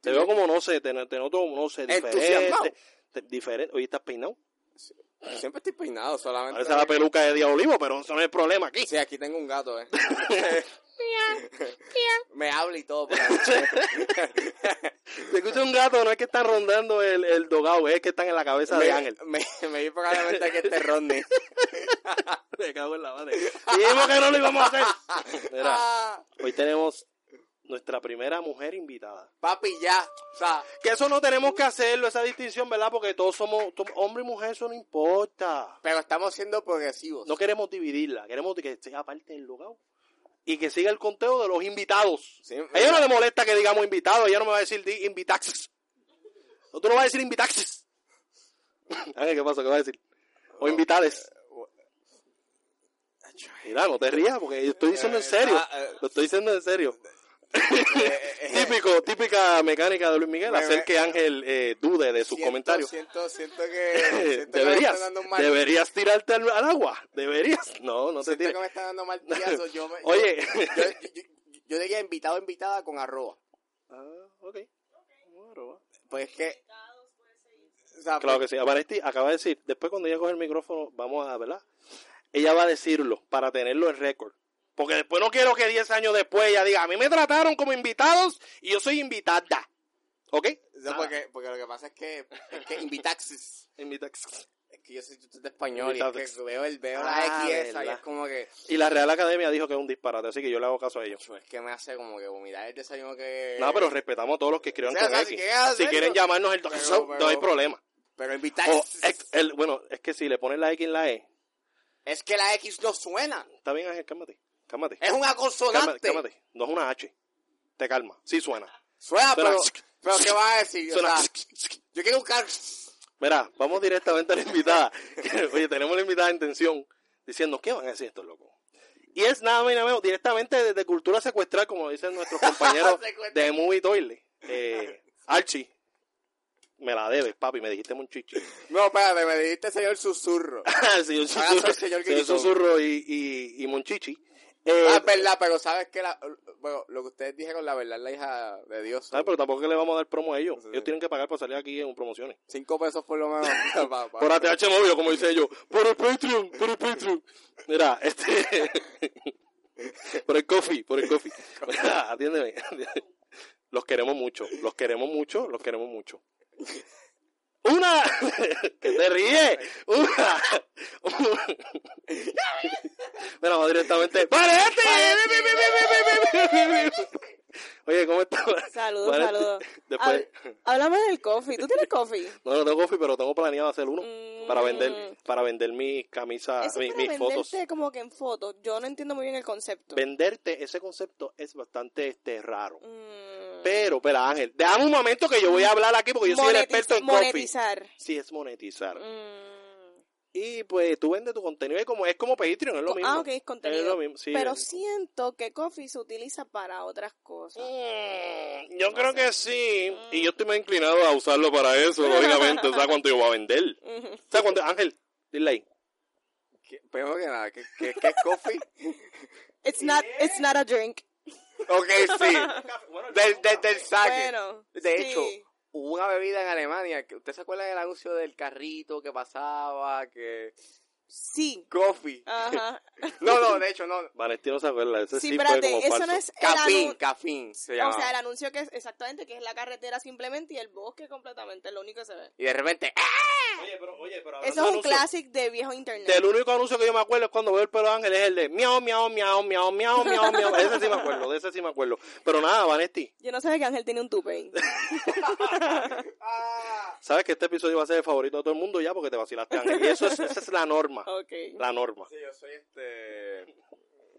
Te veo como, no sé, te, te noto, no sé, Entusiasmado. diferente. te- diferente. Oye, ¿estás peinado? Siempre estoy peinado, solamente. Parece la peluca de Diablo Olivo, pero eso no es el problema aquí. Sí, aquí tengo un gato, eh. Me habla y todo. Te escucha un gato, no es que están rondando el, el dogao, es que están en la cabeza de Ángel. me, me, vi probablemente que este Rodney. Me cago en la madre. Dijimos que no lo íbamos a hacer. Mira, hoy tenemos nuestra primera mujer invitada. papi, ya. O sea, Que eso no tenemos que hacerlo, esa distinción, ¿verdad? Porque todos somos, somos hombre y mujer, eso no importa. pero estamos siendo progresivos. No queremos dividirla, queremos que sea parte del lugar y que siga el conteo de los invitados. Sí, a ella no le molesta que digamos invitados, ella no me va a decir invitaxes. No, tú no vas a decir invitaxes. Ángel, ¿qué pasa? ¿Qué vas a decir? O invitades. Mira, no te rías porque yo estoy diciendo en serio. ah, eh. Lo estoy diciendo en serio. Típico, típica mecánica de Luis Miguel, Me- hacer me- que Ángel eh, dude de sus siento- comentarios. Siento, siento que. Siento que me deberías, mal, deberías tirarte al, al agua. Deberías. No, no te siento tires. que me están dando mal tiazo. Yo, me- Oye. Yo, yo, yo- yo diría invitado invitada con arroba. Ah, ok. Bueno, Pues es que. O sea, Claro pues, que sí. Vanesti acaba de decir, después cuando ella coge el micrófono, vamos a, ¿verdad? Ella va a decirlo para tenerlo en récord. Porque después no quiero que 10 años después ella diga, a mí me trataron como invitados y yo soy invitada. ¿Ok? no, porque, porque lo que pasa es que, es que invitaxis. Invita- Es que yo soy de español y es Invitaxis. que veo, el, veo Ah, la X esa y es como que. Y la Real Academia dijo que es un disparate, así que yo le hago caso a ellos. Es que me hace como que vomitar el desayuno que. No, pero respetamos a todos los que escriban O sea, con X. si quieren hacerlo. Si quieren llamarnos el Pero- no hay problema. Pero invitaxis. el- bueno, es que si le pones la X en la E, Es que la X no suena. está bien Ángel, cálmate, cálmate. Es una Cálmate, consonante. cálmate. No es una H. Te calma. Sí suena. Suena, Suena- pero. Pero ¿qué vas a decir? O Suena. sea, yo quiero buscar. Mira, vamos directamente a la invitada. Oye, tenemos la invitada en tensión diciendo, ¿qué van a decir estos locos? Y es nada más y nada menos directamente desde Cultura Secuestral, como dicen nuestros compañeros de Movie Toilet. Eh, Archie, me la debes, papi, me dijiste monchichi. No, espérate, me dijiste señor susurro. el señor Susurro, señor señor. Susurro y, y, y Monchichi. Eh, Ah, es verdad, pero sabes que la, bueno, lo que ustedes dijeron, la verdad, es la hija de Dios. ¿sabes? Pero tampoco que le vamos a dar promo a ellos. Sí. Ellos tienen que pagar para salir aquí en promociones. Cinco pesos por lo menos. Por ATH móvil, como dice yo. Por el Patreon, por el Patreon. Mira, este. por el coffee, por el coffee. Mira, atiéndeme. Los queremos mucho, los queremos mucho, los queremos mucho. Una. que te ríe. Una. Mira, vamos directamente. ¡Valente! Oye, ¿cómo estás? Saludos, saludos. Después. Háblame del coffee. ¿Tú tienes coffee? No, no tengo coffee, pero tengo planeado hacer uno Mm. para vender, para vender mis camisas, Eso mis, para mis fotos. venderte como que en fotos. Yo no entiendo muy bien el concepto. Venderte, ese concepto es bastante este raro. Mm. Pero, espera, Ángel, déjame un momento que yo voy a hablar aquí porque yo soy el experto en coffee. monetizar. Sí, es monetizar. Mm. Y pues tú vendes tu contenido y como, es como Patreon, es lo mismo. Ah, ok, es contenido. Es lo mismo, sí. Pero es- siento que coffee se utiliza para otras cosas. Mm, yo creo que sí. Y yo estoy más inclinado a usarlo para eso, lógicamente. ¿Sabes cuánto yo voy a vender? ¿Sabes cuánto? Ángel, dile ahí. ¿Qué- Primero que nada, ¿qué, qué, qué es coffee? It's not, it's not a drink. ok, sí. Del, del, del saque. Bueno, de sí. Hubo una bebida en Alemania. que ¿Usted se acuerda del anuncio del carrito que pasaba? Que. Sí. Coffee. Ajá. No, no, de hecho, no. Vanesti no se acuerda, ese sí, Sí, fue espérate, como eso falso. no es Cafín, cafín se O llama. sea, el anuncio que es exactamente que es la carretera simplemente y el bosque completamente, es lo único que se ve. Y de repente, ¡ah! Oye, pero, oye, pero Eso es un anuncio- clásico de viejo internet. Del único anuncio que yo me acuerdo es cuando veo el pelo de Ángel, es el de miau, miau, miau, miau, miau, miau, miau. Ese sí me acuerdo, de ese sí me acuerdo. Pero nada, Vanesti, Yo no sabía que Ángel tiene un tupe. sabes que este episodio va a ser el favorito de todo el mundo ya porque te vacilaste, Ángel. Y eso es, esa es la norma. La norma. Sí, yo soy este.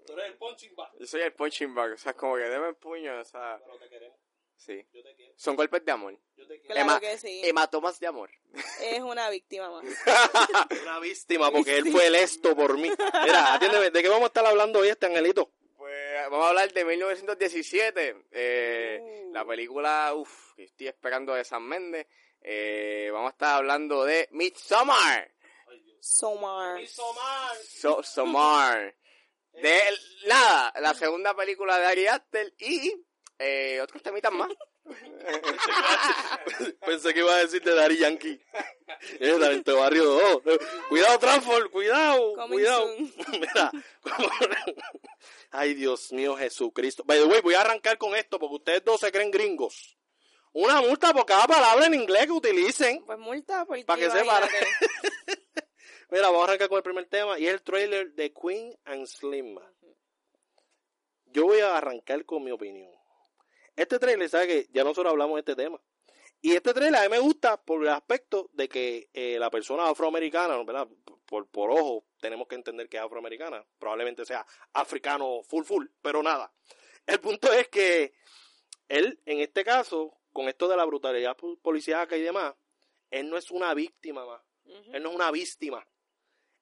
Tú eres el punching bag. Yo soy el punching bag. O sea, como que deme el puño, o sea. Pero te queremos, Sí. yo te quiero, Son golpes de amor. yo te quiero. Claro Hema- que sí. Hematomas de amor. Es una víctima más. Una víctima porque él fue el esto por mí. Mira, atiéndeme, ¿de qué vamos a estar hablando hoy este Angelito? Pues vamos a hablar de 1917. Eh, Uh. La película, uff, que estoy esperando de San Méndez. Eh, vamos a estar hablando de Midsommar. Somar. So, Somar. De nada, la segunda película de Ari Aster y eh, otros temitas más. Pensé que iba a decir de Dari Yankee. Es talento barrio 2. Cuidado, Transform, cuidado, Coming cuidado. Mira, Ay, Dios mío, Jesucristo. By the way, voy a arrancar con esto porque ustedes dos se creen gringos. Una multa por cada palabra en inglés que utilicen. Pues multa porque Pa' que sepa. imagínate. Mira, vamos a arrancar con el primer tema y es el trailer de Queen and Slim. Yo voy a arrancar con mi opinión. Este trailer, ¿sabes que Ya nosotros hablamos de este tema. Y este trailer a mí me gusta por el aspecto de que eh, la persona afroamericana, ¿verdad? Por, por ojo, tenemos que entender que es afroamericana. Probablemente sea africano full full, pero nada. El punto es que él, en este caso, con esto de la brutalidad pol- policíaca y demás, él no es una víctima más. Él no es una víctima.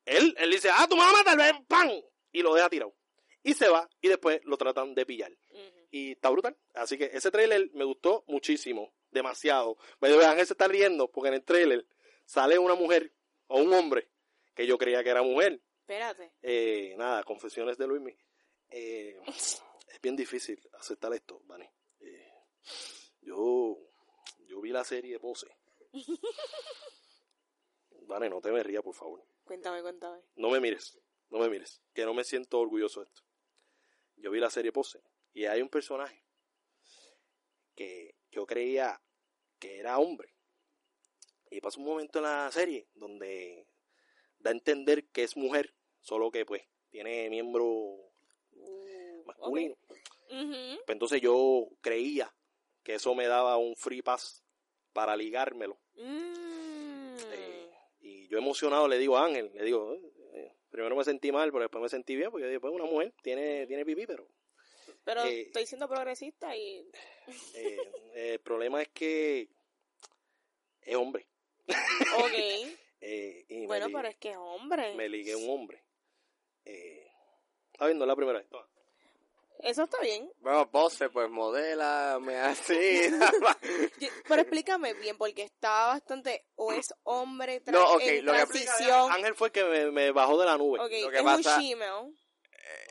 Él, él dice, ah, tu mamá tal vez, ¡pam! Y lo deja tirado. Y se va, y después lo tratan de pillar. Y está brutal. Así que ese trailer me gustó muchísimo. Demasiado. Vean, Ángel se está riendo porque en el trailer sale una mujer o un hombre que yo creía que era mujer. Espérate. Eh, nada, confesiones de Luismi. Eh, es bien difícil aceptar esto, Vani. Eh, yo, yo vi la serie Pose. Vane, no te me rías, por favor. Cuéntame, cuéntame. No me mires, no me mires, que no me siento orgulloso de esto. Yo vi la serie Pose y hay un personaje que yo creía que era hombre. Y pasa un momento en la serie donde da a entender que es mujer, solo que pues tiene miembro Uh, masculino. Pues entonces yo creía que eso me daba un free pass para ligármelo. Mm. Eh, y yo emocionado le digo a Ángel, le digo, eh, eh, primero me sentí mal, pero después me sentí bien, porque yo dije, pues una mujer tiene, tiene pipí, pero Pero eh, estoy siendo progresista y... eh, el problema es que es hombre. Ok. Eh, y bueno, pero es que es hombre. me ligué a un hombre. Eh, está viendo la primera vez. Eso está bien. Bueno, pose, pues modela, me así. Pero explícame bien, porque está bastante... O es hombre tra- No, ok, en lo que- transición. Ángel fue el que me, me bajó de la nube. Ok, Lo que es pasa- un.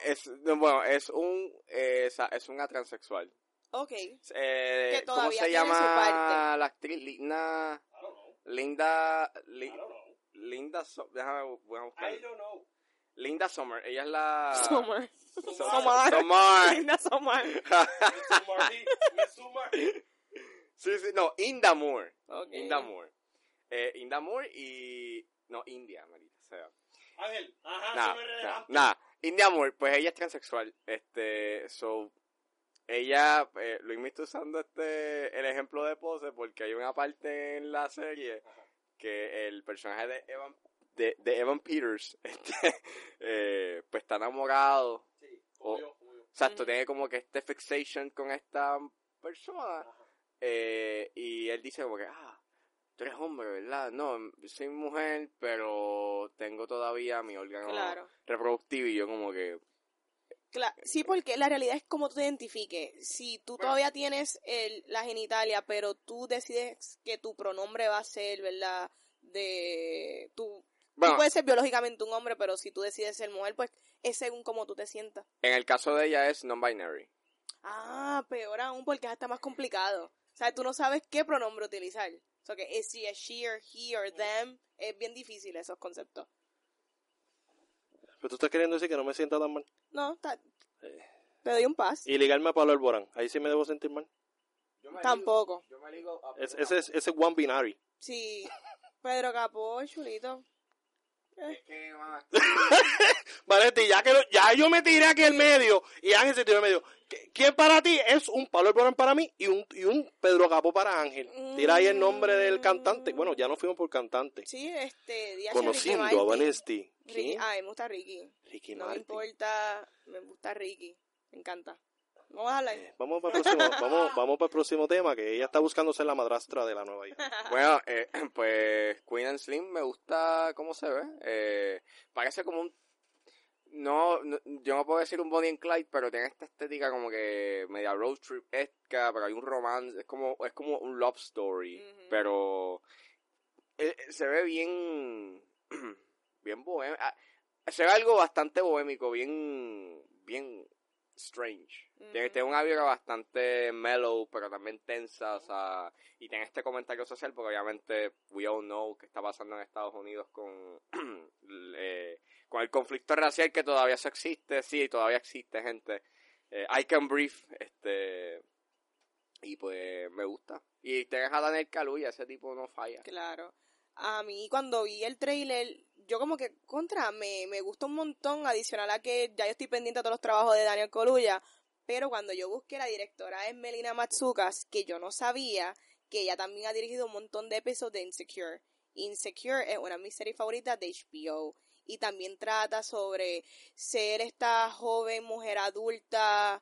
Es, no, bueno, es un, eh, es, es un transexual. Ok. Eh, Que ¿Cómo se llama la actriz? Linda, Linda, Li- Linda, So- déjame, voy a buscar. Linda Sommer, ella es la... Summer. Sommer. Sommer. Sommer. Linda Sommer. sí, sí, no, Inda Moore. Ok. Inda Moore. Eh, Inda Moore y... No, India, marita, o sea. Ángel, ajá, Nada, nada, nada. India Moore, pues ella es transexual. Este, so, ella, eh, Luis me está usando este, el ejemplo de pose porque hay una parte en la serie que el personaje de Evan, de, de Evan Peters, este, eh, pues está enamorado. O, exacto, Ujú. tiene como que este fixation con esta persona. Eh, y él dice como que, ah, tú eres hombre, ¿verdad? No, soy mujer, pero tengo todavía mi órgano Claro. reproductivo y yo como que... Cla- sí, porque la realidad es como tú te identifiques. Si tú todavía tienes el, la genitalia, pero tú decides que tu pronombre va a ser, ¿verdad? De tú, tú Bueno, puedes ser biológicamente un hombre, pero si tú decides ser mujer, pues es según cómo tú te sientas. en el caso de ella es non-binary. Ah, peor aún, porque es hasta más complicado. O sea, tú no sabes qué pronombre utilizar. O sea, que es si es she or he or them. Es bien difícil esos conceptos. Pero tú estás queriendo decir que no me sienta tan mal. No, ta- Eh. te doy un pas. Y ligarme a Pablo Alborán. Ahí sí me debo sentir mal. Tampoco. Yo me ligo a- Es- ese es ese es one binary. Sí. Pedro Capó, chulito. Es que, mamá, Valetti, ya que lo- ya yo me tiré aquí en medio y Ángel se tiró en medio. ¿Qui- ¿Quién para ti es un Pablo Alborán para mí y un, y un Pedro Capó para Ángel? Tira ahí el nombre del cantante. Bueno, ya no fuimos por cantante. Sí, este, DH Conociendo Ricky a. Vanesti. Ay, me gusta Ricky. Ricky no me importa, me gusta Ricky. Me encanta. Vamos a hablar. Eh, Vamos para el próximo, vamos, vamos para el próximo tema, que ella está buscando ser la madrastra de la nueva hija. Bueno, eh, pues Queen and Slim me gusta cómo se ve. Eh, parece como un... No, no- yo no puedo decir un Bonnie and Clyde, pero tiene esta estética como que media road trip esca, pero hay un romance, es como, es como un love story, pero eh, eh, se ve bien, bien bueno. se ve algo bastante bohémico, bien, bien strange. Tiene, tiene una vibra bastante mellow, pero también tensa, o sea, y tiene este comentario social porque obviamente we all know que está pasando en Estados Unidos con, eh, con el conflicto racial que todavía eso existe, sí, todavía existe gente. Eh, I can breathe, este, y pues me gusta. Y tienes a Daniel Kaluuya, ese tipo no falla. Claro. A mí cuando vi el trailer, yo como que contra, me, me gusta un montón, adicional a que ya yo estoy pendiente de todos los trabajos de Daniel Coluya, pero cuando yo busqué la directora es Melina Matsukas, que yo no sabía que ella también ha dirigido un montón de episodios de Insecure. Insecure es una de mis series favoritas de HBO y también trata sobre ser esta joven mujer adulta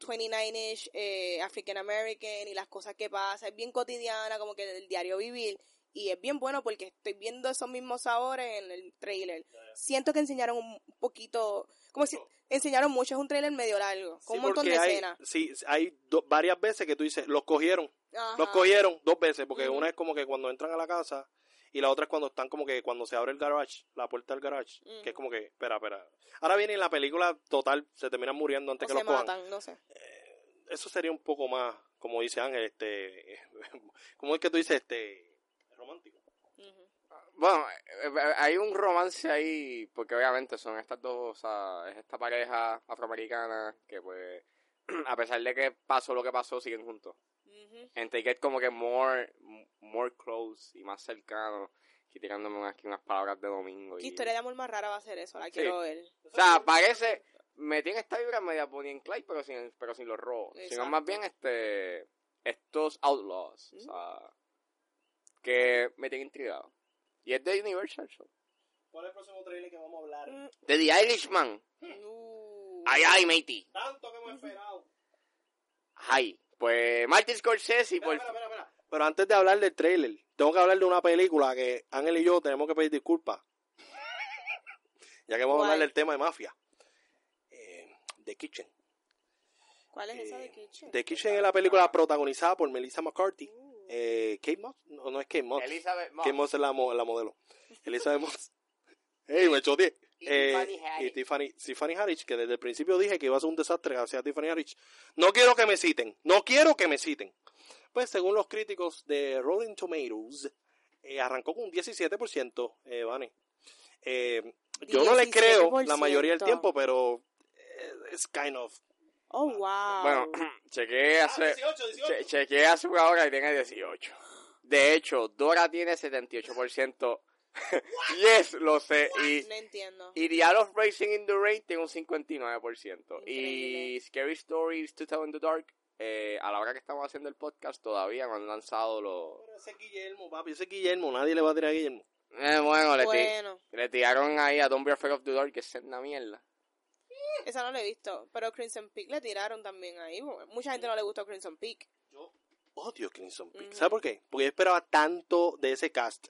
29ish eh, African American y las cosas que pasan, es bien cotidiana, como que del diario vivir y es bien bueno porque estoy viendo esos mismos sabores en el trailer. Siento que enseñaron un poquito, como si enseñaron mucho, es un trailer medio largo, con Sí, un montón de hay- escenas. Sí, hay do- varias veces que tú dices, los cogieron. Los cogieron dos veces, porque una es como que cuando entran a la casa y la otra es cuando están como que cuando se abre el garage, la puerta del garage, que es Ujú. como que, espera, espera. Ahora viene en la película total, se terminan muriendo antes O que se los cojan. matan, no sé. Eso sería un poco más, como dice Ángel, este, ¿cómo es que tú dices? Este. Bueno, eh, eh, hay un romance ahí, porque obviamente son estas dos, o sea, es esta pareja afroamericana que pues, a pesar de que pasó lo que pasó, siguen juntos. En Take It como que more, more close y más cercano, que tirándome aquí unas palabras de domingo. ¿Qué y- historia de amor más rara va a ser eso? La Sí. quiero ver. O sea, parece, me tiene esta vibra media Bonnie and Clyde, pero sin, pero sin los robos. Sino Exacto. más bien este, estos outlaws, o sea, que me tienen intrigado. Y es de Universal Show. ¿Cuál es el próximo trailer que vamos a hablar? Mm. De The Irishman. Uh. Ay, ay, matey. Tanto que hemos esperado. Ay, pues Martin Scorsese por... Espera, espera, espera, espera. Pero antes de hablar del trailer, tengo que hablar de una película que Ángel y yo tenemos que pedir disculpas. ya que vamos a hablar del tema de mafia. Eh, The Kitchen. ¿Cuál es esa de Eh, Kitchen? The Kitchen es la película protagonizada por Melissa McCarthy. Eh, Kate Moss, no, no es Kate Moss. Elizabeth Moss. Kate Moss es la, mo- la modelo. Elizabeth Moss. ¡Ey, me choteé! Y Eh, y Tiffany, Tiffany Haddish, que desde el principio dije que iba a ser un desastre gracias a Tiffany Haddish. No quiero que me citen, no quiero que me citen. Pues según los críticos de Rolling Tomatoes, eh, arrancó con un 17%, eh, Vane. Eh, yo no le creo la mayoría del 17%. tiempo, pero eh, es kind of... Oh, wow. Bueno, chequeé hace... 18, che- chequeé hace una hora y tiene 18. De hecho, Dora tiene 78%. yes, lo sé. Y, no entiendo. y The Art of Racing in the Rain tiene un 59%. Y Increíble. Scary Stories to Tell in the Dark, eh, a la hora que estamos haciendo el podcast, todavía no han lanzado los... Pero ese es Guillermo, papi, ese es Guillermo, nadie le va a tirar a Guillermo. Eh, bueno, le, Bueno, le tiraron ahí a Don't Be Afraid of the Dark, que es una mierda. Esa no la he visto. Pero Crimson Peak le tiraron también ahí. Mucha gente no le gustó Crimson Peak. Yo odio Crimson Peak. Ujú. ¿Sabes por qué? Porque yo esperaba tanto de ese cast.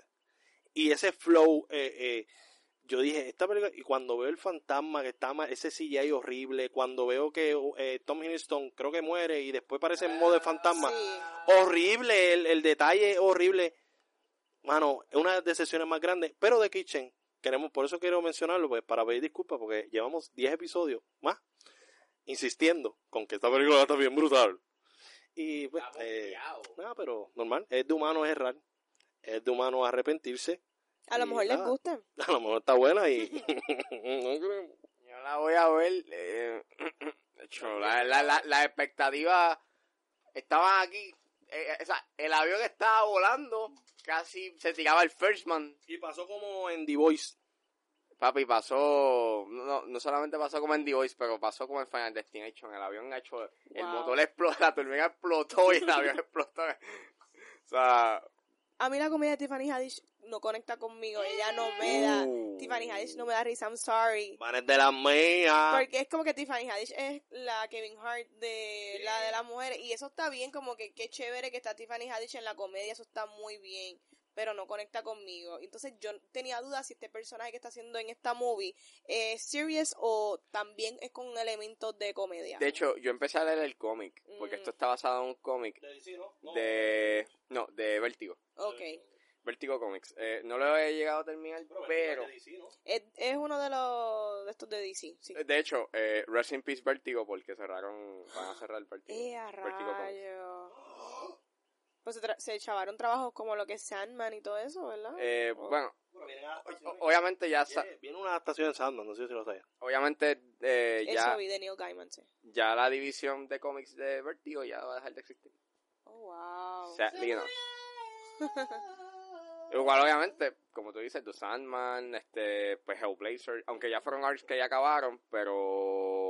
Y ese flow, eh, eh, yo dije, esta película, y cuando veo el fantasma que está mal, ese CGI horrible, cuando veo que eh, Tom Hiddleston creo que muere y después parece en modo de fantasma, Sí. horrible, el, el detalle es horrible. Mano, es una de las decepciones más grandes, pero de Kitchen, queremos, por eso quiero mencionarlo, pues para pedir disculpas, porque llevamos 10 episodios más insistiendo con que esta película está bien brutal. Y pues, eh, nada, pero normal, es de humano errar, es de humano arrepentirse, A lo mejor les gusta. a lo mejor está buena y no creo. Yo la voy a ver. Eh, de hecho, la, la, la, la expectativa estaba aquí. Eh, o sea, el avión estaba volando, casi se tiraba el first man. Y pasó como en The Voice. Papi, pasó, no, no solamente pasó como en The Voice, pero pasó como en Final Destination. El avión ha hecho, el Wow. motor explotó, la turbina explotó y el avión explotó. O sea, A mí la comedia de Tiffany Haddish no conecta conmigo. Ella no me da. Uh. Tiffany Haddish no me da risa. I'm sorry. Van de la mía. Porque es como que Tiffany Haddish es la Kevin Hart de la de las mujeres. Y eso está bien, como que qué chévere que está Tiffany Haddish en la comedia. Eso está muy bien. Pero no conecta conmigo. Entonces yo tenía dudas si este personaje que está haciendo en esta movie es serious o también es con elementos de comedia. de hecho, yo empecé a leer el cómic, porque Mm. esto está basado en un cómic De DC, ¿no? De, no, de Vértigo. Ok. Vertigo Comics. Eh, no lo he llegado a terminar, pero... Es, es uno de los de estos de DC, sí. De hecho, eh, Rest in Peace Vertigo, porque cerraron, van a cerrar el Vertigo. ¡Eh, a Vertigo Comics. Pues se, tra- se echaron trabajos como lo que es Sandman y todo eso, ¿verdad? Eh, bueno, o- obviamente ya, Viene una adaptación de Sandman, no sé si lo sabía. obviamente eh, eso ya, vi de Neil Gaiman, sí. ya la división de cómics de Vertigo ya va a dejar de existir. Oh, wow. O sea, Lino. Igual, obviamente, como tú dices, The Sandman, este, pues Hellblazer, aunque ya fueron arcs que ya acabaron, pero...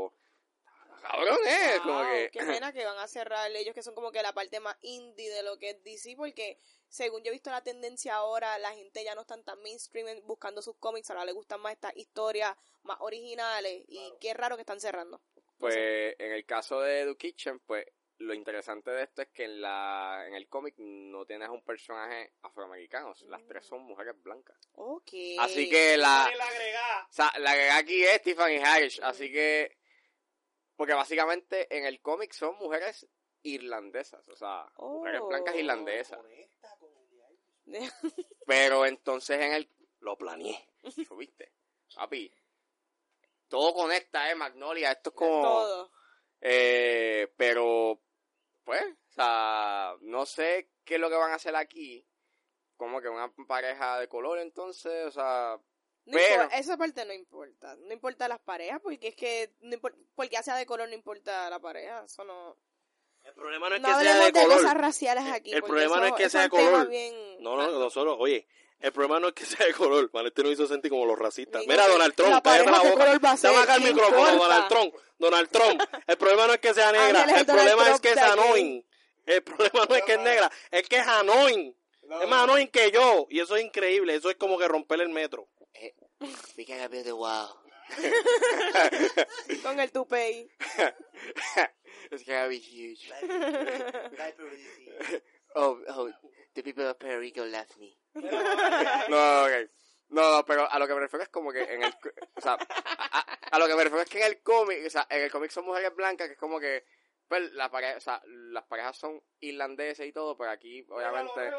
Cabrón, eh, como Wow, que... Qué pena que van a cerrar ellos que son como que la parte más indie de lo que es DC porque según yo he visto la tendencia ahora la gente ya no están tan mainstream buscando sus cómics, ahora les gustan más estas historias más originales y qué raro que están cerrando. Pues en el caso de The Kitchen, pues lo interesante de esto es que en la en el cómic no tienes un personaje afroamericano, las tres son mujeres blancas. Ok. Así que la, o sea, la que aquí es Tiffany Harris, así que porque básicamente en el cómic son mujeres irlandesas, o sea, mujeres Oh. blancas irlandesas. Pero entonces en el Lo planeé. ¿viste? Papi, todo conecta, eh, Magnolia, esto es como todo. Eh, pero, pues, o sea, no sé qué es lo que van a hacer aquí. Como que una pareja de color, entonces, o sea, No Pero- importa, esa parte no importa. No importa las parejas, porque es que no impor- porque ya sea de color no importa la pareja. Eso no. El problema no es No que sea de de, color. cosas raciales aquí. El problema no eso- es que sea de color. bien- No, no, nosotros, oye, el problema no es que sea de color. Valentín nos hizo sentir como los racistas. Digo Mira, Donald Trump, cállate pareja la boca. color va a ser, Dame acá el ¿qué micrófono, importa? Donald Trump. Donald Trump. El problema no es que sea negra, el problema es que es annoying. El problema no es que es negra, es que es annoying. Es más annoying que yo. Y eso es increíble. Eso es como que romper el metro. We can have the wow. Con el tupey. It's gonna be huge. oh, oh, the people of Puerto Rico left me. no, ok. No, no, pero a lo que me refiero es como que en el... O sea, a, a lo que me refiero es que en el cómic, o sea, en el cómic son mujeres blancas, que es como que, pues, la pareja, o sea, las parejas son irlandeses y todo, pero aquí, obviamente,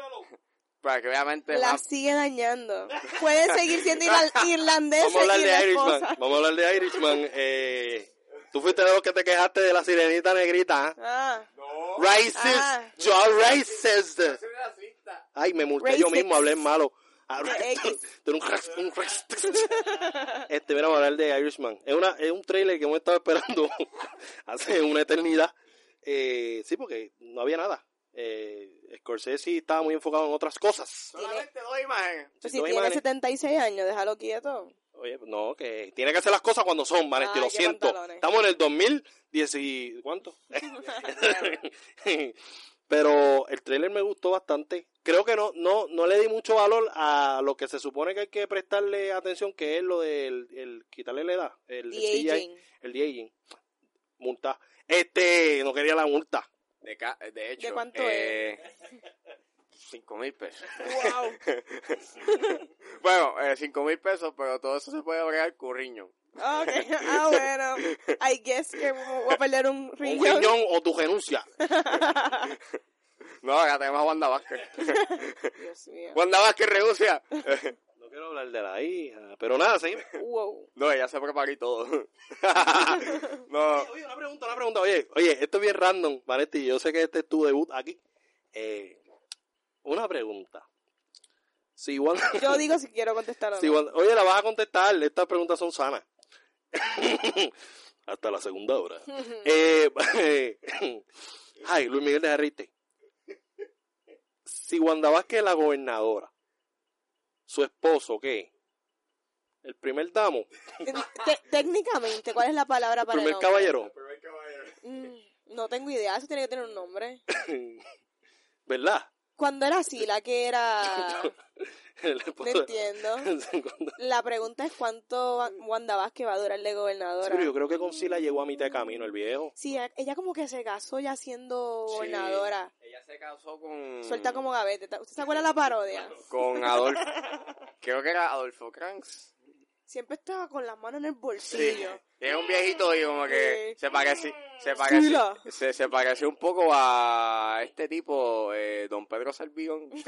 para que obviamente... La más- sigue dañando. Pueden seguir siendo irla- irlandeses Vamos a hablar de Irishman. Vamos a hablar de Irishman. Eh, Tú fuiste de los que te quejaste de la sirenita negrita. ¿ah? Ah, No. Racist. Ah. Yo racist. Ay, me multé yo mismo, hablé malo. Ah, tú un un Este, mira, vamos a hablar de Irishman. Es, una, es un trailer que hemos estado esperando hace una eternidad. Eh, sí, porque no había nada. Eh, Scorsese estaba muy enfocado en otras cosas. Solamente dos imágenes. pues si no, tiene Iván, 76 años, déjalo quieto. Oye, no, que tiene que hacer las cosas cuando son, Vanetti, lo siento. pantalones. Estamos en el 2010 y... ¿Cuánto? Pero el trailer me gustó bastante. Creo que no, no, no le di mucho valor a lo que se supone que hay que prestarle atención, que es lo del el, quitarle la edad. El, el The CGI, aging. el de aging. Multa. Este, no quería la multa. De, ca- de hecho, ¿De cuánto eh, Cinco mil pesos. Wow. bueno, eh, cinco mil pesos, pero todo eso se puede bregar curriño. Okay. Ah, bueno. I guess que voy a perder un Un riñón. riñón o tu renuncia. No, acá tenemos a Wanda Vázquez. Dios mío. Wanda Vázquez renuncia. No quiero hablar de la hija. Pero nada, sí. Wow. no, ella se preparó y todo. no, Oye, una pregunta, una pregunta. Oye, oye, esto es bien random, Vanetti. Yo sé que este es tu debut aquí. Eh, una pregunta. Si Wanda, Yo digo si quiero contestar o si no. Wanda- oye, la vas a contestar. Estas preguntas son sanas. Hasta la segunda hora. eh, ay, Luis Miguel de Jarrite. Si Wanda Vázquez es la gobernadora, su esposo, ¿qué? El primer damo, Te- técnicamente, ¿cuál es la palabra el para primer el nombre? caballero, Mm, no tengo idea, eso tiene que tener un nombre. ¿verdad? Cuando era así, la que era... El No entiendo. La pregunta es cuánto Wanda Vázquez va a durar de Sí, gobernadora. pero yo creo que con Sila llegó a mitad de camino el viejo. Sí, ella- como que se casó ya siendo Sí. gobernadora. ella se casó con... Suelta como gavete. ¿Usted se acuerda de la parodia? Con Adolfo. Creo que era Adolfo Kranz. Siempre estaba con las manos en el Sí. bolsillo. Y es un viejito y como que se parece, se parece, Sila. se, se pareció un poco a este tipo, eh, don Pedro Salvigón.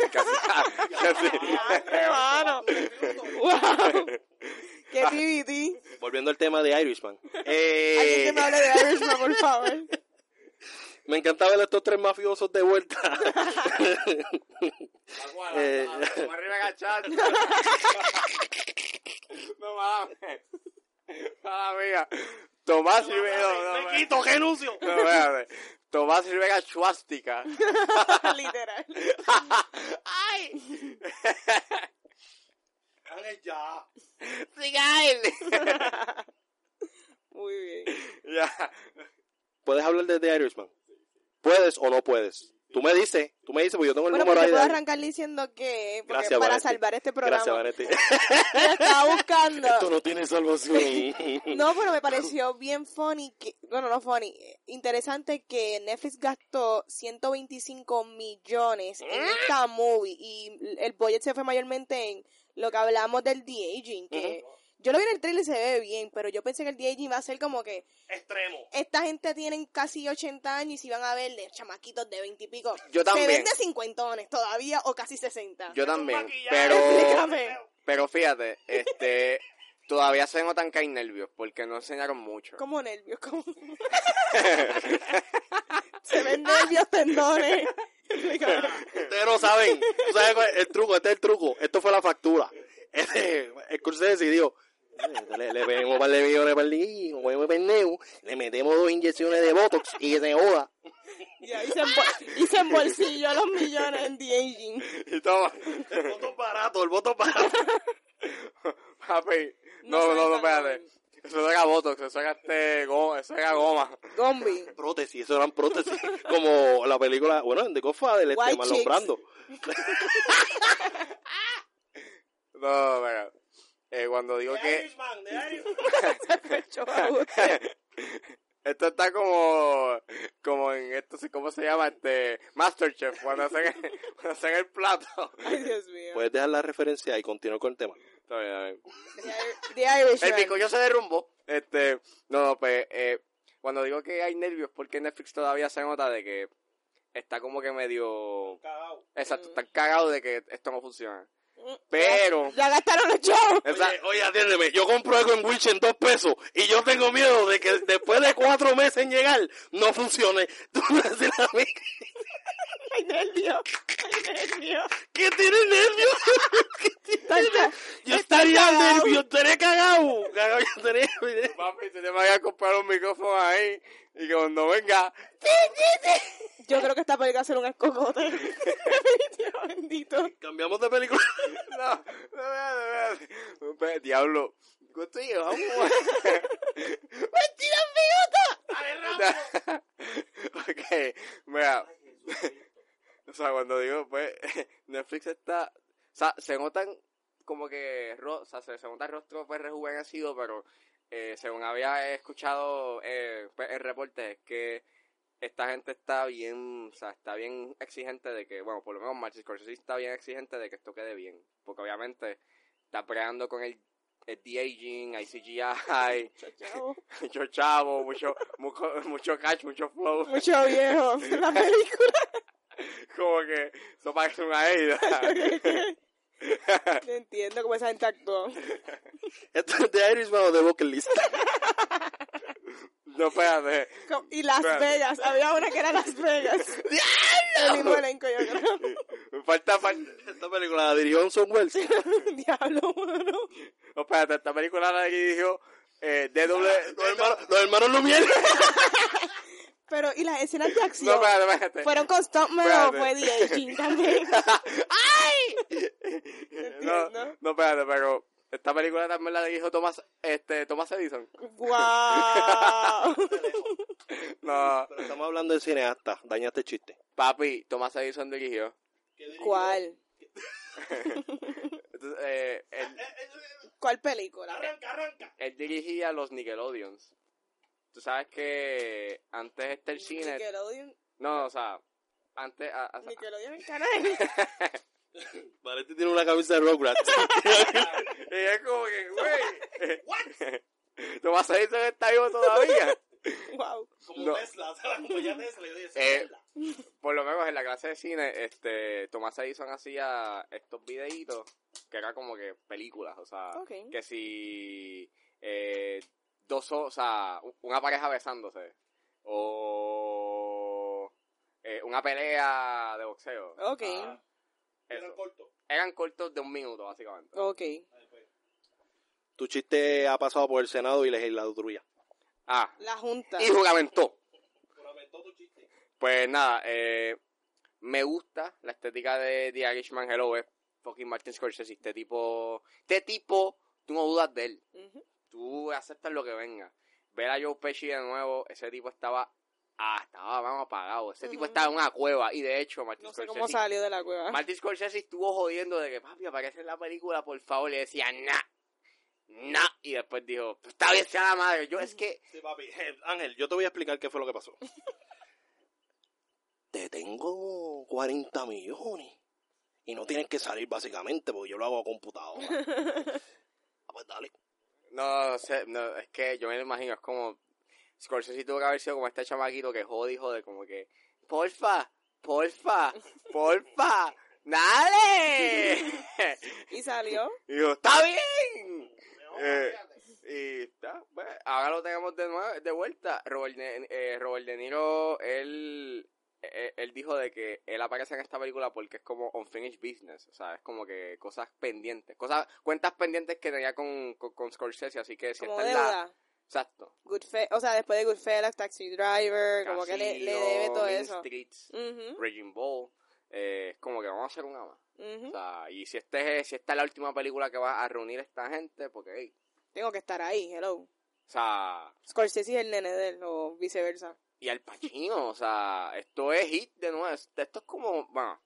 ¡Qué. ¡Qué TBT! Volviendo al tema de Irishman. Alguien Eh, que me hable de Irishman, por favor. me encanta ver a estos tres mafiosos de vuelta. Eh. No mames. Ah, mía. Tomás Rivera. No, no, ¡Me quito, renuncio! no, espérate. Tomás Rivera Schwastika. Literal. ¡Ay! ya! ¡Siga él! Muy bien. Ya. ¿Puedes hablar de The Irishman? ¿Puedes o no puedes? Tú me dices, tú me dices, porque yo tengo el Bueno, número puedo ahí. de- arrancar diciendo que Gracias, para Vanetti. salvar este programa Gracias, Vanetti. yo estaba buscando Esto no tiene salvación. No, pero me pareció bien funny, que, bueno, no funny, interesante que Netflix gastó 125 millones en esta movie y el budget se fue mayormente en lo que hablamos del de-aging, que yo lo vi en el trailer y se ve bien, pero yo pensé que el de-aging va a ser como que Extremo. esta gente tienen casi 80 años y si van a ver de chamaquitos de 20 y pico. Yo también. Se ven de cincuentones todavía o casi 60. Yo también. Pero, Explícame. pero fíjate, este, todavía se notan que hay nervios porque no enseñaron mucho. Como nervios, como... se ven nervios, tendones. Ustedes no saben. ¿Tú sabes cuál es el truco? Este es el truco. Esto fue la factura. Este, el curso decidió. Le, le pedimos un par de millones para el pendejo, le metemos dos inyecciones de Botox y se joda. Y ahí se, embol- y se embolsilló los millones en The Aging. Y toma, El voto barato, el voto barato. papi. No No, no, espérate. Eso era botox, eso era este goma, eso era goma. Gombi. Prótesis, eso eran prótesis. Como la película, bueno, en The Godfather, este, Marlon. Brando. No. Eh, cuando digo que esto está como como en esto sí, cómo se llama este Masterchef cuando hacen el, cuando hacen el plato. Ay, Dios mío. Puedes dejar la referencia y continuar con el tema. Está bien, está bien. The Ir- The Irishman. El pico yo se derrumbó. Este, no, no, pues eh, cuando digo que hay nervios porque Netflix todavía se nota de que está como que medio exacto, está cagado de que esto no funciona. Pero Ya gastaron los chavos. Oye, oye, atiéndeme, yo compro algo en Wish en dos pesos y yo tengo miedo de que después de cuatro meses en llegar no funcione. Tú me vas a decir a mí Ay, nervios. Ay, nervios. que tienes nervios. Tanta- Yo estaría cagado. nervioso, estaría cagado. Cagado, yo estaría... papi, se te vaya a comprar un micrófono ahí y que cuando venga Yo creo que esta película va a ser un escocote. Dios bendito. Cambiamos de película. No, no, no. Diablo. ¿Cuánto llevamos? ¡Mentira, minutos! ok, mira. O sea, cuando digo, pues, Netflix está... O sea, se notan como que... O sea, se, se nota el rostro pues rejuvenecido, pero eh, según había escuchado eh, pues, el reporte, es que esta gente está bien, o sea, está bien exigente de que, bueno, por lo menos Martin Scorsese está bien exigente de que esto quede bien, porque obviamente está peleando con el, el de-aging, hay CGI, Chavo. mucho chavo, mucho, mucho, mucho catch, mucho flow, Mucho viejo. La película. como que eso parece una aida. No entiendo cómo esa gente actuó. Esto es de Irishman o de List. no, espérate. Y Las Espérate. Vegas. Había una que era Las Vegas. El mismo elenco, yo creo. Falta, falta. Esta película la dirigió Orson Welles. Diablo, mano. No, espérate, esta película la dirigió eh, DW. Los hermanos, los hermanos Lumière. Pero, ¿y las escenas de No, acción? espérate, espérate. ¿Fueron con Stuntman o fue The Aging también? No, Entiendo. no, espérate, pero esta película también la dirigió Thomas, este, Thomas Edison. ¡Guau! No, Pero estamos hablando del cineasta. Dañaste el chiste. papi, Thomas Edison dirigió. ¿Cuál? Entonces, eh, él, ¿Cuál película? él dirigía los Nickelodeons. Tú sabes que antes este el cine... Nickelodeon. No, o sea, antes... a- a- Nickelodeon el canal. Valente tiene una camisa de Rugrats. y es como que, güey. Tomás Edison está vivo todavía. Wow. Como No. Tesla, o sea, como ya Tesla. Yo dije, Eh, Por lo menos en la clase de cine, este, Tomás Edison hacía estos videitos que era como que películas, o sea, Ok. que si eh, dos, o sea, una pareja besándose o eh, una pelea de boxeo. Ok. Ah, Era eso. corto. Eran cortos de un minuto, básicamente. Ok. Tu chiste ha pasado por el Senado y legislatura. Ah, La junta. y juramentó. Juramentó tu chiste. Pues nada, eh, me gusta la estética de The Irishman Hello, es fucking Martin Scorsese. Este tipo, este tipo, tú no dudas de él. Ujú. Tú aceptas lo que venga. Ver a Joe Pesci de nuevo, ese tipo estaba, ah, estaba vamos, apagado. Ese tipo estaba en una cueva. Y de hecho, Martin No sé cómo Scorsese, salió de la cueva. Martin Scorsese estuvo jodiendo de que, papi, aparece en la película, por favor. Le decía, nah, nah. Y después dijo, "Pues está bien, sea la madre. Yo es que, Sí, papi. Eh, Ángel, yo te voy a explicar qué fue lo que pasó. te tengo 40 millones. Y no tienes que salir básicamente porque yo lo hago a computadora. Ah, pues dale. No, sé, no, es que yo me lo imagino, es como Scorsese tuvo que haber sido como este chamaquito que jode y jode, como que, porfa, porfa, porfa, dale. Y salió. y yo, está bien. Eh, y ya, pues, ahora lo tenemos de nuevo, de vuelta. Robert de, eh, Robert De Niro, él, él, él dijo de que él aparece en esta película porque es como unfinished business, o sea, es como que cosas pendientes, cosas, cuentas pendientes que tenía con, con, con Scorsese, así que si Como está en la... Exacto. Goodfe o sea, después de Goodfellas, Taxi Driver, como que le, le debe todo Mean eso. Streets, Raging Bull, eh, es como que vamos a hacer una más. O sea, y si, este, es- si esta es la última película que va a reunir a esta gente, porque, hey, Tengo que estar ahí, hello. o sea, Scorsese es el nene de él, o viceversa. Y Al Pacino, o sea, esto es hit de nuevo, esto es como, bueno,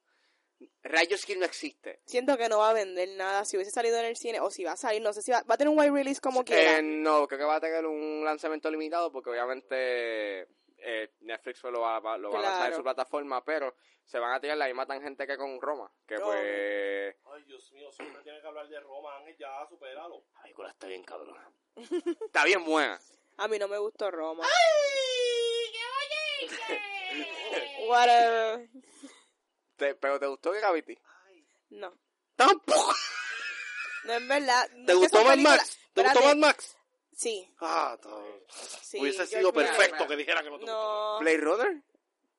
Rayos Kill no existe. Siento que no va a vender nada si hubiese salido en el cine, o si va a salir, no sé si va, va a tener un wide release como quiera. Eh, no, creo que va a tener un lanzamiento limitado porque obviamente eh, Netflix lo va, va- lo va a lanzar en su plataforma, pero se van a tirar la misma tangente que con Roma, que pues... Ay, Dios mío, siempre tienes que hablar de Roma, Ángel, ya, supéralo. La película está bien cabrona. está bien buena. A mí no me gustó Roma. Whatever. Te- pero ¿te gustó Gravity? No. Tampoco. No es verdad. ¿Te es que gustó son Mad películas- Max? ¿Te gustó Espérate. Mad Max? Sí. Ah, todo. sí Hubiese yo- sido mira, perfecto que dijera que no te gustó. No. ¿Blade Runner?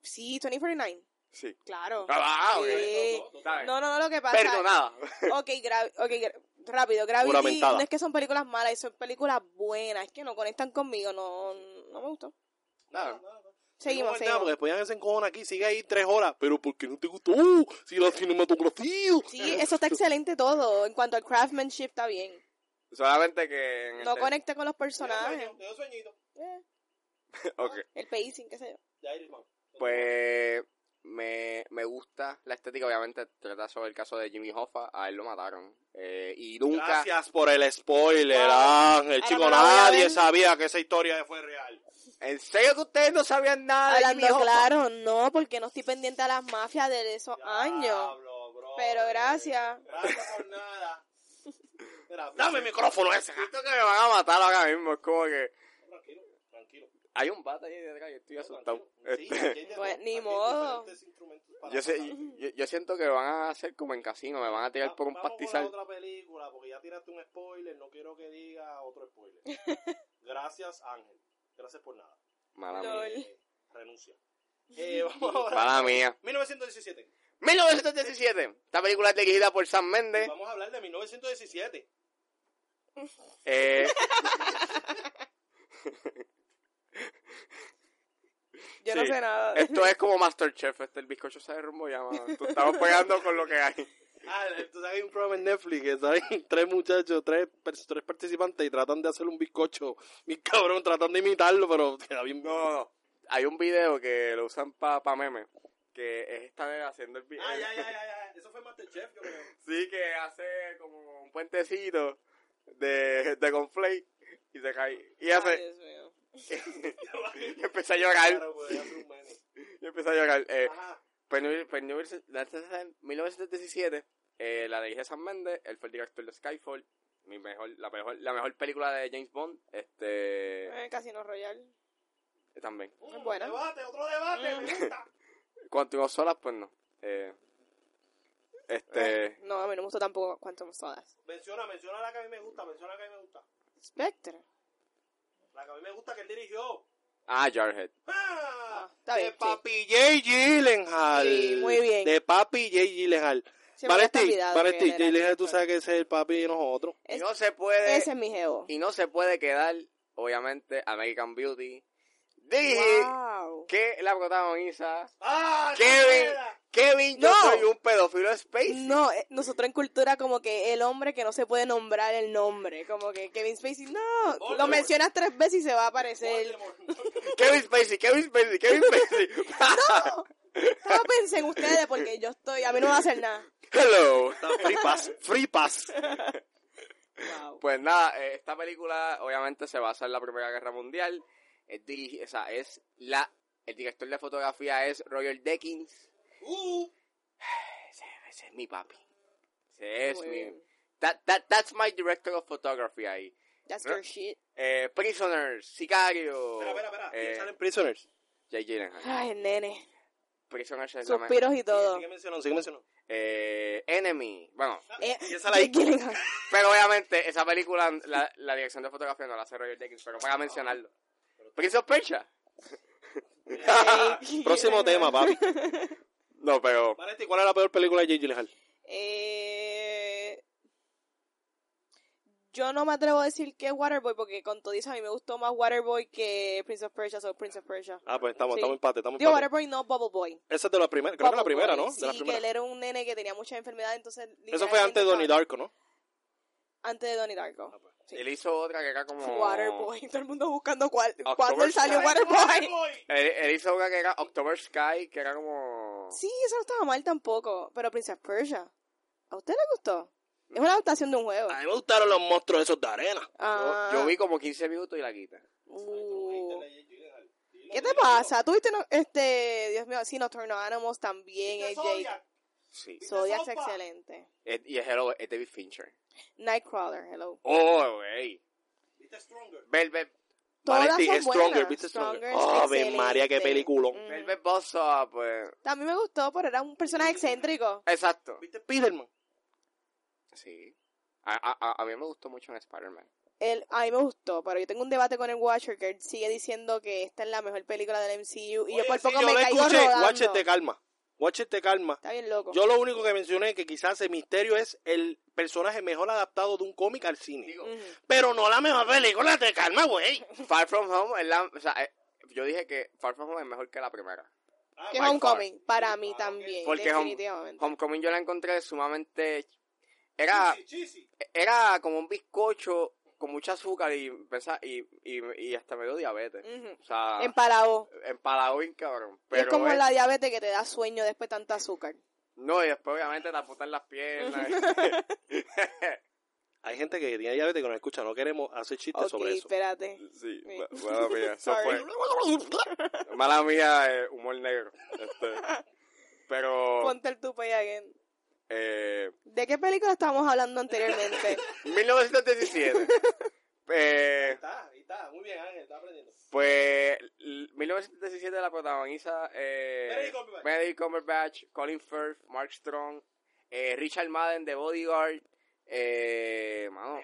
Sí, 2049. Sí. Claro. Ah, ok. Sí. No, no, no, lo que pasa. Perdonada. Ok, gra okay gra- rápido. Gravity Juramentada. no es que son películas malas, son películas buenas. Es que no conectan conmigo, no, no me gustó. Nada. Seguimos, No, seguimos. Porque después ya se encojona aquí, sigue ahí tres horas. Pero ¿por qué no te gustó? Uh, si la cinematografía. Sí, eso está excelente todo. En cuanto al craftsmanship, está bien. Solamente que... En No este- conecta con los personajes. Te sueñito. Eh, Ok. el pacing, qué sé yo. Ya. Pues me, me gusta la estética, obviamente trata sobre el caso de Jimmy Hoffa, a él lo mataron. Eh, y nunca... Gracias por el spoiler, Wow. Ángel. Ahora Chico, nadie sabía que esa historia fue real. ¿En serio que ustedes no sabían nada de Jimmy Hablando Hoffa? claro, no, porque no estoy pendiente a las mafias de esos años. Diablo, bro. Pero gracias. Gracias por nada. Mira, dame el micrófono ese. Siento que me van a matar ahora mismo, es como que... Tranquilo, tranquilo. Hay un bate ahí detrás y estoy asustado. Sí, Este, Pues, ni modo. yo, sé, yo, yo siento que van a hacer como en casino, me van a tirar Va- por un vamos pastizal. Con la otra película, porque ya tiraste un spoiler, no quiero que diga otro spoiler. Gracias, Ángel. Gracias por nada. Mala Lol. mía. Renuncia. Eh, vamos ahora. Mala mía. 1917. 1917. Esta película es dirigida por Sam Mendes. Vamos a hablar de 1917. Eh, Yo no Sí. sé nada. esto es como Masterchef, este el bizcocho se derrumbó ya, mano. Tú estamos pegando con lo que hay. Ah, tú sabes, hay un programa en Netflix que salen tres muchachos, tres, tres participantes y tratan de hacer un bizcocho. Mi cabrón, tratan de imitarlo, pero queda bien. No, no, no. Hay un video que lo usan para pa meme, que es esta vez haciendo el video. Ah, ya, ya, ya, ya. Eso fue Masterchef, yo creo. Sí, que hace como un puentecito de, de conflate y se cae. Y Ay, hace... Dios mío. y empieza a llorar. Claro, meme. Y empieza a llorar. Eh, Ajá. pues, en- pues en 1917 Eh, la dirige Sam Mendes, él fue el director de Skyfall, mi mejor, la mejor, la mejor película de James Bond, este, Eh, Casino Royale. también. Es buena. Debate, otro debate, Mm. me gusta. Quantum of Solace, pues no. Eh, este, Eh, no, a mí no me gustó tampoco Quantum of Solace. Menciona, menciona la que a mí me gusta, menciona la que a mí me gusta. Spectre. La que a mí me gusta que él dirigió. ah, Jarhead. ¡Ah! está de bien, sí. Papi J. Gyllenhaal. Sí, muy bien. De Papi J. Gyllenhaal. Se que Vanesti, él era J. Tú sabes que ese es el papi de nosotros. Y no se puede, ese es mi geo. y no se puede quedar, obviamente, American Beauty. Dije Wow. que la protagoniza ¡Ah! Kevin, Kevin, yo No. soy un pedófilo Space. No, eh, nosotros en cultura como que el hombre que no se puede nombrar el nombre, como que Kevin Spacey, no, Voldemort. lo mencionas tres veces y se va a aparecer. Kevin Spacey, Kevin Spacey, Kevin Spacey. No pensé en ustedes porque yo estoy, a mí no me va a hacer nada. Hello. Free pass, free pass. Wow. Pues nada, eh, esta película obviamente se basa en la Primera Guerra Mundial. Es, dirigi- o sea, es la, el director de fotografía es Roger Deakins. Uh, Ese, ese es mi papi. Ese es Muy mi... That, that, that's my director of photography ahí. That's your shit. Eh, Prisoners, Sicario. espera, espera, espera. ¿Quién eh, salen Prisoners? Jake Gyllenhaal. Ay, nene. Suspiros y todo. Eh, Enemy. Bueno, Eh, ¿Quién sale ahí? Jake Gyllenhaal. pero obviamente esa película, la, la dirección de fotografía no la hace Roger Deakins, pero para mencionarlo. Prince of Persia. Próximo tema, papi. No, pero ¿cuál es la peor película de J. Gyllenhaal? Eh, yo no me atrevo a decir que es Waterboy porque con todo eso a mí me gustó más Waterboy que Prince of Persia, so Prince of Persia. Ah, pues estamos, Sí. estamos empate, estamos Digo empate. Waterboy, no Bubble Boy. Esa es de la primera, creo que la Bubble primera, Boy. ¿no? De la Sí, que él era un nene que tenía muchas enfermedades, entonces... Eso fue antes de Donnie Darko, ¿no? Antes de Donnie Darko. Ah, pues. Sí. él hizo otra que era como... Waterboy, todo el mundo buscando cuál, cuándo él salió. Waterboy. Él, él hizo una que era October Sky, que era como... Sí, eso no estaba mal tampoco, pero Prince of Persia, ¿a usted le gustó? Es una adaptación de un juego. A mí me gustaron los monstruos esos de arena. Yo, Ah. yo vi como 15 minutos y la quita. Uh. ¿Qué te pasa? ¿Tú viste, no- este, Dios mío, sí, Nocturnal Animals también, es Jake. Sí. Zodiac es excelente. Es- y es, Hello, es David Fincher. Nightcrawler, hello. Oh, wey. ¿Viste Stronger? Velvet, Todas son es Stronger, buenas. ¿viste Stronger? Oh, excelente. María, qué peliculón. Mm. Velvet Buzzsaw, pues... A mí me gustó, pero era un personaje excéntrico. Exacto. ¿Viste Spiderman? Sí. A, a, a- a mí me gustó mucho en Spider-Man. A mí me gustó, pero yo tengo un debate con el Watcher que él sigue diciendo que esta es la mejor película del MCU y yo Oye, por sí, poco yo me lo caigo escuché. rodando. Watch it, te calma. Watch it, te calma. Está bien loco. Yo lo único que mencioné es que quizás el misterio es el personaje mejor adaptado de un cómic al cine. Digo. Pero no la mejor película, te calma, güey. Far From Home es la... O sea, eh, yo dije que Far From Home es mejor que la primera. que by Homecoming, para mí también, Porque Home- definitivamente. Homecoming yo la encontré sumamente... Era, era como un bizcocho con mucho azúcar y, pensa- y, y, y hasta me dio diabetes. Ujú. O sea, empalado bien cabrón. Y Pero es como es- la diabetes que te da sueño después de tanto azúcar. No, y después obviamente te apuntan las piernas. Hay gente que tiene diabetes que nos escucha. No queremos hacer chistes sobre eso. espérate. sí, Sí. ma- mala mía. Eso fue, mala mía, eh, humor negro. Este, pero, Ponte el tupe again. Eh, ¿De qué película estábamos hablando anteriormente? 1917. eh, Está, ahí está. Muy bien, Ángel. Está aprendiendo. Pues, l- 1917 la protagoniza eh, Benedict Cumberbatch. Colin Firth, Mark Strong, eh, Richard Madden de Bodyguard. Eh, mano,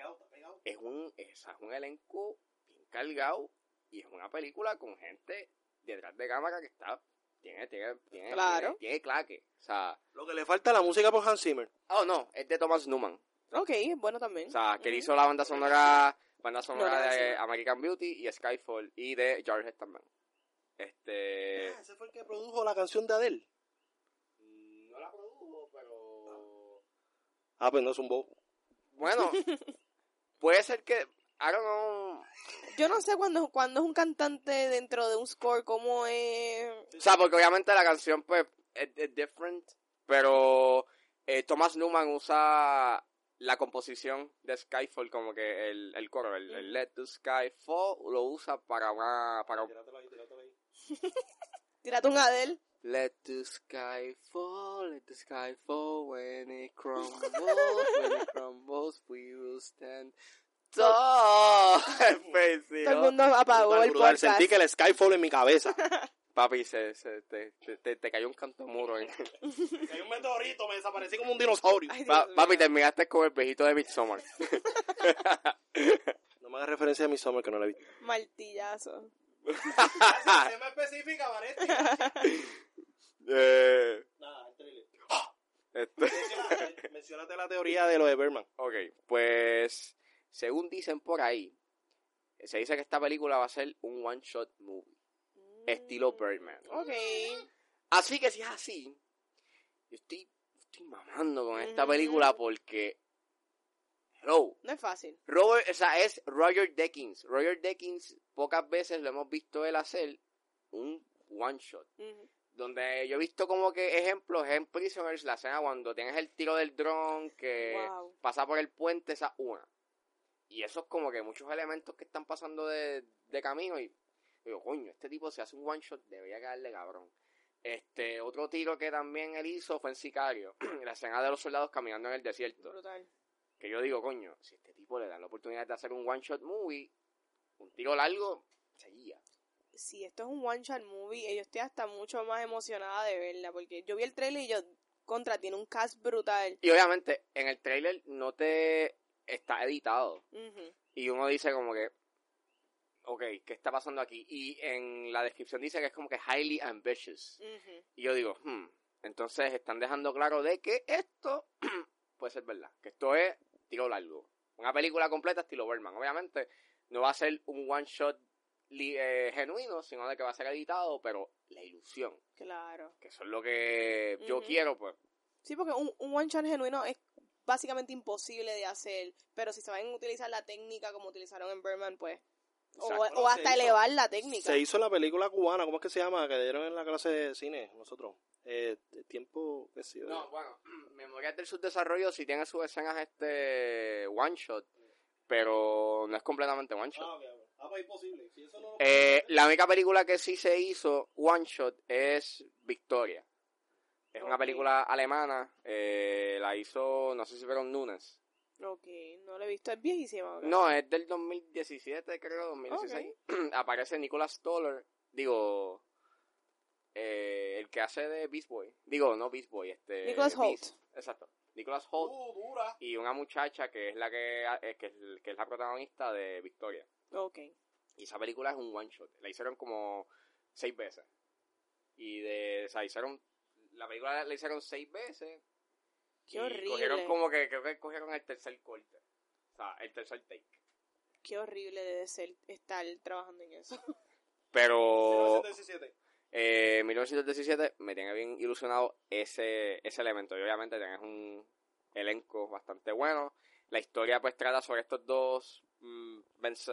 es un, es, es un elenco bien cargado y es una película con gente detrás de cámara que está, tiene, tiene, tiene, Claro. tiene, tiene claque. O sea, Lo que le falta es la música por Hans Zimmer. oh no, es de Thomas Newman. ok, bueno también. O sea, que él hizo la banda sonora, banda sonora No, no, de sí. American Beauty y Skyfall y de Jarhead también. Este. Ah, ese fue el que produjo la canción de Adele. No la produjo, pero. Ah, pues no es un bobo. Bueno, puede ser que. I don't know. Yo no sé cuando, cuando es un cantante dentro de un score, cómo es... O sea, porque obviamente la canción, pues, es, es different. Pero eh, Thomas Newman usa la composición de Skyfall como que el, el coro, el, el Let the Sky Fall, lo usa para una. Para, Tírate un Adele. Let the sky fall let the sky fall when it crumbles, when it crumbles, we will stand tall. Pues, sí, Todo el ¿no? mundo apagó el brutal. podcast. Sentí que el Skyfall en mi cabeza. Papi, se, se- te, te- te- te cayó un canto muro. ahí. Hay un meteorito, me desaparecí como un dinosaurio. Ay, Pa- Dios papi, terminaste con el viejito de Midsommar. No me hagas referencia a mi Summer que no la he visto. Martillazo. Se me especifica, Vanetti. Eh, Nada, el trailer. este- Mencionate la teoría de lo de Berman. Ok, pues según dicen por ahí, se dice que esta película va a ser un one shot movie, estilo Birdman. Ok. Así que si es así, yo estoy, estoy mamando con esta película porque, hello, No es fácil. Robert, o sea, es Roger Deakins. Roger Deakins, pocas veces lo hemos visto él hacer un one shot. Ujú. Donde yo he visto como que ejemplos en Prisoners, la escena cuando tienes el tiro del dron que Wow. pasa por el puente, esa una. Y eso es como que muchos elementos que están pasando de, de camino y digo, coño, este tipo se hace un one shot, debería quedarle cabrón. Este, otro tiro que también él hizo fue en Sicario, la escena de los soldados caminando en el desierto. Brutal. Que yo digo, coño, si este tipo le dan la oportunidad de hacer un one shot movie, un tiro largo, seguía. Si esto es un one shot movie, yo estoy hasta mucho más emocionada de verla. Porque yo vi el trailer y yo, contra, tiene un cast brutal. Y obviamente, en el trailer no te está editado. Y uno dice como que, ok, ¿qué está pasando aquí? Y en la descripción dice que es como que highly ambitious. Y yo digo, hmm, entonces están dejando claro de que esto puede ser verdad. Que esto es tiro largo. Una película completa estilo Berman. Obviamente no va a ser un one shot eh, genuino, sino de que va a ser editado, pero la ilusión, Claro. que eso es lo que yo quiero, pues Sí, porque un, un one shot genuino es básicamente imposible de hacer. Pero si saben utilizar la técnica como utilizaron en Berman, pues. O, Exacto. o Se hasta hizo- elevar la técnica. Se hizo la película cubana, ¿cómo es que se llama? Que dieron en la clase de cine nosotros. Eh, tiempo, sé yo. No, bueno, Memorias del Subdesarrollo sí tiene sus escenas este one shot, pero no es completamente one shot. Ah, ok, ok. Ah, pues imposible. Si eso no... Eh, la única película que sí se hizo one shot es Victoria. Es una película alemana, eh, la hizo, no sé si fueron Nunes. Ok, no lo he visto. Es viejísima. No, es del 2017, creo, 2016. Aparece Nicolas Stoller, digo, eh, el que hace de Beast Boy. Digo, no Beast Boy, este... Nicholas Beast. Holt. Exacto. Nicolas Holt Uh, dura. y una muchacha que es la que, eh, que, es, que es la protagonista de Victoria. Ok. Y esa película es un one shot. La hicieron como seis veces. Y de, o sea, hicieron, la película la hicieron seis veces. Qué y horrible. Cogieron como que, creo que cogieron el tercer corte. O sea, el tercer take. Qué horrible debe ser estar trabajando en eso. Pero 1917. eh, 1917 me tiene bien ilusionado ese, ese elemento. Y obviamente tienes un elenco bastante bueno. La historia pues trata sobre estos dos, mm,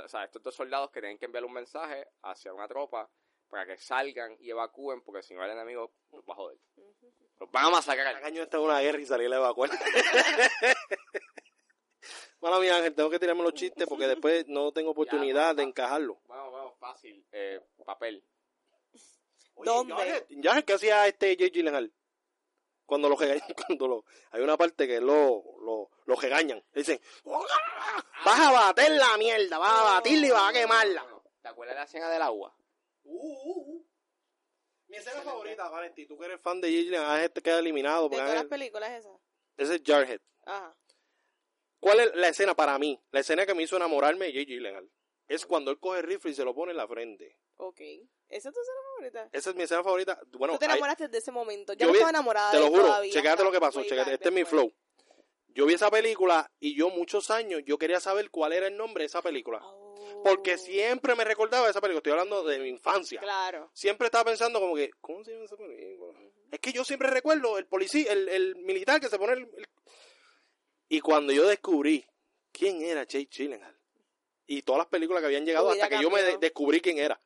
o sea, estos dos soldados que tienen que enviar un mensaje hacia una tropa para que salgan y evacúen porque si no el enemigo los va a joder. Los van a masacrar. Caño está en una guerra y salir a evacuar. Mala mía, Ángel, tengo que tirarme los chistes porque después no tengo oportunidad de encajarlo. Bueno, bueno, fácil. Eh, papel. ¿Dónde? Ya, ¿qué hacía este J. Gyllenhaal? Cuando lo regañan, cuando lo... Hay una parte que lo, lo, lo regañan. Le dicen, vas a bater la mierda, vas a batirla y vas a quemarla. ¿Te acuerdas de la escena del agua? Uh, uh, uh. Mi escena favorita, Vanetti, tú que eres fan de J. Gyllenhaal, Ángel te queda eliminado. ¿De todas las películas esas? ese es Jarhead. Ajá. ¿Cuál es la escena para mí? La escena que me hizo enamorarme de J. Gyllenhaal. Es cuando él coge el rifle y se lo pone en la frente. Ok. ¿Esa es tu escena favorita? Esa es mi escena favorita. Bueno, Tú te hay- enamoraste de ese momento. Yo, Yo no estaba enamorada te lo juro, todavía. checate lo que pasó, checate, este es mi flow. Yo vi esa película y yo muchos años yo quería saber cuál era el nombre de esa película. Oh. Porque siempre me recordaba esa película, estoy hablando de mi infancia. Claro. Siempre estaba pensando como que, ¿cómo se llama esa película? Es que yo siempre recuerdo el policía, el, el militar que se pone el, el- Y cuando yo descubrí quién era Jake Gyllenhaal y todas las películas que habían llegado hasta que yo me de- descubrí quién era,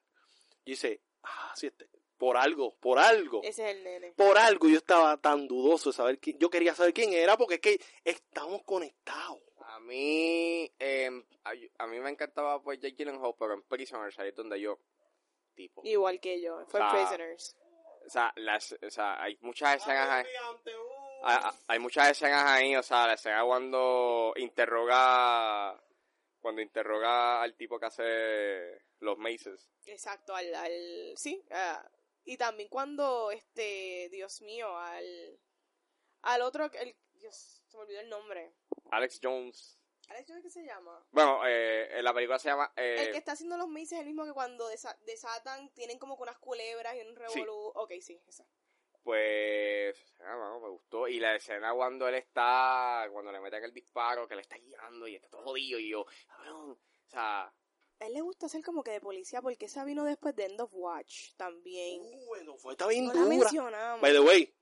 yo hice, ah, sí, este, por algo, por algo. Ese es el nene. Por algo yo estaba tan dudoso de saber quién, yo quería saber quién era porque es que estamos conectados. A mí, eh, a, a mí me encantaba pues Jake Gyllenhaal, pero en Prisoners ahí es donde yo, tipo, Igual que yo. Fue Ah. Prisoners. o sea, las, o sea, hay muchas escenas ahí. Hay, hay muchas escenas ahí, o sea, la escena cuando interroga cuando interroga al tipo que hace los maces. Exacto, al, al sí, y también cuando, este, Dios mío, al, al otro, el, Dios, se me olvidó el nombre. Alex Jones. ¿Alex Jones qué se llama? Bueno, eh, la película se llama... eh, el que está haciendo los maces es el mismo que cuando desa- desatan, tienen como que unas culebras y un revolú. Ok, sí, esa. Pues, ah, bueno, me gustó. Y la escena cuando él está, cuando le meten el disparo, que le está guiando y está todo jodido y yo, cabrón, o sea, A él le gusta ser como que de policía porque esa vino después de End of Watch también. Bueno, fue está bien no la dura. mencionamos. By the way,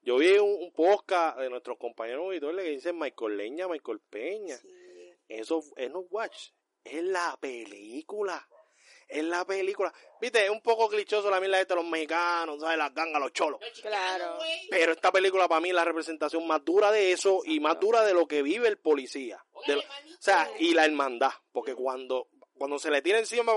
yo vi un, un podcast de nuestros compañeros auditores que dicen Michael Leña, Michael Peña. Sí. Eso es no watch, es la película. Es la película. Viste, es un poco clichoso la mierda de los mexicanos, ¿sabes? Las gangas, los cholos. Claro. Pero esta película para mí es la representación más dura de eso y más dura de lo que vive el policía. De o sea, y la hermandad. Porque cuando, cuando se le tira encima,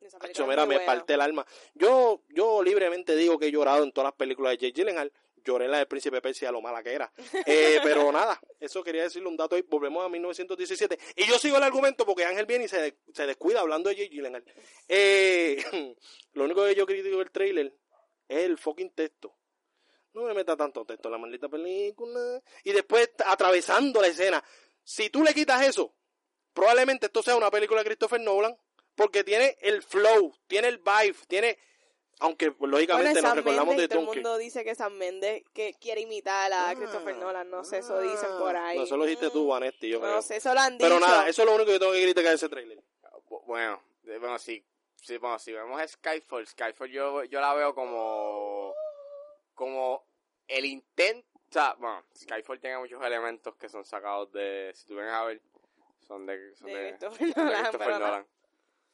Esa Acho, mira, me buena. parte el alma. Yo, yo libremente digo que he llorado en todas las películas de Jake Gyllenhaal. Lloré en la del Príncipe Persia, lo mala que era. Eh, pero nada, eso quería decirle un dato. Y volvemos a 1917. Y yo sigo el argumento porque Ángel viene y se, de- se descuida hablando de Jake Gyllenhaal. Eh, lo único que yo critico del trailer es el fucking texto. No me meta tanto texto en la maldita película. Y después atravesando la escena. Si tú le quitas eso, probablemente esto sea una película de Christopher Nolan. Porque tiene el flow, tiene el vibe, tiene... Aunque pues, lógicamente nos recordamos Mendes de todo el mundo dice que Sam Mendes que quiere imitar a Christopher Nolan. No sé, eso dicen por ahí. No, eso lo dijiste tú, Mm, Vanetti, yo creo. No sé, eso lo han dicho. Pero nada, eso es lo único que tengo que criticar de ese trailer. bu- bueno, eh, bueno, si, si, bueno, si vemos Skyfall, Skyfall yo, yo la veo como, como el intento, o sea, bueno, Skyfall tiene muchos elementos que son sacados de, si tú vienes a ver, son de, son De de, Christopher son de Nolan, Christopher.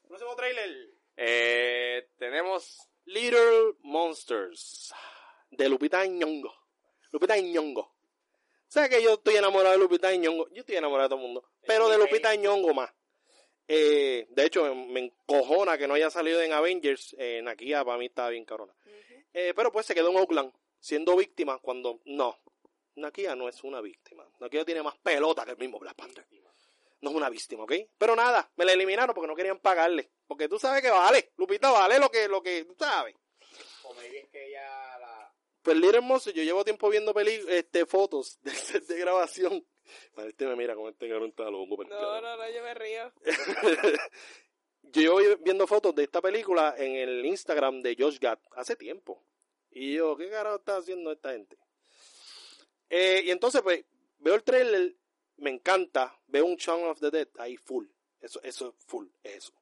Próximo trailer. Eh, tenemos Little Monsters. De Lupita Nyong'o. Lupita Nyong'o. ¿Sabes que yo estoy enamorado de Lupita Nyong'o? Yo estoy enamorado de todo el mundo. Pero de Lupita Nyong'o más. Eh, de hecho, me, encojona que no haya salido en Avengers. Eh, Nakia para mí estaba bien cabrona. Ujú. Eh, pero pues se quedó en Oakland, siendo víctima cuando no. Nakia no es una víctima. Nakia tiene más pelota que el mismo Black Panther. No es una víctima, ¿ok? Pero nada, me la eliminaron porque no querían pagarle. Porque tú sabes que vale, Lupita vale lo que, lo que tú sabes. o es que ella la... Pues Little Monster, yo llevo tiempo viendo peli este, fotos del set de grabación. Este me mira como este cabrón está loco. el No, no, no, yo me río. yo llevo viendo fotos de esta película en el Instagram de Josh Gad hace tiempo. Y yo, ¿qué carajo está haciendo esta gente? Eh, y entonces, pues, veo el trailer, me encanta, veo un Shaun of the Dead ahí full. Eso, eso es full, es eso.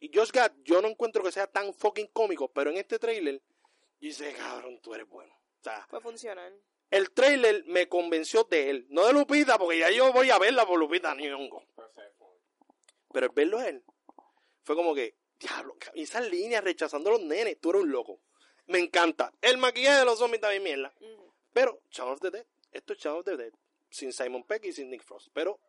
Y Josh Gad, yo no encuentro que sea tan fucking cómico, pero en este trailer, yo dice, cabrón, tú eres bueno. O sea, Puede funcionar. el trailer me convenció de él, no de Lupita, porque ya yo voy a verla por Lupita Nyong'o. Pero el verlo a él fue como que, diablo, esas líneas rechazando a los nenes, tú eres un loco. Me encanta. El maquillaje de los zombies también mierda. Pero, Shaun of the Dead, esto es Shaun of the Dead. Sin Simon Peck y sin Nick Frost. Pero,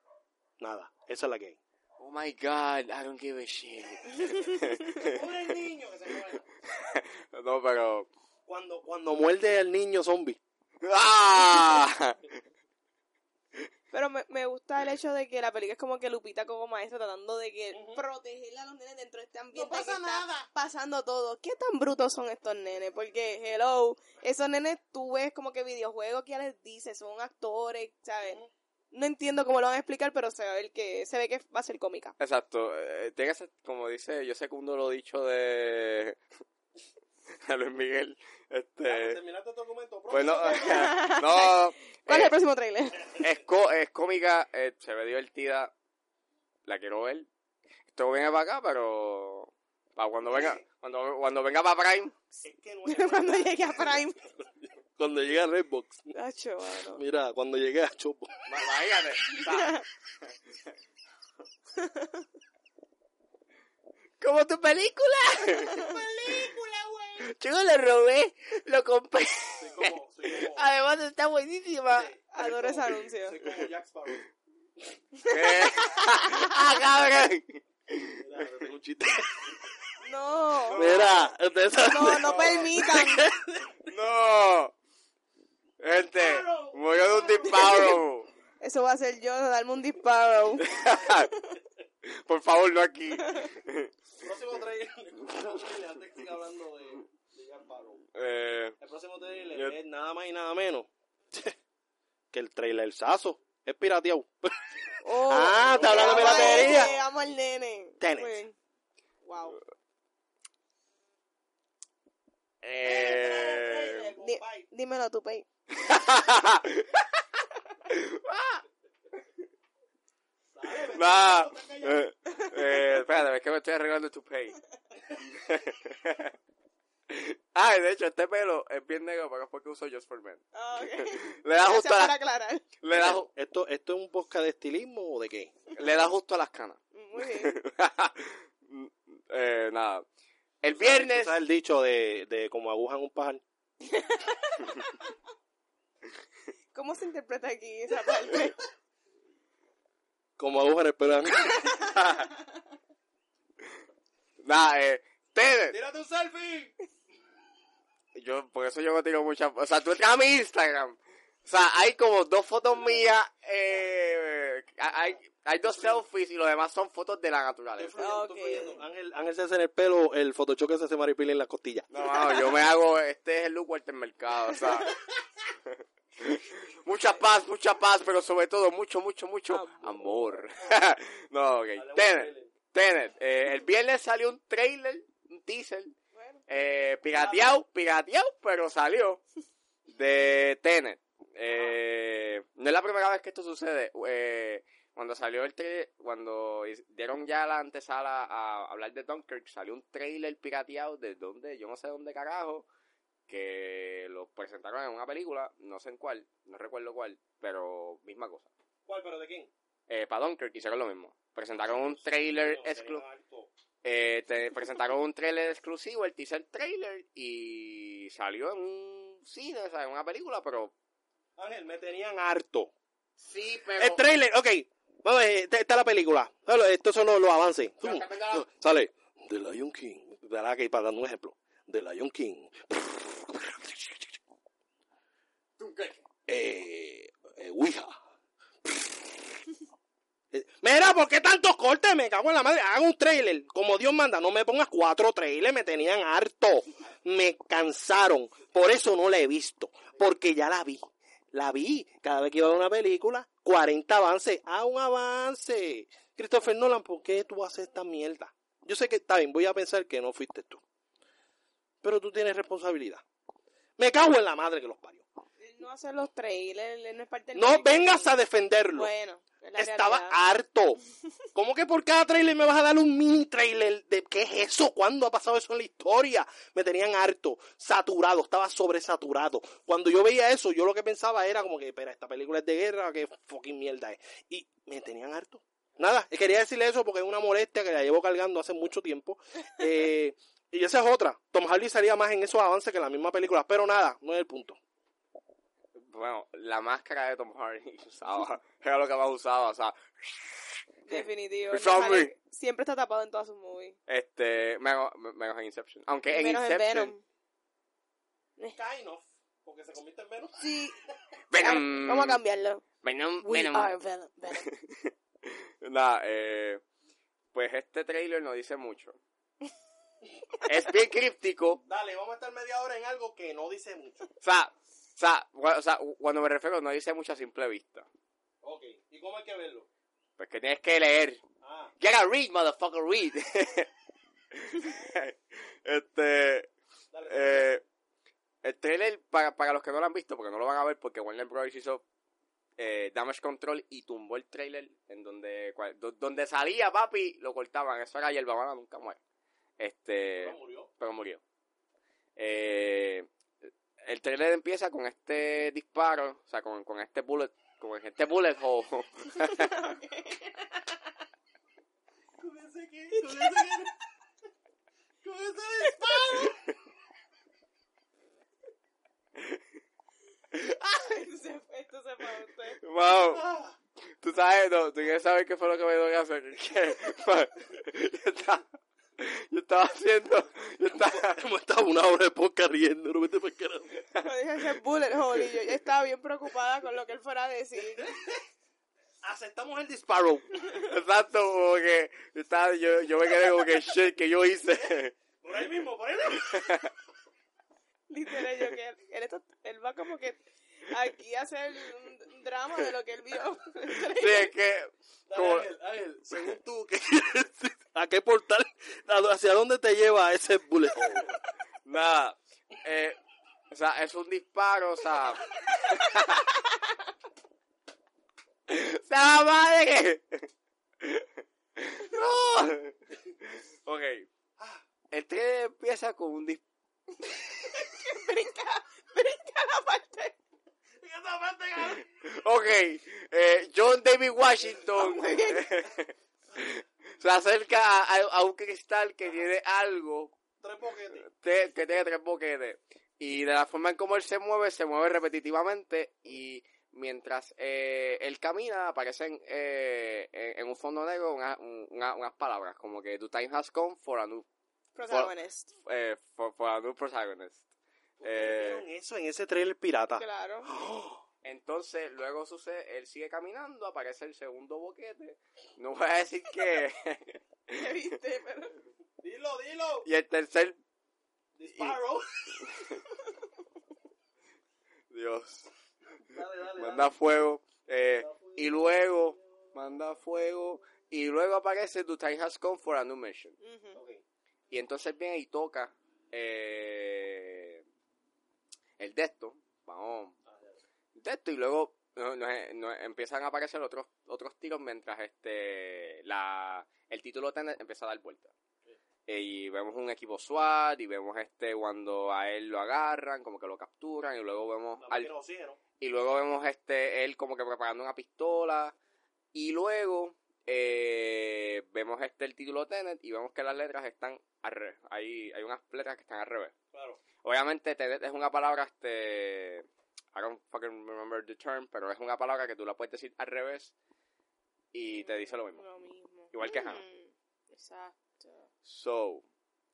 nada, esa es la que Oh my god, I don't give a shit. niño que se no, pero... Cuando, cuando muerde al niño zombie. ¡Ah! Pero me, me gusta el hecho de que la película es como que Lupita como maestra tratando de que proteger a los nenes dentro de este ambiente pasa que está nada. pasando todo. ¿Qué tan brutos son estos nenes? Porque, hello, esos nenes tú ves como que videojuegos que ya les dice, son actores, ¿sabes? No entiendo cómo lo van a explicar, pero se ve que se ve que va a ser cómica. Exacto. eh, tiene que ser, como dice, yo secundo lo dicho de... a Luis Miguel. Este... Terminaste tu documento. Pues no, no, ¿Cuál es eh, el próximo trailer? es, co- es cómica, eh, se ve divertida, la quiero ver. Esto viene para acá, pero para cuando venga, cuando, cuando venga para Prime, Es que no es- Cuando llegue a Prime. Cuando llegue a Redbox. Acho, mano. Mira, cuando llegue a Chopo. ma- imagínate. o sea, Como tu película. película, güey. Yo lo robé, lo compré. Soy como, soy como, Además está buenísima. Adoro ese anuncio. soy como Jack Sparrow. Ah, cabrón. Mira, tengo un chiste. No. Mira, ustedes saben- No, no permitan. No. Gente, murió de un disparo. Eso va a ser yo, darme un disparo. Por favor, no aquí. próximo trailer. Antes que siga hablando de, de Jack Sparrow. Eh, El próximo trailer Yo- es nada más y nada menos que el trailer Sazo. Es pirateado. Oh, Ah, está hablando de piratería. Vamos al nene. Tenet. Bien. Wow. eh, Di- dímelo tú, Pei. Nah, eh, eh, espérate, es que me estoy arreglando tu pay. ah, de hecho, este pelo es bien negro, pero es porque uso Just for Men. Ah, ok. Le da justo a la, le da, ju- ¿Esto, ¿Esto es un podcast de estilismo o de qué? le da justo a las canas. Muy bien. eh, nada. El ¿Tú viernes, sabes el dicho de, de como agujan un pájaro? ¿Cómo se interpreta aquí esa parte? Como agujan el pelo. nada, eh, Tenet. ¡Tírate un selfie! Yo, por eso yo me tiro muchas, o sea, tú entras a mi Instagram. O sea, hay como dos fotos mías, eh, hay, hay dos selfies y los demás son fotos de la naturaleza. Ok. Ángel, Ángel se hace en el pelo el Photoshop que se hace Maripili en las costillas. No, mano, yo me hago, este es el look Walter Mercado, o sea. mucha paz, mucha paz, pero sobre todo mucho, mucho, mucho amor. no, ok. Tenet, Tenet. Eh, el viernes salió un trailer, un teaser, Bueno, eh, pirateado, pirateado, pero salió de Tenet. Eh, no es la primera vez que esto sucede. Eh, cuando salió el trailer, cuando dieron ya la antesala a hablar de Dunkirk, salió un trailer pirateado de donde, yo no sé dónde carajo, que lo presentaron en una película, no sé en cuál, no recuerdo cuál, pero misma cosa. ¿Cuál, pero de quién? Eh, para Dunkirk hicieron lo mismo. Presentaron un trailer exclusivo. Eh, te presentaron un trailer exclusivo, el teaser trailer, y salió en un cine, o sea, en una película, pero... Ángel, me tenían harto. Sí, pero... El trailer, ok. Vamos, a ver, esta esta es la película. Estos son los, los avances. Está. Sale The Lion King. ¿Verdad que para dar un ejemplo? The Lion King. Eh, eh, Ouija. Mira, ¿por qué tantos cortes? Me cago en la madre. Haga un trailer. Como Dios manda, no me pongas cuatro trailers. Me tenían harto. Me cansaron. Por eso no la he visto. Porque ya la vi. La vi. Cada vez que iba a ver una película, 40 avances. Ah, un avance. Christopher Nolan, ¿por qué tú haces esta mierda? Yo sé que está bien, voy a pensar que no fuiste tú. Pero tú tienes responsabilidad. Me cago en la madre que los parió. No hace los trailers, él no es parte del No marketing. vengas a defenderlo. Bueno, es Estaba realidad. harto. ¿Cómo que por cada trailer me vas a dar un mini trailer? ¿De qué es eso? ¿Cuándo ha pasado eso en la historia? Me tenían harto, saturado, estaba sobresaturado. Cuando yo veía eso, yo lo que pensaba era como que, espera, esta película es de guerra, qué fucking mierda es. Y me tenían harto. Nada, quería decirle eso porque es una molestia que la llevo cargando hace mucho tiempo. Eh, y esa es otra. Tom Hardy salía más en esos avances que en la misma película. Pero nada, no es el punto. Bueno, la máscara de Tom Hardy usaba, era lo que más usaba, o sea, Definitivo. Siempre está tapado en todas sus movies. este, menos, menos en Inception. Aunque en Menos en Inception... Venom. Kind of, porque se convierte en menos. Sí. Venom, Vamos a cambiarlo. Venom, We Venom. are Venom. Venom. Nada, eh, pues este trailer no dice mucho. es bien críptico. Dale, vamos a estar media hora en algo que no dice mucho. O sea, o sea, o sea, cuando me refiero no dice mucho a simple vista. Ok, ¿y cómo hay que verlo? Pues que tienes que leer. Ah, Get a read, motherfucker, read. este, dale. eh, el trailer, para, para los que no lo han visto, porque no lo van a ver, porque Warner Bros. hizo eh, Damage Control y tumbó el trailer en donde, cua- do- donde salía papi, lo cortaban. Eso era hierba mala, nunca muere. Este, No murió. pero murió. Eh, el trailer empieza con este disparo, o sea, con, con este bullet, con este bullet hole. ¿Con ese qué? ¿Con ese qué? ¿Con ese disparo? Esto se fue, esto se fue a usted. Wow. Ah, Tú sabes, no, tú quieres saber qué fue lo que me dio que hacer. Que, yo, estaba, haciendo, yo estaba, Hemos estado una hora de podcast riendo, no vete para carajo. Dije ese bullet hole, y yo ya estaba bien preocupada con lo que él fuera a decir. Aceptamos el disparo. exacto, como que, yo estaba, yo, yo me quedé como que shit, que yo hice. Por ahí mismo, por ahí mismo. Literal, yo que él, él, está- él va como que aquí hacer un drama de lo que él vio. Sí, es que, como, Ángel, Ángel, según tú, ¿qué? ¿a qué portal? ¿A- ¿Hacia dónde te lleva ese bullet nada, eh, o sea, es un disparo, o sea... ¡Sa madre! ¡No! Ok. El tren empieza con un disparo. brinca, brinca la parte. Ok, eh, John David Washington se acerca a, a- un cristal que tiene algo Tres boquetes. te- que tiene tres boquetes. Y de la forma en cómo él se mueve, se mueve repetitivamente y mientras eh, él camina aparecen eh, en, en un fondo negro una- un- una- unas palabras como que the time has come for a new, Protagonist. eh, for, for a new protagonist. Eh, ¿Vieron eso en ese trailer pirata? Claro. Entonces, luego sucede, él sigue caminando, aparece el segundo boquete. No voy a decir que. ¿Qué viste? Pero... Dilo, dilo. y el tercer. Disparo. Dios. Dale, dale, Manda fuego. eh, y luego. Manda fuego. Y luego aparece Tu Time Has Come for a New Mission. Y entonces viene y toca. eh, el de esto. Vamos. De esto. Y luego. empiezan a aparecer otros otros tiros mientras este la el título Tenet empieza a dar vuelta Eh, y vemos un equipo SWAT y vemos este cuando a él lo agarran como que lo capturan y luego vemos al, y luego vemos este él como que preparando una pistola y luego eh, vemos este el título Tenet y vemos que las letras están al revés hay, hay unas letras que están al revés Claro. Obviamente Tenet es una palabra este I don't fucking remember the term pero es una palabra que tú la puedes decir al revés y te dice lo mismo Lo mismo. Igual que Hannah. Mm, Exacto. so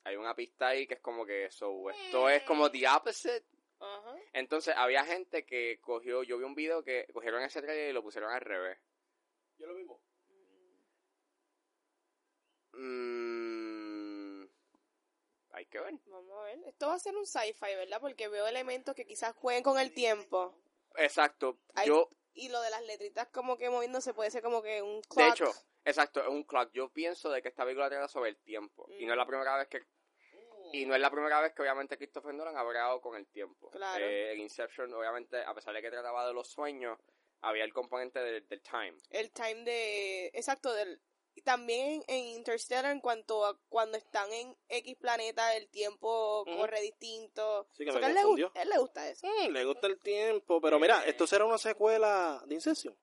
hay una pista ahí que es como que so esto es como the opposite Ajá. Entonces había gente que cogió, yo vi un video que cogieron ese trailer y lo pusieron al revés. Yo lo mismo. Mm, hay que ver. Vamos a ver. Esto va a ser un sci-fi, ¿verdad? Porque veo elementos que quizás jueguen con el tiempo. Exacto. Hay- Yo, Y lo de las letritas como que moviéndose puede ser como que un clock. de hecho, exacto, es un clock. Yo pienso de que esta película trata sobre el tiempo. Y no es la primera vez que y no es la primera vez que obviamente Christopher Nolan ha bregado con el tiempo. Claro. Eh, en Inception, obviamente, a pesar de que trataba de los sueños, había el componente del, del time. el time de exacto del también en Interstellar en cuanto a cuando están en X planeta el tiempo corre distinto Sí, que O sea, a él, le gusta, él le gusta eso Mm, le gusta el tiempo, pero mira, esto será una secuela de Inception.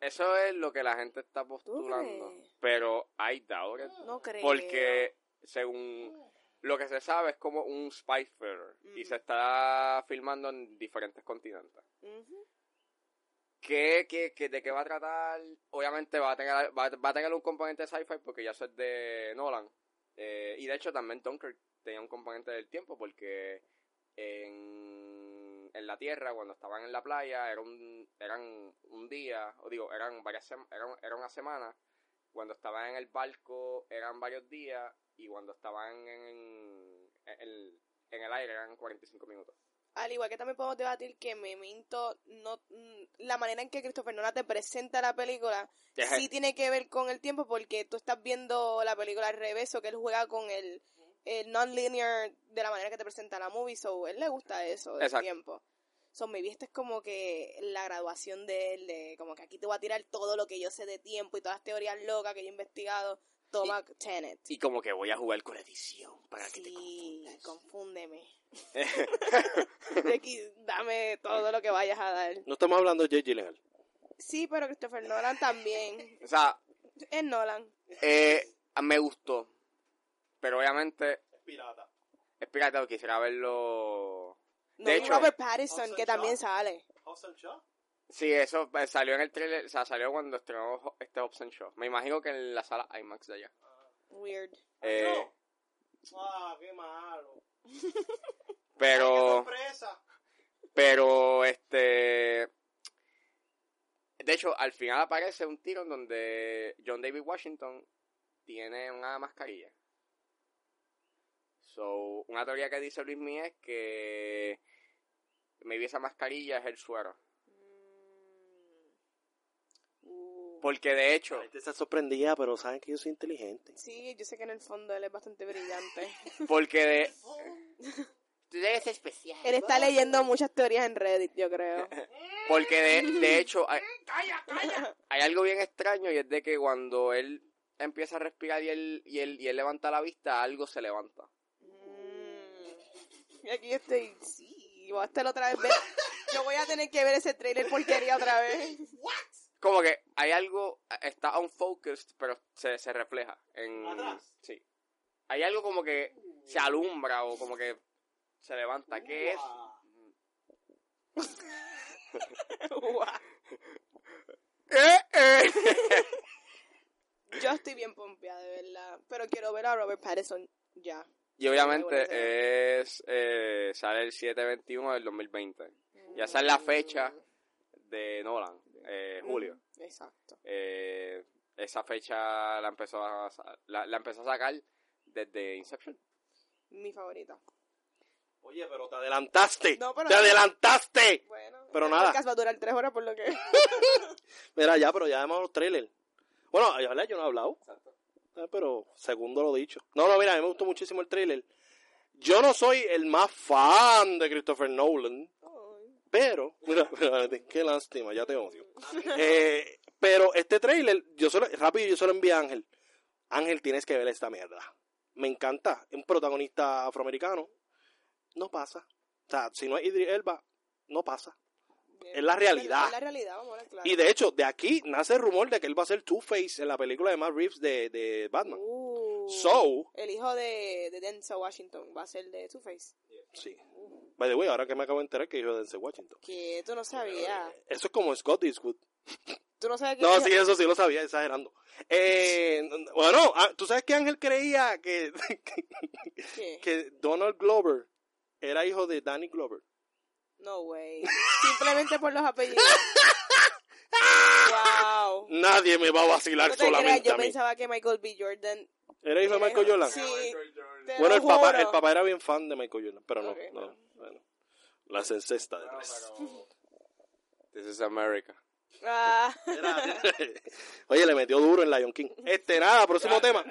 Eso es lo que la gente está postulando. Pero I doubt it. no creo Porque según lo que se sabe es como un spy thriller y Ujú. se está filmando en diferentes continentes. Ujú. ¿Qué, qué, qué- de qué va a tratar? Obviamente va a tener, va, va a tener un componente de sci-fi porque ya eso es de Nolan. Eh, y de hecho también Dunkirk tenía un componente del tiempo porque en, en la Tierra, cuando estaban en la playa, era un, eran un día, o digo, eran varias eran, era una semana. Cuando estaban en el barco eran varios días y cuando estaban en, en, el, en el aire eran 45 minutos. Al igual que también podemos debatir que Memento no mm, la manera en que Christopher Nolan te presenta la película Deja- sí tiene que ver con el tiempo porque tú estás viendo la película al revés o que él juega con el, el non-linear de la manera que te presenta la movie, so a él le gusta eso del Exacto. tiempo. So, maybe esta es como que la graduación de él, de como que aquí te voy a tirar todo lo que yo sé de tiempo y todas las teorías locas que yo he investigado. Toma Tenet. Y como que voy a jugar con edición para que te Sí, confundas. confúndeme. Aquí, dame todo lo que vayas a dar. No estamos hablando de J. Gyllenhaal. Sí, pero Christopher Nolan también. O sea, Es Nolan. eh, me gustó. Pero obviamente, Es pirata. es pirata, quisiera verlo. No, De y hecho- Robert Pattinson, que también sale. Shaw. Sí, eso eh, salió en el trailer, o sea, salió cuando estrenó este Option Show. Me imagino que en la sala IMAX de allá. Weird. Eh, No. Pero, pero, este, de hecho, al final aparece un tiro en donde John David Washington tiene una mascarilla. So, una teoría que dice Luis Mía es que maybe esa mascarilla es el suero. Uh, Porque de hecho, La gente está sorprendida, pero saben que yo soy inteligente. sí, yo sé que en el fondo él es bastante brillante. porque de... Tú eres especial. él está leyendo muchas teorías en Reddit, yo creo. Porque de, de hecho, hay, hay algo bien extraño y es de que cuando él empieza a respirar y él, y él, y él levanta la vista, algo se levanta. Mm. Y aquí estoy, sí, voy a estar otra vez. Yo voy a tener que ver ese trailer porquería otra vez. Como que hay algo, está unfocused, pero se, se refleja. En, sí. Hay algo como que se alumbra o como que se levanta. ¿Qué es? Eh, eh. Yo estoy bien pompeada, de verdad. Pero quiero ver a Robert Pattinson ya. Y obviamente es eh, sale el 7-21 del 2020. Ya esa es la fecha de Nolan, eh, julio. Mm, Exacto. Eh, esa fecha la empezó a, la, la empezó a sacar desde Inception. Mi favorita. Oye, pero te adelantaste. No, pero- ¡Te adelantaste! Bueno. Pero el nada. podcast va a durar tres horas por lo que... Mira, ya, pero ya vemos los trailers. Bueno, yo no he hablado. Eh, pero segundo lo dicho. No, no, mira, a mí me gustó muchísimo el trailer. Yo no soy el más fan de Christopher Nolan, pero, mira, mira, qué lástima, ya te odio. Eh, pero este trailer, yo solo, rápido, yo solo envié a Ángel. Ángel, tienes que ver esta mierda. Me encanta. Un protagonista afroamericano. No pasa. O sea, si no es Idris Elba, no pasa. Es la realidad. Es la realidad, vamos a hablar claro. Y de hecho, de aquí nace el rumor de que él va a ser Two-Face en la película de Matt Reeves de, de Batman. Uh, So, El hijo de, de Denzel Washington va a ser de Two-Face. sí. By the way, ahora que me acabo de enterar que hijo de Denzel Washington. Que tú no sabías. Eso es como Scott Eastwood. Tú no sabes que... No, sí, eso sí lo sabía, exagerando. Eh, bueno, ah, ¿tú sabes que Ángel creía que, que Donald Glover era hijo de Danny Glover? No way. Simplemente por los apellidos. wow. Nadie me va a vacilar No te creas, solamente yo a mí. pensaba que Michael B. Jordan. ¿Era hijo de Michael Jordan? Sí. Bueno, el papá, el papá era bien fan de Michael Jordan, pero no, Ok, no, no. La cesta de tres. This is America. Ah. Oye, le metió duro en Lion King. Este, nada, próximo tema.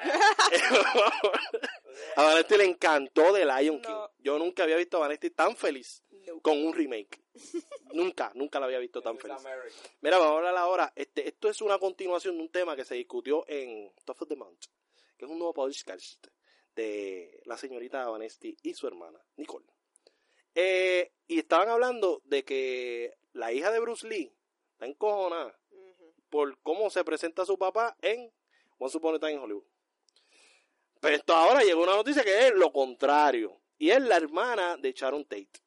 a Vanetti le encantó de Lion King. No. Yo nunca había visto a Vanetti tan feliz No. con un remake. nunca, nunca la había visto tan feliz. Mira, vamos a hablar ahora. Este, esto es una continuación de un tema que se discutió en Top of the Mount, que es un nuevo podcast de la señorita Vanesti y su hermana, Nicole. Eh, y estaban hablando de que la hija de Bruce Lee está encojonada por cómo se presenta su papá en Once Upon in Hollywood. Pero esto ahora llegó una noticia que es lo contrario. Y es la hermana de Sharon Tate.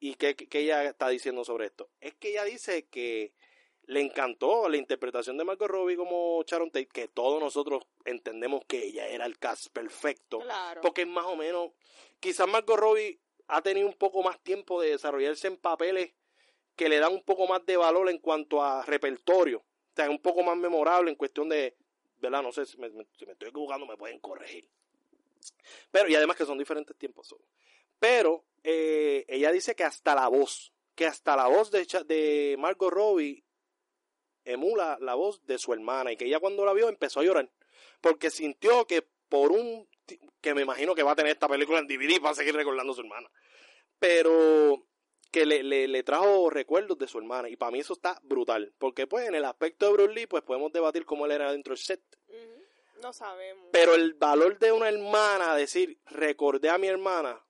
¿Y qué, qué ella está diciendo sobre esto? Es que ella dice que le encantó la interpretación de Margot Robbie como Sharon Tate, que todos nosotros entendemos que ella era el cast perfecto. Claro. Porque es más o menos, quizás Margot Robbie ha tenido un poco más tiempo de desarrollarse en papeles que le dan un poco más de valor en cuanto a repertorio. O sea, un poco más memorable en cuestión de, ¿verdad? No sé si me, estoy equivocando, me pueden corregir. Pero, y además que son diferentes tiempos. Pero eh, ella dice que hasta la voz, que hasta la voz de, de Margot Robbie emula la voz de su hermana y que ella cuando la vio empezó a llorar porque sintió que por un que me imagino que va a tener esta película en DVD para seguir recordando a su hermana pero que le, le, le trajo recuerdos de su hermana y para mí eso está brutal porque pues en el aspecto de Bruce Lee pues podemos debatir cómo él era dentro del set. No sabemos. pero el valor de una hermana, decir, recordé a mi hermana,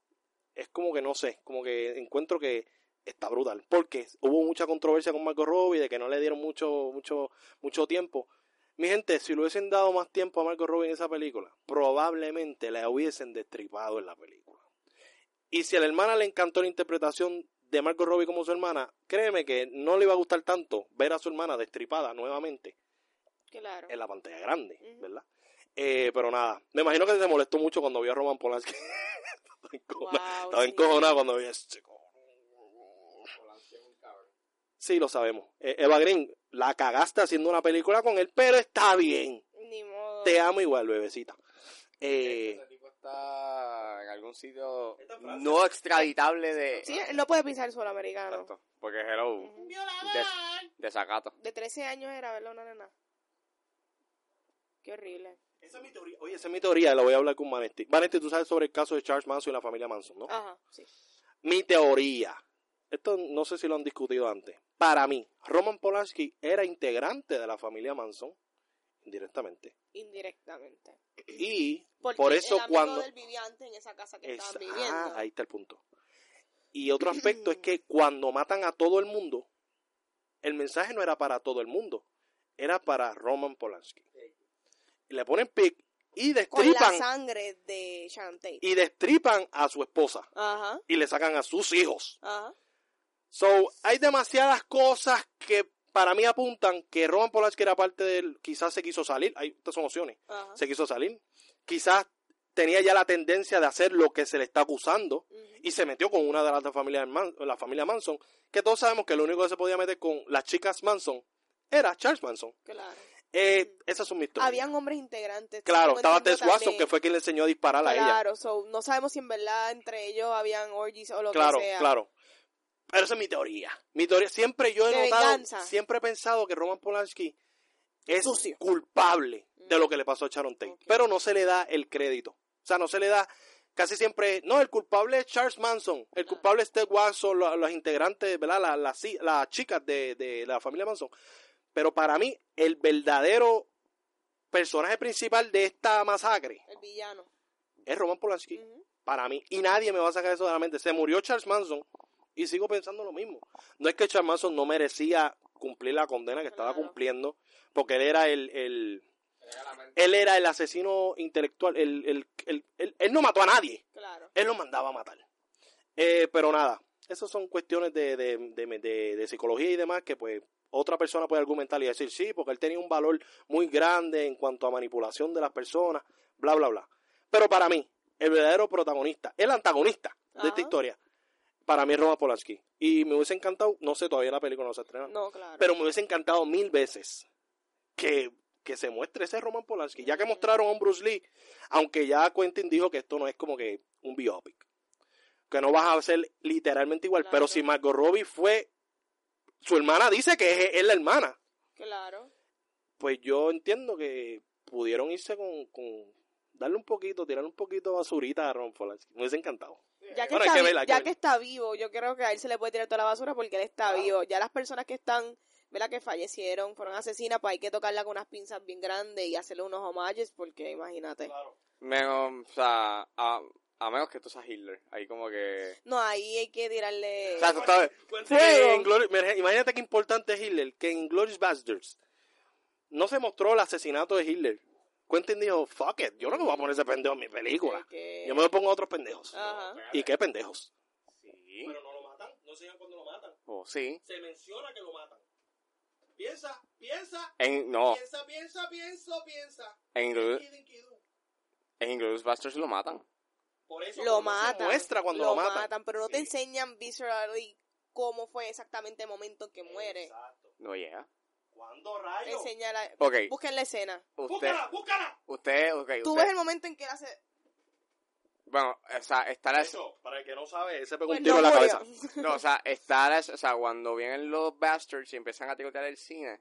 es como que no sé, como que encuentro que está brutal. Porque hubo mucha controversia con Marco Robbie de que no le dieron mucho, mucho, mucho tiempo. Mi gente, si le hubiesen dado más tiempo a Marco Robbie en esa película, probablemente la hubiesen destripado en la película. Y si a la hermana le encantó la interpretación de Marco Robbie como su hermana, créeme que no le iba a gustar tanto ver a su hermana destripada nuevamente Claro. en la pantalla grande. ¿verdad? Eh, pero nada, me imagino que se molestó mucho cuando vio a Roman Polanski. Estaba encojonado, Wow, estaba sí. encojonado cuando vi ese chico. Sí, lo sabemos. Eh, Eva Green, la cagaste haciendo una película con él, pero está bien. Ni modo. Te amo igual, bebecita. Eh, Ese tipo está en algún sitio no extraditable de... Sí, él no puede pisar el suelo americano. Exacto, porque hello, de, desacato. De 13 años era, ¿verdad? Una nena. Qué horrible. esa es mi teoría. Oye, esa es mi teoría, la voy a hablar con Vanetti. Vanetti, tú sabes sobre el caso de Charles Manson y la familia Manson, ¿no? Ajá, sí. Mi teoría, esto no sé si lo han discutido antes. Para mí, Roman Polanski era integrante de la familia Manson, indirectamente. Indirectamente. Y Porque por eso el amigo cuando... de él vivía antes en esa casa que Es- estaban viviendo. ah, ahí está el punto. Y otro aspecto es que cuando matan a todo el mundo, el mensaje no era para todo el mundo, era para Roman Polanski. Y le ponen pic y Con la destripan sangre de y destripan a su esposa Ajá, y le sacan a sus hijos. ajá. So, hay demasiadas cosas que para mí apuntan que Roman Polanski era parte del, quizás se quiso salir, hay estas son opciones, ajá. se quiso salir, quizás tenía ya la tendencia de hacer lo que se le está acusando y se metió con una de las dos familias la familia Manson, que todos sabemos que lo único que se podía meter con las chicas Manson era Charles Manson. Claro. Eh, esas son mis historias. Habían hombres integrantes. Claro, estaba Tess Watson, también. que fue quien le enseñó a disparar a ella. Claro, so, no sabemos si en verdad entre ellos habían orgies o lo Claro, que sea. claro. Pero esa es mi teoría. Mi teoría, siempre yo he De notado, venganza. siempre he pensado que Roman Polanski es Sucio. culpable de Mm. lo que le pasó a Sharon Tate. Pero no se le da el crédito. O sea, no se le da, casi siempre, no, el culpable es Charles Manson, el culpable es Ted Watson, lo- los, integrantes, ¿verdad? Las, las, las chicas de, de la familia Manson. Pero para mí, el verdadero personaje principal de esta masacre El villano. es Roman Polanski para mí. Y nadie me va a sacar eso de la mente. Se murió Charles Manson y sigo pensando lo mismo. No es que Manson no merecía cumplir la condena que estaba Claro. cumpliendo, porque él era el, el- él era el asesino intelectual. El, el- el- él, él no mató a nadie, Claro. él lo mandaba a matar. Eh, pero nada, esas son cuestiones de, de, de- de- de psicología y demás que pues otra persona puede argumentar y decir sí, porque él tenía un valor muy grande en cuanto a manipulación de las personas, bla, bla, bla. Pero para mí, el verdadero protagonista, el antagonista de esta historia, para mí es Roman Polanski. Y me hubiese encantado, no sé, todavía la película no se estrena, No, claro. pero me hubiese encantado mil veces que, que se muestre ese Roman Polanski. Ya que mostraron a un Bruce Lee, aunque ya Quentin dijo que esto no es como que un biopic, que no vas a ser literalmente igual, Claro. pero si Margot Robbie fue, su hermana dice que es, es la hermana, Claro. pues yo entiendo que pudieron irse con, con darle un poquito, tirar un poquito de basurita a Roman Polanski. Me hubiese encantado. Ya que, Bueno, está, que vi- verla, hay que ya que está vivo, yo creo que a él se le puede tirar toda la basura porque él está Claro. vivo. Ya las personas que están, ¿verdad? Que fallecieron, fueron asesinas, pues hay que tocarla con unas pinzas bien grandes y hacerle unos homages porque imagínate. Menos, o sea, a, a menos que tú seas Hitler. Ahí como que... No, ahí hay que tirarle... O sea, en Imagínate qué importante es Hitler, que en Glorious Bastards no se mostró el asesinato de Hitler. Quentin dijo, fuck it, yo no me voy a poner ese pendejo en mi película. Yo me pongo a otros pendejos. Ajá. ¿Y qué pendejos? Sí. no lo matan, no se cuando lo matan. Oh, sí. Se menciona que lo matan. Piensa, piensa, En, no, piensa, piensa, piensa, piensa. en, Inglourious- en Inglourious Basterds lo matan. Por eso Lo no se matan. muestra cuando lo, matan. pero no te enseñan viscerally cómo fue exactamente el momento en que muere. Exacto. No llega. ¿Cuándo rayos? Enseña la... Ok, Busquen la escena. usted, Búscala, búscala. usted, ok, Tú usted- ves el momento en que él hace... bueno, o sea, está la, Eso, para el que no sabe, ese pegó Pues un tiro no en la cabeza. no, o sea, está la, o sea, cuando vienen los bastards y empiezan a tirotear el cine,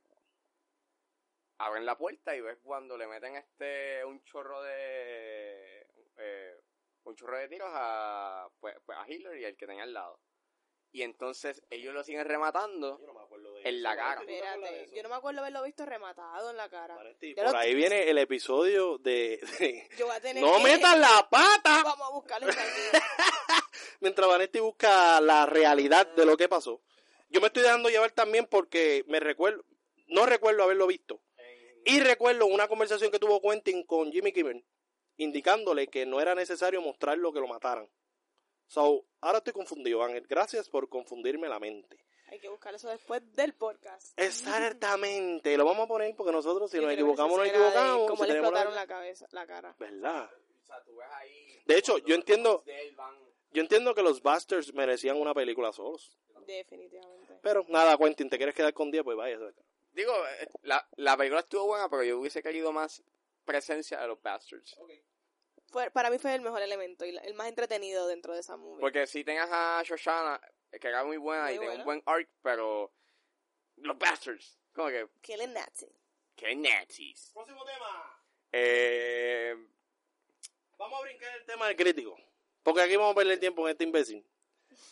abren la puerta y ves cuando le meten este, un chorro de, eh, un chorro de tiros a, pues, pues, a Hitler y al que tenía al lado. Y entonces ellos lo siguen rematando Yo no me acuerdo En eso. la cara. ¿Tú te acuerdas de Espérate, yo no me acuerdo haberlo visto rematado en la cara. Vanetti, por lo- ahí viene el episodio de... de- Yo voy a tener ¡No que- metas la pata! Vamos a buscarlo. Mientras Vanetti busca la realidad de lo que pasó. Yo me estoy dejando llevar también porque me recuerdo... No recuerdo haberlo visto. Y recuerdo una conversación que tuvo Quentin con Jimmy Kimmel, indicándole que no era necesario mostrarlo que lo mataran. So, ahora estoy confundido, Ángel. Gracias por confundirme la mente. Hay que buscar eso después del podcast. Exactamente. Lo vamos a poner porque nosotros, si Yo nos equivocamos, nos equivocamos. Cómo si le la- explotaron la cabeza, la cara. ¿Verdad? sea, tú ves ahí... De hecho, yo entiendo- Yo entiendo que los Bastards merecían una película solos. Definitivamente. Pero nada, Quentin, ¿te quieres quedar con 10? Pues vaya. Digo, eh, la, la película estuvo buena, pero yo hubiese querido más presencia de los Bastards. Fue, para mí fue el mejor elemento y la- el más entretenido dentro de esa movie. Porque si tengas a Shoshana, que era muy buena Muy y tenía un buen arc, pero los Bastards, como que, Killing Nazi. que nazis. Próximo tema. Eh, Vamos a brincar el tema del crítico. Porque aquí vamos a perder tiempo en este imbécil.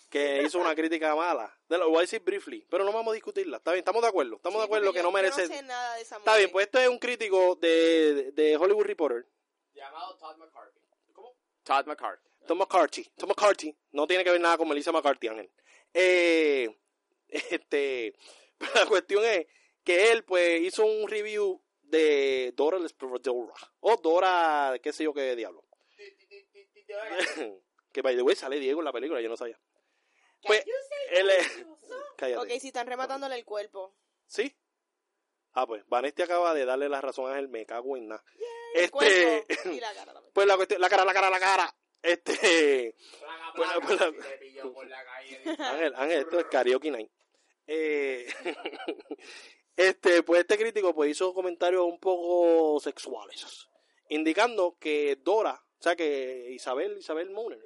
Que hizo una crítica mala. De lo voy a decir briefly. Pero no vamos a discutirla. Está bien, estamos de acuerdo. Estamos de acuerdo que yo- no merece. No sé nada de esa Está bien, pues esto es un crítico de, de Hollywood Reporter. llamado Todd McCarthy. ¿Cómo? Todd McCarthy. Tom McCarthy. Tom McCarthy. No tiene que ver nada con Melissa McCarthy, Ángel. Eh, este, la cuestión es que él, pues, hizo un review de Dora la Exploradora. O Dora, qué sé yo qué diablo. que, by the way, sale Diego en la película, yo no sabía. Pues, él es... Cállate. Ok, si están rematándole el cuerpo. ¿Sí? Ah, pues, Vanesti acaba de darle la razón a Ángel, me cago en nada. El Este, cuerpo y la cara también. pues la cuestión, la cara, la cara, la cara. Este, por la calle. Ángel, Ángel, esto es karaoke night. Eh, este, pues este crítico pues hizo comentarios un poco sexuales, indicando que Dora, o sea que Isabel, Isabel Mooner,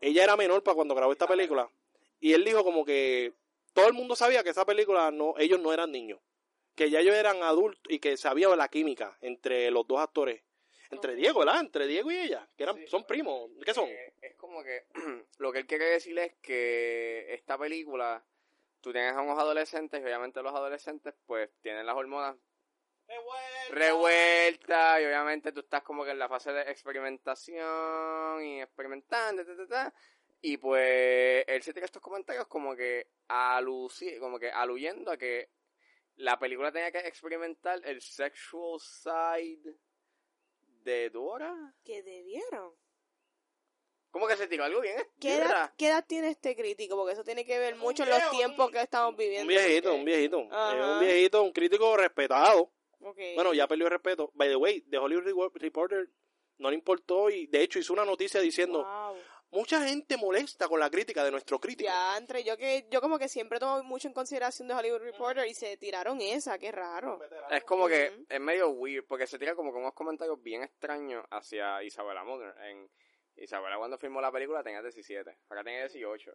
ella era menor para cuando grabó esta película, y él dijo como que todo el mundo sabía que esa película no, ellos no eran niños, que ya ellos eran adultos y que sabía la química entre los dos actores, entre Diego, ¿verdad? Entre Diego y ella, que eran, Sí, son primos, ¿qué son? Eh, es como que lo que él quiere decir es que esta película, tú tienes a unos adolescentes y obviamente los adolescentes pues tienen las hormonas revueltas y obviamente tú estás como que en la fase de experimentación y experimentando, ta, ta, ta, y pues él se tira estos comentarios como que aluci como que aluyendo a que la película tenía que experimentar el sexual side de Dora. Que debieron. ¿Cómo que se tiró algo bien? ¿Qué edad, ¿Qué edad tiene este crítico? Porque eso tiene que ver mucho en los tiempos que estamos viviendo. Un viejito, un viejito. Ajá. Es un viejito, un crítico respetado. Bueno, ya perdió el respeto. By the way, The Hollywood Re- Reporter no le importó y de hecho hizo una noticia diciendo, Wow. Mucha gente molesta con la crítica de nuestro crítico. Ya, entre yo que yo como que siempre tomo mucho en consideración de Hollywood Reporter y se tiraron esa, qué raro. Es como que es medio weird porque se tira como con unos comentarios bien extraños hacia Isabela Munger. En Isabela cuando filmó la película tenía 17, acá tenía 18.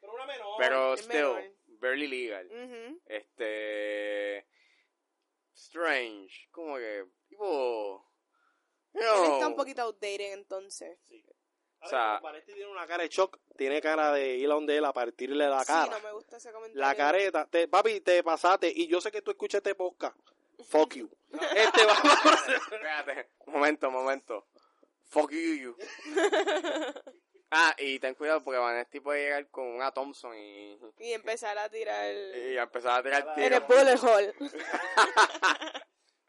Pero una menor. Pero still, menor. barely legal. Este. Strange. Como que. Tipo. No. está un poquito outdated entonces. O o sea- tiene una cara de shock, tiene cara de ir a donde él a partirle la Sí, cara. no me gusta ese comentario. La careta, te, papi, te pasaste y yo sé que tú escuchas este podcast. Fuck you. Este vamos. Espérate, un momento, un momento. Fuck you, you. ah, y ten cuidado porque Vanesti puede llegar con una Thompson y, Y empezar a tirar y empezar a tirar en el bullet hole.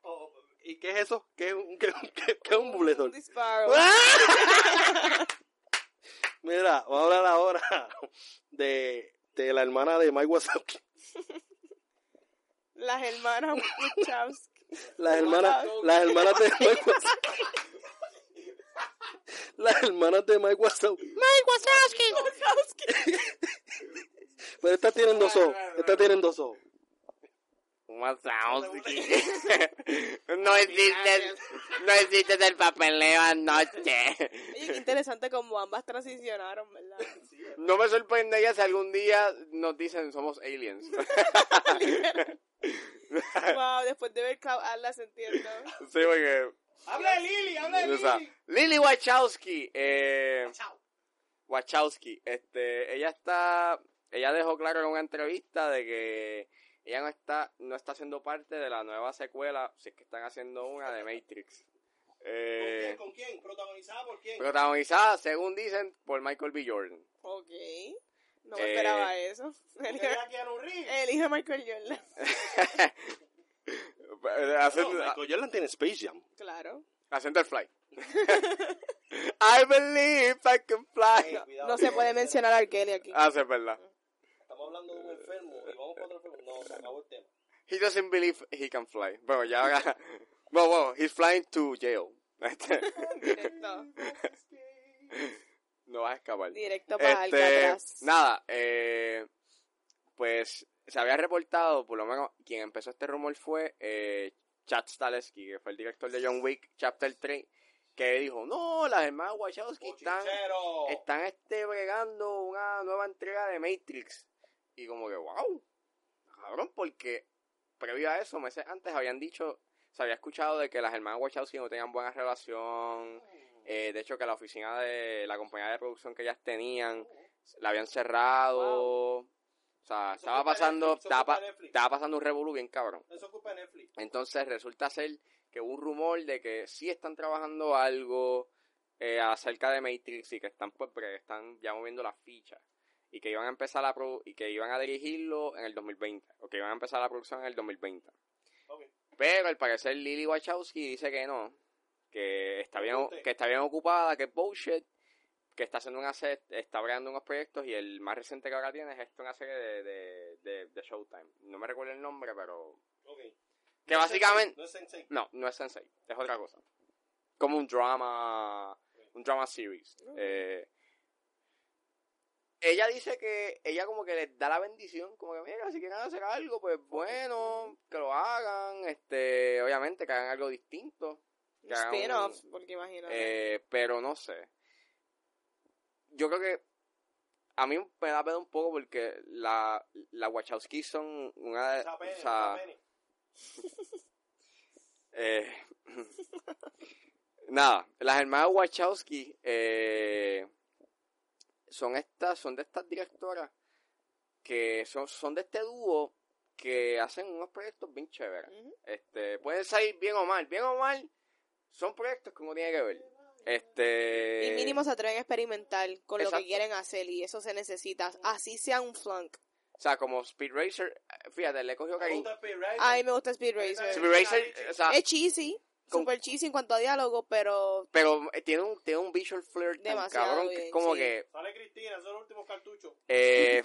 Oh, ¿Y qué es eso? ¿Qué es un, qué, qué- qué es un bullet Un hole? disparo. Mira, vamos a hablar ahora de, de la hermana de Mike Wazowski. Las hermanas Wachowski. Las hermanas, las hermanas de Mike Wazowski. Las hermanas de Mike Wazowski. Mike Wazowski. Pero estas tienen dos ojos. Estas tienen dos ojos. Wazowski. no existe, no existe el papeleo anoche. Oye, qué interesante como ambas transicionaron, ¿verdad? No me sorprendería si algún día nos dicen somos aliens. wow, después de ver Cloud Atlas entiendo. sí, porque ¡Habla de Lili! ¡Habla O sea, Lily Wachowski, eh, Wachowski, este, ella está, ella dejó claro en una entrevista de que ella no está, no está siendo parte de la nueva secuela, si es que están haciendo una de Matrix. Eh, ¿Con quién? ¿Protagonizada por quién? protagonizada, según dicen, por Michael B. Jordan. Ok. No me Eh, esperaba eso. El hijo, Keanu Reeves. el hijo de Michael Jordan. Haciendo, No, Michael Jordan tiene Space Jam. Claro. haciendo el fly. I believe I can fly. No se puede mencionar a. Kelly aquí. Ah, sí, es verdad. Estamos hablando de un enfermo y vamos para otro enfermo. No, se acabó el tema. He doesn't believe he can fly. Bueno, ya haga. Bueno, bueno, he's flying to jail. Directo. no vas a escapar. Directo para Este, Alcatraz. nada, eh, pues se había reportado, por lo menos quien empezó este rumor fue eh, Chad Stahelski, que fue el director de John Wick Chapter 3, que dijo, no, las hermanas Wachowski están, Bochinchero. están este, bregando una nueva entrega de Matrix. Y como que, wow, cabrón, porque previo a eso, meses antes habían dicho, se había escuchado de que las hermanas Wachowski no tenían buena relación, eh, de hecho que la oficina de la compañía de producción que ellas tenían, la habían cerrado, o sea, Eso estaba pasando, Netflix, estaba, pasando un revolú bien cabrón. Eso ocupa Netflix. Entonces resulta ser que hubo un rumor de que sí están trabajando algo eh, acerca de Matrix y que están pues están ya moviendo las fichas y que iban a empezar la pro- y que iban a dirigirlo en el 2020 o que iban a empezar la producción en el 2020. Ok. Pero al parecer Lily Wachowski dice que no, que está bien que está bien ocupada, que es bullshit, que está haciendo una set, está creando unos proyectos y el más reciente que ahora tiene es esto una serie de, de, de, de Showtime. No me recuerdo el nombre, pero Ok. que básicamente No es Sensei. no, no es Sensei, es otra cosa. Como un drama, un drama series. Eh, ella dice que ella como que les da la bendición, como que mira, si quieren hacer algo, pues bueno, que lo hagan, este, obviamente que hagan algo distinto, que hagan un- Spin-off, porque imagínate. eh, pero no sé. Yo creo que a mí me da pena un poco porque la, la Wachowski son una de, pene, o sea. Eh, nada, las hermanas Wachowski eh, son estas, son de estas directoras que son, son de este dúo que hacen unos proyectos bien chéveres. Este, pueden salir bien o mal, bien o mal, son proyectos que uno tiene que ver. Este Y mínimo se atreven a experimentar con lo que quieren hacer y eso se necesita. Así sea un flunk. o sea, como Speed Racer, eh, fíjate, le cogió Me cariño. gusta Speed Racer. A mí me gusta Speed Racer. Speed Racer, o sea, Es cheesy, Con- super cheesy en cuanto a diálogo, pero pero eh, tiene un, tiene un visual flair tan Demasiado cabrón que es bien, como sí. que Sale Cristina, esos son los últimos cartuchos. eh,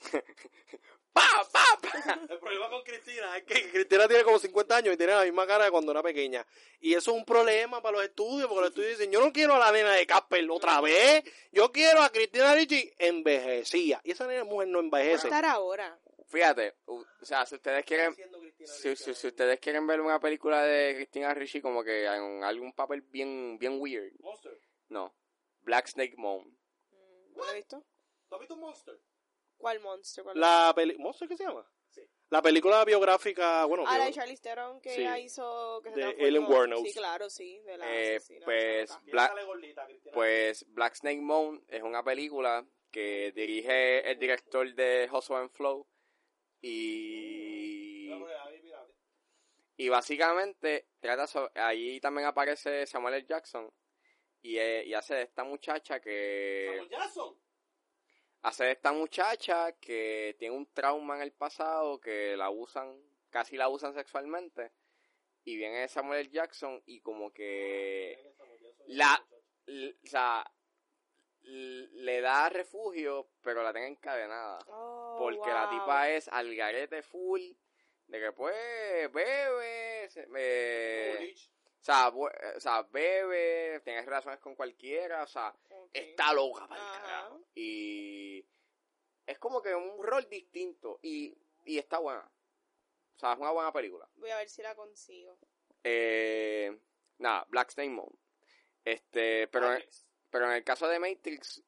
pa, pa, pa. El problema con Cristina es que Cristina tiene como 50 años y tiene la misma cara de cuando era pequeña. Y eso es un problema para los estudios, porque los estudios dicen, yo no quiero a la nena de Casper otra vez, yo quiero a Cristina Ricci envejecía. Y esa nena mujer no va a envejece. estar ahora. Fíjate, o sea, si ustedes quieren, Cristina si, si- si ustedes quieren ver una película de Christina Ricci como que en algún papel bien, bien weird, Monster. no, Black Snake Moan. Mm, ¿No lo he visto? ¿Tú has visto Monster? ¿Cuál monster? ¿Cuál La peli... ¿Monster qué se llama? Sí. La película biográfica, bueno, Ah, la de Charlize Theron que Sí. ella hizo... Que se De. Ellen Wuornos. Sí, claro, sí. De la Eh, asesina pues, loca. ¿quién Black- gordita, Cristina? Pues Black Snake Moan es una película que dirige el director de Hustle and Flow y, y básicamente trata sobre, ahí también aparece Samuel L. Jackson y, eh, y hace de esta muchacha que Samuel Jackson. hace de esta muchacha que tiene un trauma en el pasado que la usan casi la usan sexualmente y viene Samuel L. Jackson y como que la- l- o sea l- le da refugio pero la tiene encadenada Oh, porque la tipa es al garete full de que pues bebe se- eh, o sea, bu- eh, o sea, bebe, tiene relaciones con cualquiera, o sea, está loca para el carajo. Y es como que un rol distinto y, y está buena. O sea, es una buena película. Voy a ver si la consigo. Eh, nada, Black Snake Moon. Este, pero, en- pero en el caso de Matrix,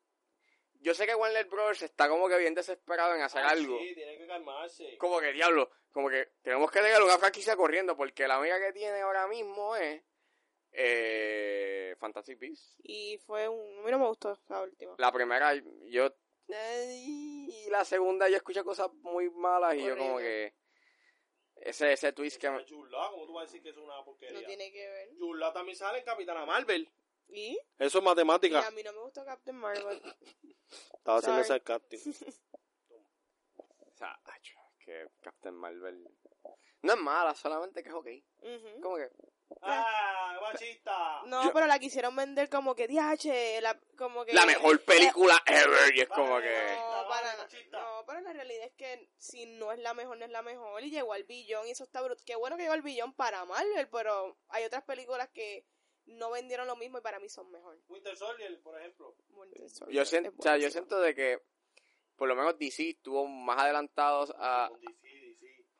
yo sé que Warner Bros. está como que bien desesperado en hacer algo. Ah, Sí, tiene que calmarse. Como que, diablo, como que tenemos que tener una franquicia corriendo porque la única que tiene ahora mismo es eh, Fantastic Beasts. Y fue un... A mí no me gustó la última. La primera, yo... y la segunda yo escuché cosas muy malas y yo como que... Ese, ese twist que... me- Yula, ¿cómo tú vas a decir que es una porquería? No tiene que ver. Yula también sale en Capitana Marvel. ¿Y? Eso es Y matemática. a mí no me gustó Captain Marvel. Estaba haciendo Sorry. ese casting. O sea, que Captain Marvel... No es mala, solamente que es ok. Ujú. Como que... ¡Ah, machista! No, Yo- pero la quisieron vender como que DH, la, como que... La mejor película ever y es como vale, que... No, para Vale, no, pero la realidad es que si no es la mejor, no es la mejor. Y llegó al billón y eso está brutal. Qué bueno que llegó al billón para Marvel, pero hay otras películas que no vendieron lo mismo y para mí son mejor. Winter Soldier, por ejemplo. Soldier Yo siento, o sea, yo siento de que por lo menos DC estuvo más adelantados a,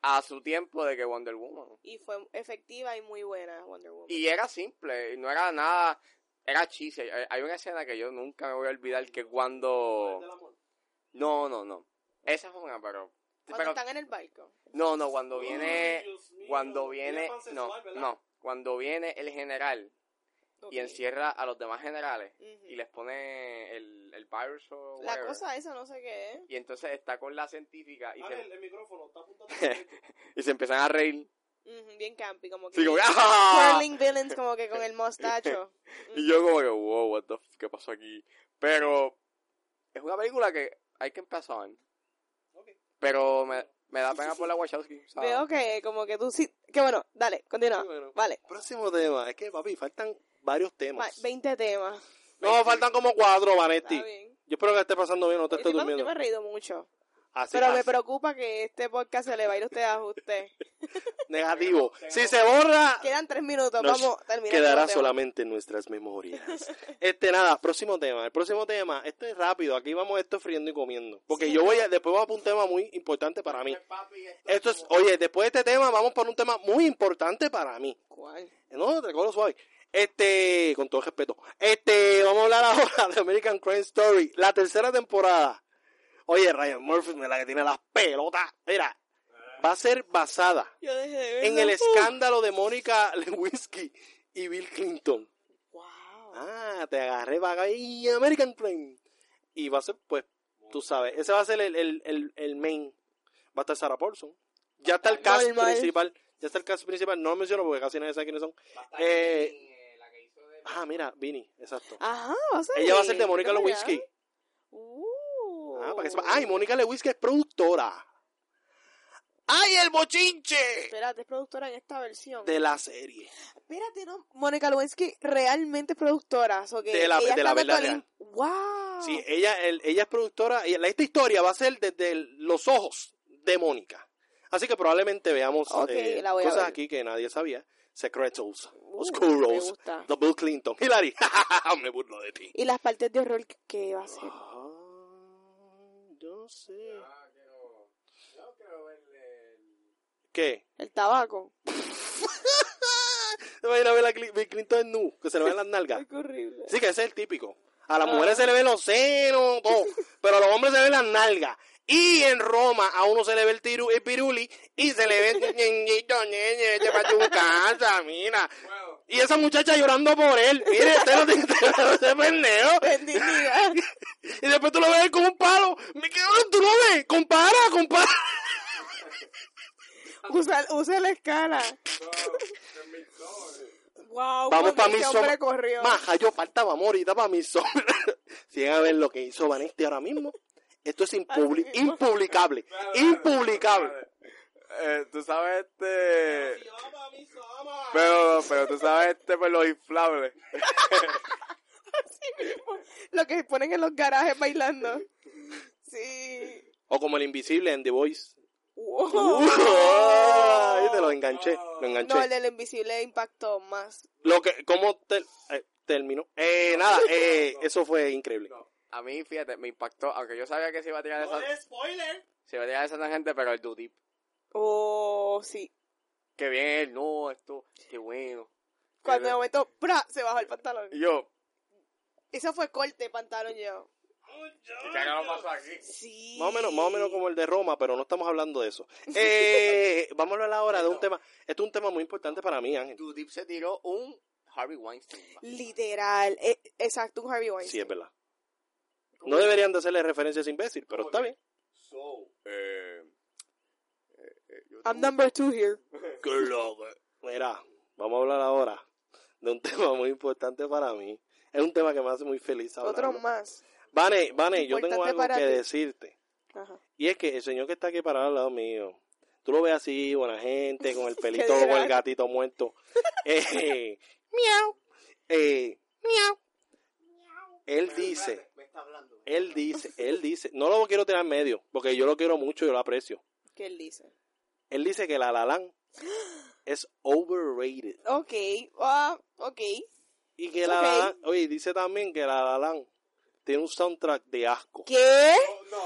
a su tiempo de que Wonder Woman. Y fue efectiva y muy buena Wonder Woman. Y era simple, y no era nada, era cheesy. Hay hay una escena que yo nunca me voy a olvidar que cuando... No, no, no. Esa es una, pero... Cuando pero- están en el barco. no, no, cuando viene... Cuando viene... No, no. Cuando viene el general y encierra a los demás generales y les pone el, el virus o La whatever, cosa esa no sé qué es. y entonces está con la científica y, se, el micrófono está apuntando y se empiezan a reír. Bien campy, como que. Sí, como que, ¡ah! Villains, como que con el mostacho. Y yo como que, wow, what the f- ¿qué pasó aquí? Pero es una película que hay que empezar. Pero me, me da pena por la Wachowski. ¿sabes? Veo que como que tú sí. Que bueno, dale, continúa. Bueno. Vale. Próximo tema. Es que, papi, faltan varios Va- temas. 20 temas. No, faltan como cuatro, Vanetti. Está bien. Yo espero que esté pasando bien, no te estés me- yo durmiendo. me he reído mucho. Así, Pero me preocupa que este podcast se le va a ir a usted a usted. Negativo. Si se borra, Quedan tres minutos, nos vamos a terminar. quedará solamente en nuestras memorias. Este, nada, próximo tema. El próximo tema, esto es rápido. Aquí vamos esto friendo y comiendo. Porque Sí, yo voy a, después vamos a un tema muy importante para mí. Papi, esto es, oye, después de este tema vamos por un tema muy importante para mí. ¿Cuál? No, te cojo suave. Este, con todo respeto. Este, vamos a hablar ahora de American Crime Story, la tercera temporada. Oye, Ryan Murphy, la que tiene las pelotas. Mira, va a ser basada de en el escándalo de Mónica Lewinsky y Bill Clinton. Wow. Ah, te agarré vaga y American Crime. Y va a ser, pues, tú sabes, ese va a ser el, el, el, el main. Va a estar Sarah Paulson. Ya está el cast Normal. principal. Ya está el cast principal. No lo menciono porque casi nadie sabe quiénes son. Eh, la que hizo de... Ah, mira, Vini, exacto. Ajá, va a ser. Ella va a ser de Mónica. Lewinsky. Uh. Ah, para que sepa. Ah, y Mónica Lewinsky es productora. ¡Ay, el bochinche! Espérate, es productora en esta versión. De la serie. Espérate, no. Mónica Lewinsky realmente es productora. so que De la- ella de la verdad real. ¡Wow! Sí, ella, el- ella es productora. Y la- esta historia va a ser desde el- los ojos de Mónica. Así que probablemente veamos eh, cosas ver. aquí que nadie sabía. Secretos, Uh, oscuros, de Bill Clinton. Hillary, me burlo de ti. Y las partes de horror que- va a ser. Ah, yo no sé. Ah, quiero... Yo quiero verle... el- ¿Qué? El tabaco. ¿Te imaginas a ver a Cli- Bill Clinton en nu? Que se le ven las nalgas. Qué horrible. Sí, que ese es el típico. A las mujeres se le ven los senos, todo. Pero a los hombres se le ven las nalgas. Y en Roma a uno se le ve el, tiru, el piruli y se le ve el ñeñito, ñeñe, vete pa' tu casa, mira. Y esa muchacha llorando por él. Mire, usted no tiene ese pendejo. Y después tú lo ves con un palo. Me quedo, tú lo ves. Compara, compara. usa, usa la escala. Wow, Vamos porque pa' ese mi hombre som- corrió. Maja, yo faltaba amor ahorita para mi sombra. Si llegan a ver lo que hizo Vanesti ahora mismo, esto es impubli- impublicable. Impublicable. Eh, tú sabes este... Pero, pero tú sabes este por los inflables. Así mismo. Lo que ponen en los garajes bailando. Sí. O como el invisible en The Voice. Wow. Ahí te lo enganché, lo enganché. No, el del invisible impactó más. Lo que, ¿cómo te- eh, terminó? Eh, nada, eh, eso fue increíble. A mí, fíjate, me impactó, aunque yo sabía que se iba a tirar esa, spoiler. se iba a tirar esa tangente, pero el Dudip. Oh, sí. Que bien él, no, esto, qué bueno. Cuando de momento, ¡pra! se bajó el pantalón. Y yo, Eso fue corte, pantalón yo. ¿qué aquí? Sí. Más o menos, más o menos como el de Roma, pero no estamos hablando de eso. Eh, vamos a hablar ahora de un tema. Esto es un tema muy importante para mí, Ángel. Dudip se tiró un Harvey Weinstein. Literal. eh, exacto, un Harvey Weinstein. Sí, es verdad. No deberían de hacerle referencias imbécil, pero está bien. So, eh, eh, eh, yo I'm number two here. Qué loco. Mira, vamos a hablar ahora de un tema muy importante para mí. Es un tema que me hace muy feliz hablar. Otro más. Vane, Vane, yo tengo algo para que ti. decirte. Ajá. Y es que el señor que está aquí parado al lado mío, tú lo ves así, buena gente, con el pelito, ¿Qué con el gatito muerto. Eh, miau. Eh, miau. Él dice, está hablando. él dice, él dice, no lo quiero tener en medio, porque yo lo quiero mucho, yo lo aprecio. ¿Qué él dice? Él dice que la La Land es overrated. Ok. ah, ok. Y que la, okay. La Land- oye, dice también que la La Land tiene un soundtrack de asco. ¿Qué?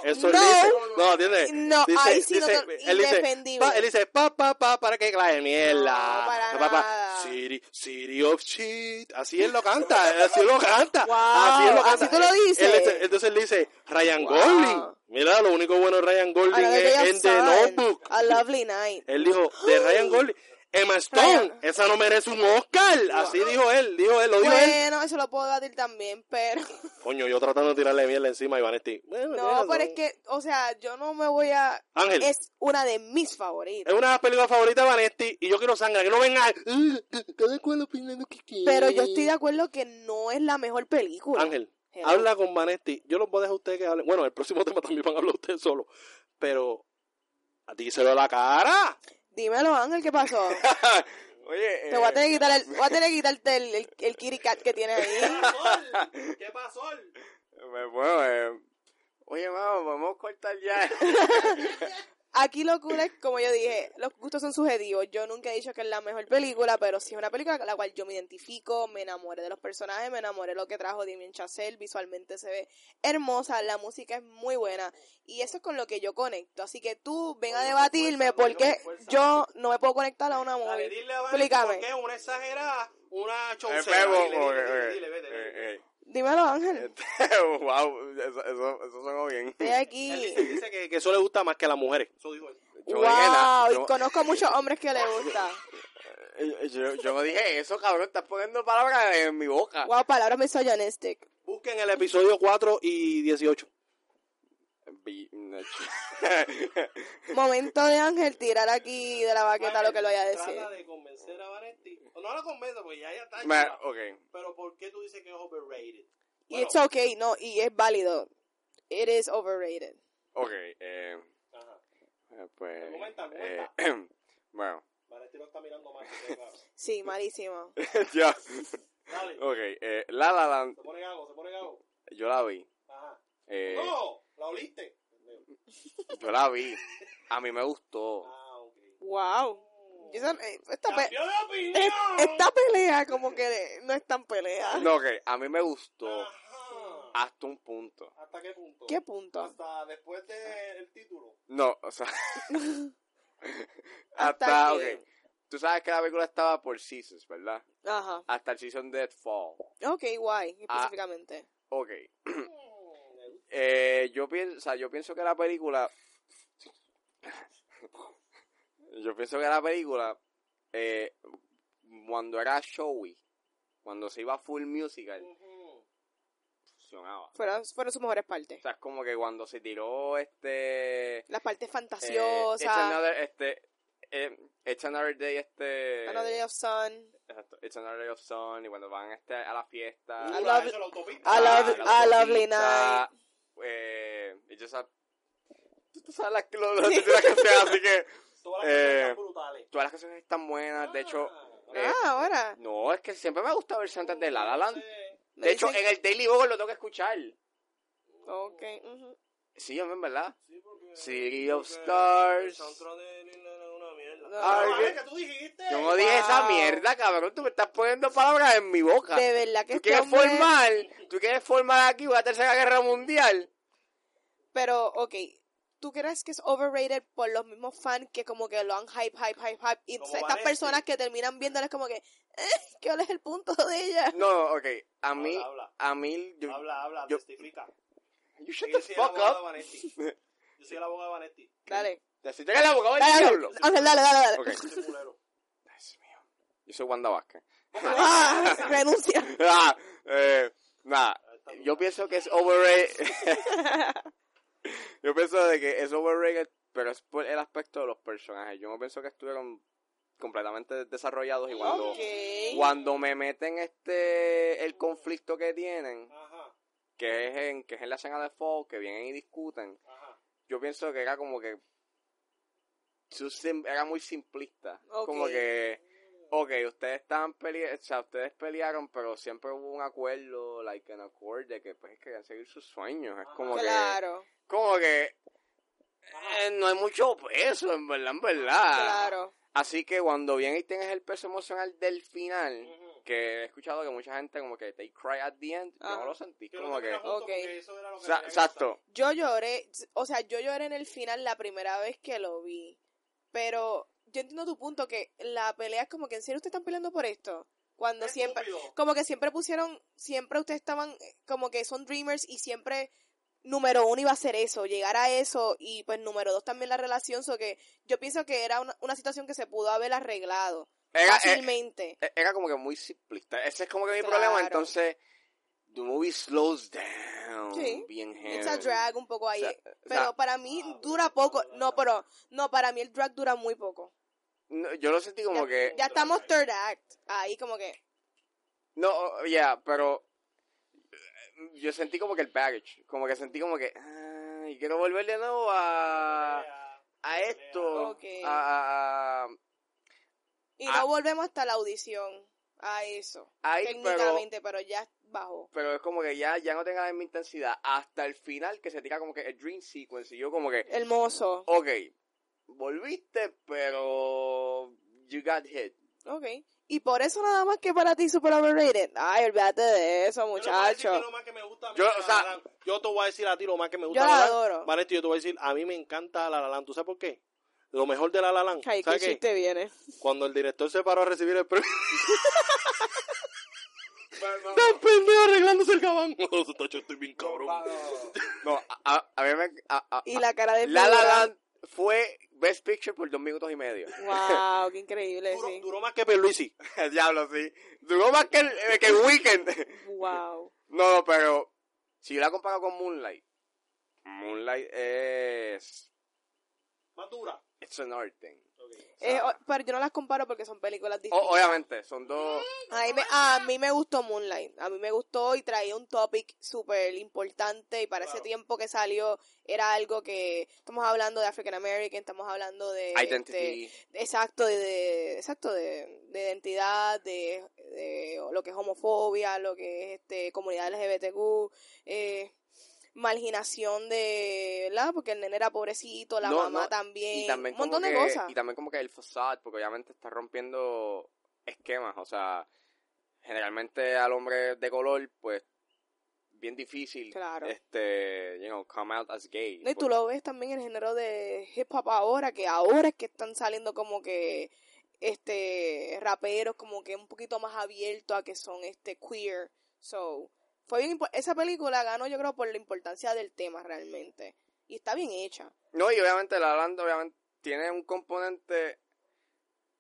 Eso No. dice, no, ¿entiendes? No, dice, ahí sí no dice- te- él dice, indefendible. pa, él dice, pa, pa, pa, para que clave mierda. No, para Pa, pa, nada. City, city of shit. Así él lo canta, así él lo canta. Wow, así él lo canta. así tú lo dices. Él dice- entonces él dice, Ryan Wow. Gosling. Mira, lo único bueno de Ryan Another es en The Notebook. A Lovely Night. Él dijo, de Ryan Gosling. Emma Stone, esa no merece un Oscar. Así dijo él, dijo él, lo dijo él. Bueno, eso lo puedo debatir también, pero... Coño, yo tratando de tirarle mierda encima a Ivanetti. Bueno, No, pero es que, o sea, yo no me voy a... Ángel. Es una de mis Es favoritas. una de las películas favoritas de Vanetti y yo quiero sangre, que no venga. "Uh, Cada cual opina lo que quiere. Pero yo estoy de acuerdo que no es la mejor película. Ángel, Hello. habla con Vanetti. Yo los voy a dejar a ustedes que hablen. Bueno, el próximo tema también van a hablar ustedes solos. Pero, díselo a la cara. Dímelo, Ángel, ¿qué pasó? Oye, Te voy a eh, tener que quitar el, voy a tener que quitarte el, el, el kitty cat que tienes ahí. ¿Qué pasó? eh, bueno, eh, oye, vamos, vamos a cortar ya. Aquí lo cool es, como yo dije, los gustos son subjetivos. Yo nunca he dicho que es la mejor película, pero sí es una película con la cual yo me identifico, me enamoré de los personajes, me enamoré de lo que trajo Damien Chazelle, visualmente se ve hermosa, la música es muy buena y eso es con lo que yo conecto. Así que tú ven a debatirme porque yo no me puedo conectar a una Dale, movie. dile Explícame. porque es una exagerada, una Eh, chaucera. bebo, Dile, porque, dile, eh, dile, Dímelo, Ángel. wow, eso, eso, eso sonó bien. Estoy Él aquí. dice, dice que, que eso le gusta más que a las mujeres. Eso dijo él. Yo Wow, yo- y conozco a muchos hombres que le gusta. Eh, Yo, yo no dije eso, cabrón. Estás poniendo palabras en mi boca. Wow, palabras misogynistic. Busquen el episodio 4 y 18. Vi- Momento de Ángel tirar aquí de la baqueta lo que lo vaya a decir. Trata de convencer a Vanetti. No la convence porque ya, ya está. Me- chula. ok. Pero ¿por qué tú dices que es overrated? Y it's okay, no, y es válido. It is overrated. Ok, eh, Ajá. eh, pues. Argumenta, eh, argumenta. bueno, Vanetti lo está mirando mal. Sí, malísimo. ya. Dale. Ok, eh, La La Land, Se pone gago, se pone gago. yo la vi. Ajá. Eh, No, la oliste. Yo la vi. A mí me gustó. Ah. Wow. Yo son- eh, esta, pe- de es- esta pelea como que no es tan pelea. No, ok, a mí me gustó Ajá. hasta un punto. ¿Hasta qué punto? ¿Qué punto? Hasta después del título. No, o sea. ¿Hasta hasta, ok. qué? Tú sabes que la película estaba por seasons, ¿verdad? Ajá. Hasta el season de Fall. Ok, guay, Ah. específicamente. Ok. Eh, yo pienso, o sea, yo pienso que la película, yo pienso que la película, eh, cuando era showy, cuando se iba full musical, funcionaba. Fueron, fueron sus mejores O partes. sea, es como que cuando se tiró este, Las partes eh, fantasiosas. It's Another, este, eh, It's Another Day, este, Another Day of Sun. exacto, It's Another Day of Sun, y cuando van este, a la fiesta, I love- eso, la autopista. I love- Ah, la a lovely night. Eh, y yo sab- tú, tú sabes las lo, lo, de las canciones, así que Todas las eh, canciones brutales. todas las canciones están buenas. De hecho, eh, Ah, ahora. no, es que siempre me ha gustado verse antes de La La Land. Me De hecho, en el Daily Bugle lo tengo que escuchar. Ok, ujú. Sí, en verdad. Sí, porque- City of porque Stars. el No. Ay, ¿qué que tú dijiste? Yo no dije esa mierda, cabrón. Tú me estás poniendo palabras en mi boca. De verdad que Tú este quieres hombre... formar, tú quieres formar aquí una tercera guerra mundial. Pero, ok, ¿tú crees que es overrated por los mismos fans que como que lo han hype, hype, hype, hype? Y estas personas que terminan viéndoles como que, eh, ¿cuál es el punto de ella? No, ok. A mí, Habla, habla. a mí, yo, Habla, habla, yo- testifica. you shut Yo the soy el fuck abogado de up. Vanetti. Yo soy el abogado de Vanetti. Dale. Te estoy en la boca Ángel, diablo. Ángel, dale, dale, dale. Ok. Ese culero. Dios mío. Yo soy Wanda Vázquez. Ah, renuncia. Ah, eh, nada, yo pienso que es overrated. yo pienso de que es overrated, pero es por el aspecto de los personajes. Yo no pienso que estuvieron completamente desarrollados y cuando, Ok. cuando me meten este el conflicto que tienen, Ajá, que es en que es en la escena de Fall, que vienen y discuten, ajá. yo pienso que era como que era muy simplista, como que Ok, ustedes estaban peleando, o sea, ustedes pelearon, pero siempre hubo un acuerdo, like an accord, de que pues querían seguir sus sueños. Es como que, Claro, como que eh, no hay mucho peso, en verdad, en verdad. claro. Así que cuando viene y tienes el peso emocional del final, porque he escuchado que mucha gente como que they cry at the end, no lo sentí, Que lo como que... terminan juntos Ok. porque eso era lo que exacto. Yo lloré, o sea, yo lloré en el final la primera vez que lo vi. Pero yo entiendo tu punto que la pelea es como que en serio ustedes están peleando por esto. Cuando siempre, Estúpido. como que siempre pusieron, siempre ustedes estaban eh, como que son dreamers y siempre número uno iba a ser eso, llegar a eso y pues número dos también la relación, so que yo pienso que era una, una situación que se pudo haber arreglado Era, eh, fácilmente. era como que muy simplista. Ese es como que mi Claro. problema, entonces the movie slows down Sí. bien heavy. It's a drag un poco ahí. O sea, o pero sea, para mí dura poco. No, pero no, para mí el drag dura muy poco. no, yo lo sentí como ya, que ya estamos third act. Ahí como que no, ya, pero eh, yo sentí como que el baggage, como que sentí como que ay, quiero volver de nuevo a a esto, Ok. a, y Ah. no volvemos hasta la audición a eso. ahí, pero técnicamente, pero, ya bajó. pero es como que ya ya no tenga la misma intensidad hasta el final que se tira como que el dream sequence y yo como que Hermoso. Ok, volviste, pero you got hit. Ok. Y por eso nada más que para ti super overrated. Ay, olvídate de eso, muchacho. Yo, o sea- yo te voy a decir a ti lo más que me gusta Yo la La adoro. Vanetti, yo te voy a decir, a mí me encanta La La Land. ¿Tú sabes por qué? Lo mejor de La La Land, Ay, ¿sabes qué? chiste viene. Cuando el director se paró a recibir el premio. ¡Tan pendejo arreglándose el gabán! Oh, tacho, estoy bien cabrón. No, a, a- a mí me... a- a- Y la cara de La La. Land fue Best Picture por dos minutos y medio. Wow, qué increíble, Duró, sí. duró más que Perluisi. El diablo, sí. Duró más que el, eh, que el Weekend. Wow. No, no, pero si yo la comparo con Moonlight, Moonlight es... Más dura. It's an art thing. Eh, o- pero yo no las comparo porque son películas O- distintas. obviamente, son dos... A mí, me, a mí me gustó Moonlight. A mí me gustó y traía un topic súper importante. Y para ese tiempo que salió, era algo que. Estamos hablando de African American, estamos hablando de. Identity. este, exacto, de, de- exacto, de, de identidad, de, de lo que es homofobia, lo que es este comunidad LGBTQ, eh, marginación de. ¿Verdad? Porque el nene era pobrecito, la No, mamá no, también. y también un montón de que- cosas. Y también como que el facade, porque obviamente está rompiendo esquemas, o sea, generalmente al hombre de color, pues, bien difícil, Claro. este, you know, come out as gay. No, y tú porque- lo ves también en el género de hip hop ahora, que ahora es que están saliendo como que este raperos como que un poquito más abiertos a que son este queer. So, fue bien esa película ganó yo creo por la importancia del tema realmente y está bien hecha. No, y obviamente La La Land, obviamente, tiene un componente,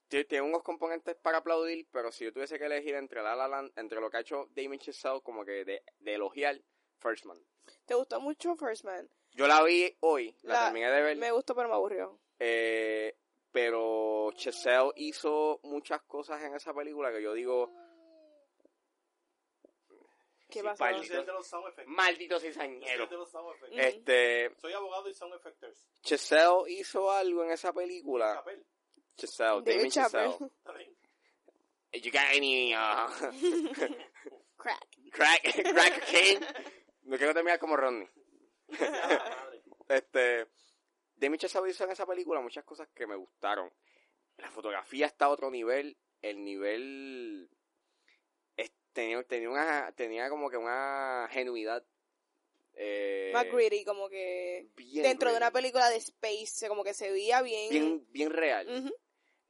ti- tiene unos componentes para aplaudir, pero si yo tuviese que elegir entre La La Land, entre lo que ha hecho Damien Chazelle, como que de, de elogiar, First Man. ¿Te gustó mucho First Man? Yo la vi hoy, la, La- terminé de ver. Me gustó pero me aburrió. Eh, pero Chazelle hizo muchas cosas en esa película que yo digo, ¿Qué Sí, soy el de los sound effects. de los sound effects. Mm. Este, Soy abogado y sound effectors. Chazelle hizo algo en esa película. Chazelle, David bien. You got any, uh, Crack. crack, crack cocaine? No quiero terminar como Rodney. Este, Damien Chazelle hizo en esa película muchas cosas que me gustaron. La fotografía está a otro nivel. El nivel tenía, tenía una tenía como que una genuidad eh, Más gritty, como que bien dentro de una película de space, como que se veía bien. bien bien real.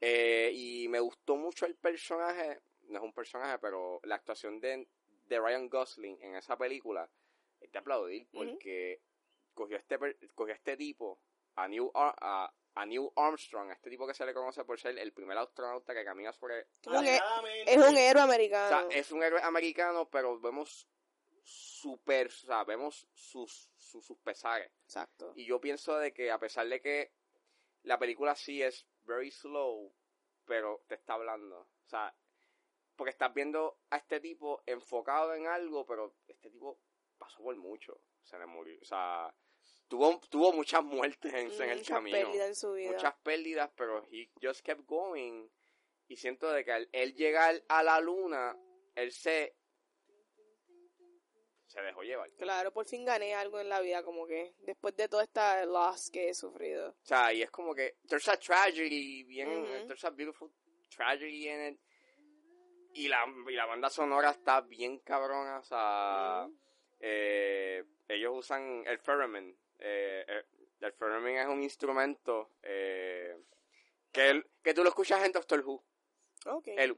Eh, y me gustó mucho el personaje no es un personaje pero la actuación de, de Ryan Gosling en esa película es de aplaudir porque cogió este cogió este tipo a Ar- a, a Neil Armstrong a este tipo que se le conoce por ser el primer astronauta que camina sobre Es un, he- Alegadamente. es un héroe O americano. sea, es un héroe americano, pero vemos super, o sea, vemos sus, sus, sus pesares. Exacto. Y yo pienso de que a pesar de que la película sí es very slow, pero te está hablando. O sea, porque estás viendo a este tipo enfocado en algo, pero este tipo pasó por mucho. Se le murió. O sea, tuvo, tuvo muchas muertes en, en el camino. pérdida en su vida. Muchas pérdidas, pero he just kept going. Y siento de que al él llegar a la luna, él se se dejó llevar. Claro, por fin gané algo en la vida, como que después de toda esta loss que he sufrido. O sea, y es como que there's a tragedy bien, Ujú. there's a beautiful tragedy in it. y la, y la banda sonora está bien cabrona, o sea, eh, ellos usan el theremin. Eh, eh, el theremin es un instrumento eh, que, el- que tú lo escuchas en Doctor Who. Ok. El,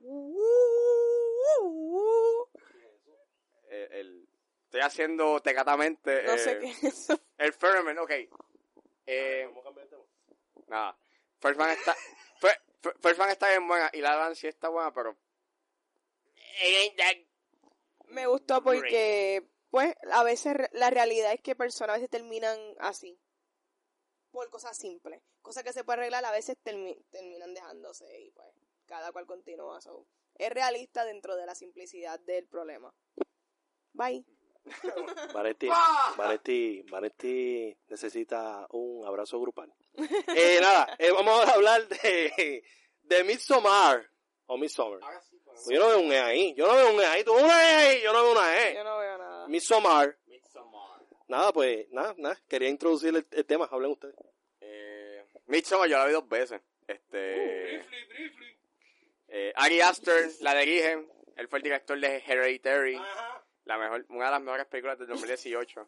eh, el- estoy haciendo tecatamente No eh, sé qué es eso. el theremin, ok. Eh, nada, First Man está, Fir- Fir- First Man está bien buena y la Dan sí está buena, pero Me gustó porque, pues, a veces re- la realidad es que personas a veces terminan así. Por cosas simples. Cosas que se pueden arreglar, a veces termi- terminan dejándose y, pues, cada cual continúa. So, es realista dentro de la simplicidad del problema. Bye. Vanetti, ¡Ah! Vanetti, Vanetti necesita un abrazo grupal. Eh, nada, eh, vamos a hablar de, de Midsommar. O Midsommar. Pues. Yo no veo un E ahí. Yo no veo un E ahí. ¿Tú una E ahí? Yo no veo una Yo E. no veo nada. Midsommar. Midsommar. Nada, pues, nada, nada. Quería introducir el, el tema. Hablen ustedes. Eh, Midsommar yo la vi dos veces. Este. eh, Ari Aster la dirige. Él fue el director de Hereditary. La mejor, una de las mejores películas del 2018.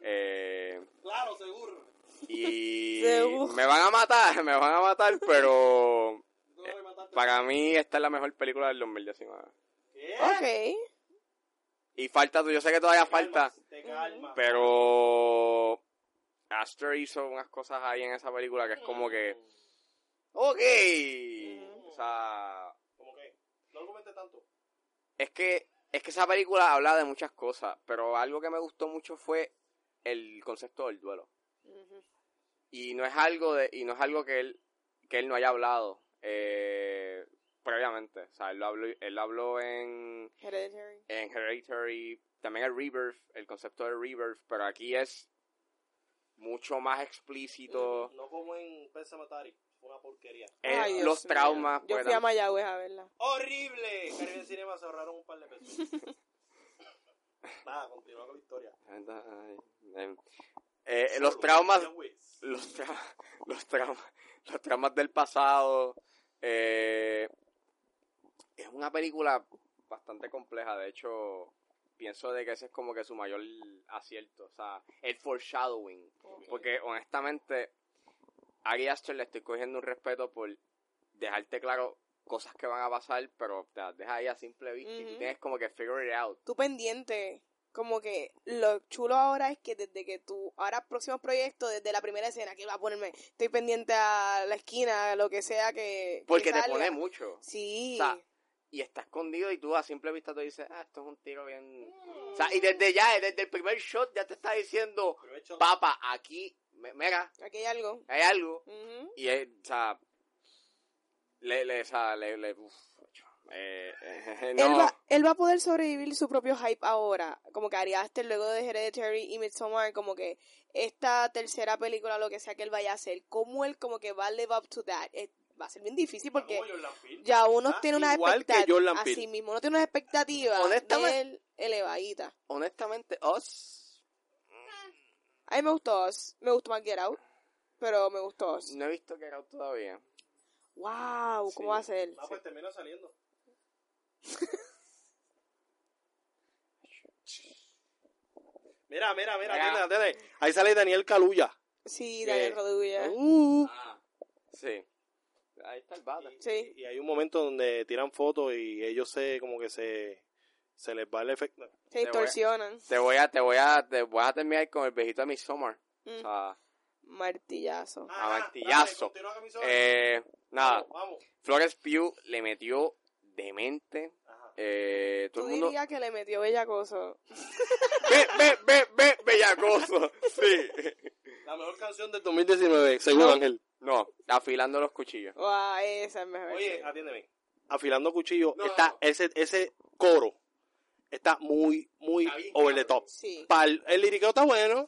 Eh, Claro, seguro. y Seguro. me van a matar, me van a matar, pero para mí esta es la mejor película del 2019. Ok. Y falta, yo sé que todavía falta, Te pero Aster hizo unas cosas ahí en esa película que es como que, ok, o sea, Como que, no argumente tanto. es que es que esa película habla de muchas cosas, pero algo que me gustó mucho fue el concepto del duelo. Y no es algo de y no es algo que él que él no haya hablado. Eh, previamente o sea él lo habló él lo habló en Hereditary. en Hereditary también el Rebirth el concepto del Rebirth pero aquí es mucho más explícito No como en Pesa Matari. Fue una porquería. Eh, Ay, Dios los mío. traumas Yo fui a Mayagüez a verla. ¡Horrible! Caribe Cinema se ahorraron un par de pesos. Nada, continúa con la historia. Ay, eh, eh, los traumas los, tra- los, traumas, los traumas del pasado. Es una película bastante compleja. De hecho, pienso de que ese es como que su mayor acierto. O sea, el foreshadowing. Porque honestamente, a Ari Aster le estoy cogiendo un respeto por dejarte claro cosas que van a pasar, pero te las deja ahí a simple vista y tú tienes como que figure it out. tú pendiente. Como que lo chulo ahora es que desde que tú, ahora próximo proyecto, desde la primera escena, que va a ponerme, estoy pendiente a la esquina, lo que sea que. que Porque te pone mucho. Sí. O sea, y está escondido y tú a simple vista tú dices, ah, esto es un tiro bien... O sea, y desde ya, desde el primer shot ya te está diciendo, papa, aquí, mira, Aquí hay algo. hay algo. Y, eh, o sea, le, le, o sea, le, le- uf, eh, eh, no. Él, va, él va a poder sobrevivir su propio hype ahora. Como que Ari Aster luego de Hereditary y Midsommar, como que esta tercera película, lo que sea que él vaya a hacer, cómo él como que va a live up to that. Eh, va a ser bien difícil porque ya uno Ah, tiene una expectativa. Así mismo, uno tiene una expectativa Honestamente- de él elevadita. Honestamente, Us, A mí me gustó Us. Me gustó más Get Out. Pero me gustó Us. no he visto que era todavía. Wow, ¿cómo Sí. va a ser? Ah, pues termina saliendo. mira, mira, mira, Mira. Ahí sale Daniel Caluya. Sí. Daniel Rodulla. Uh. Ah, sí. Ahí está el bate. Sí. Y hay un momento donde tiran fotos y ellos se, como que se, se les va el efecto. Se voy a- distorsionan. Te voy a, te voy a, te voy a terminar con el viejito de Midsommar. Mm, O sea, Martillazo. A martillazo. eh, nada, Vamos, vamos. Flores Pugh le metió demente. Ajá. Eh, todo Tú el mundo. dirías que le metió bellacoso. Ve, ve, ve, ve, bellacoso. Sí. La mejor canción del 2019, según No. Ángel. No, afilando los cuchillos. Wow, esa es mejor. Oye, atiéndeme. Afilando cuchillo, No, está no. ese ese coro está muy muy Está bien over the top. Sí. Pal- el liriqueo está bueno,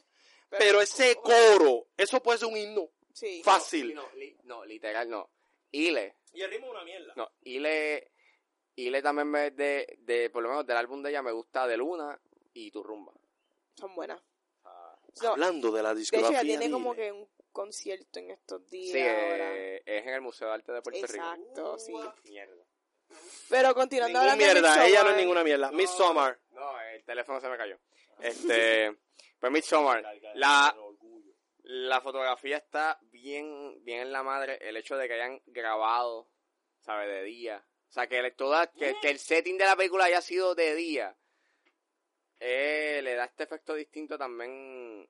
pero ese coro, eso puede ser un himno Sí. fácil. No, li- no, literal, no. Ile, Y el ritmo es una mierda. no, Ile, Ile también me de, de, por lo menos del álbum de ella me gusta de Luna y Tu Rumba. Son buenas. So, Hablando de la de discografía. hecho, ya tiene de como que un concierto en estos días sí, ahora. eh, es en el Museo de Arte de Puerto Exacto, sí. Rico. Mierda. Pero continuando Ninguna hablando de mierda, ella no es ninguna mierda. Midsommar. No, el teléfono se me cayó. Este, pues Midsommar, la, la fotografía está bien, bien en la madre. El hecho de que hayan grabado, ¿sabes? De día. O sea, que, el- toda, que, que el setting de la película haya sido de día. eh, le da este efecto distinto también.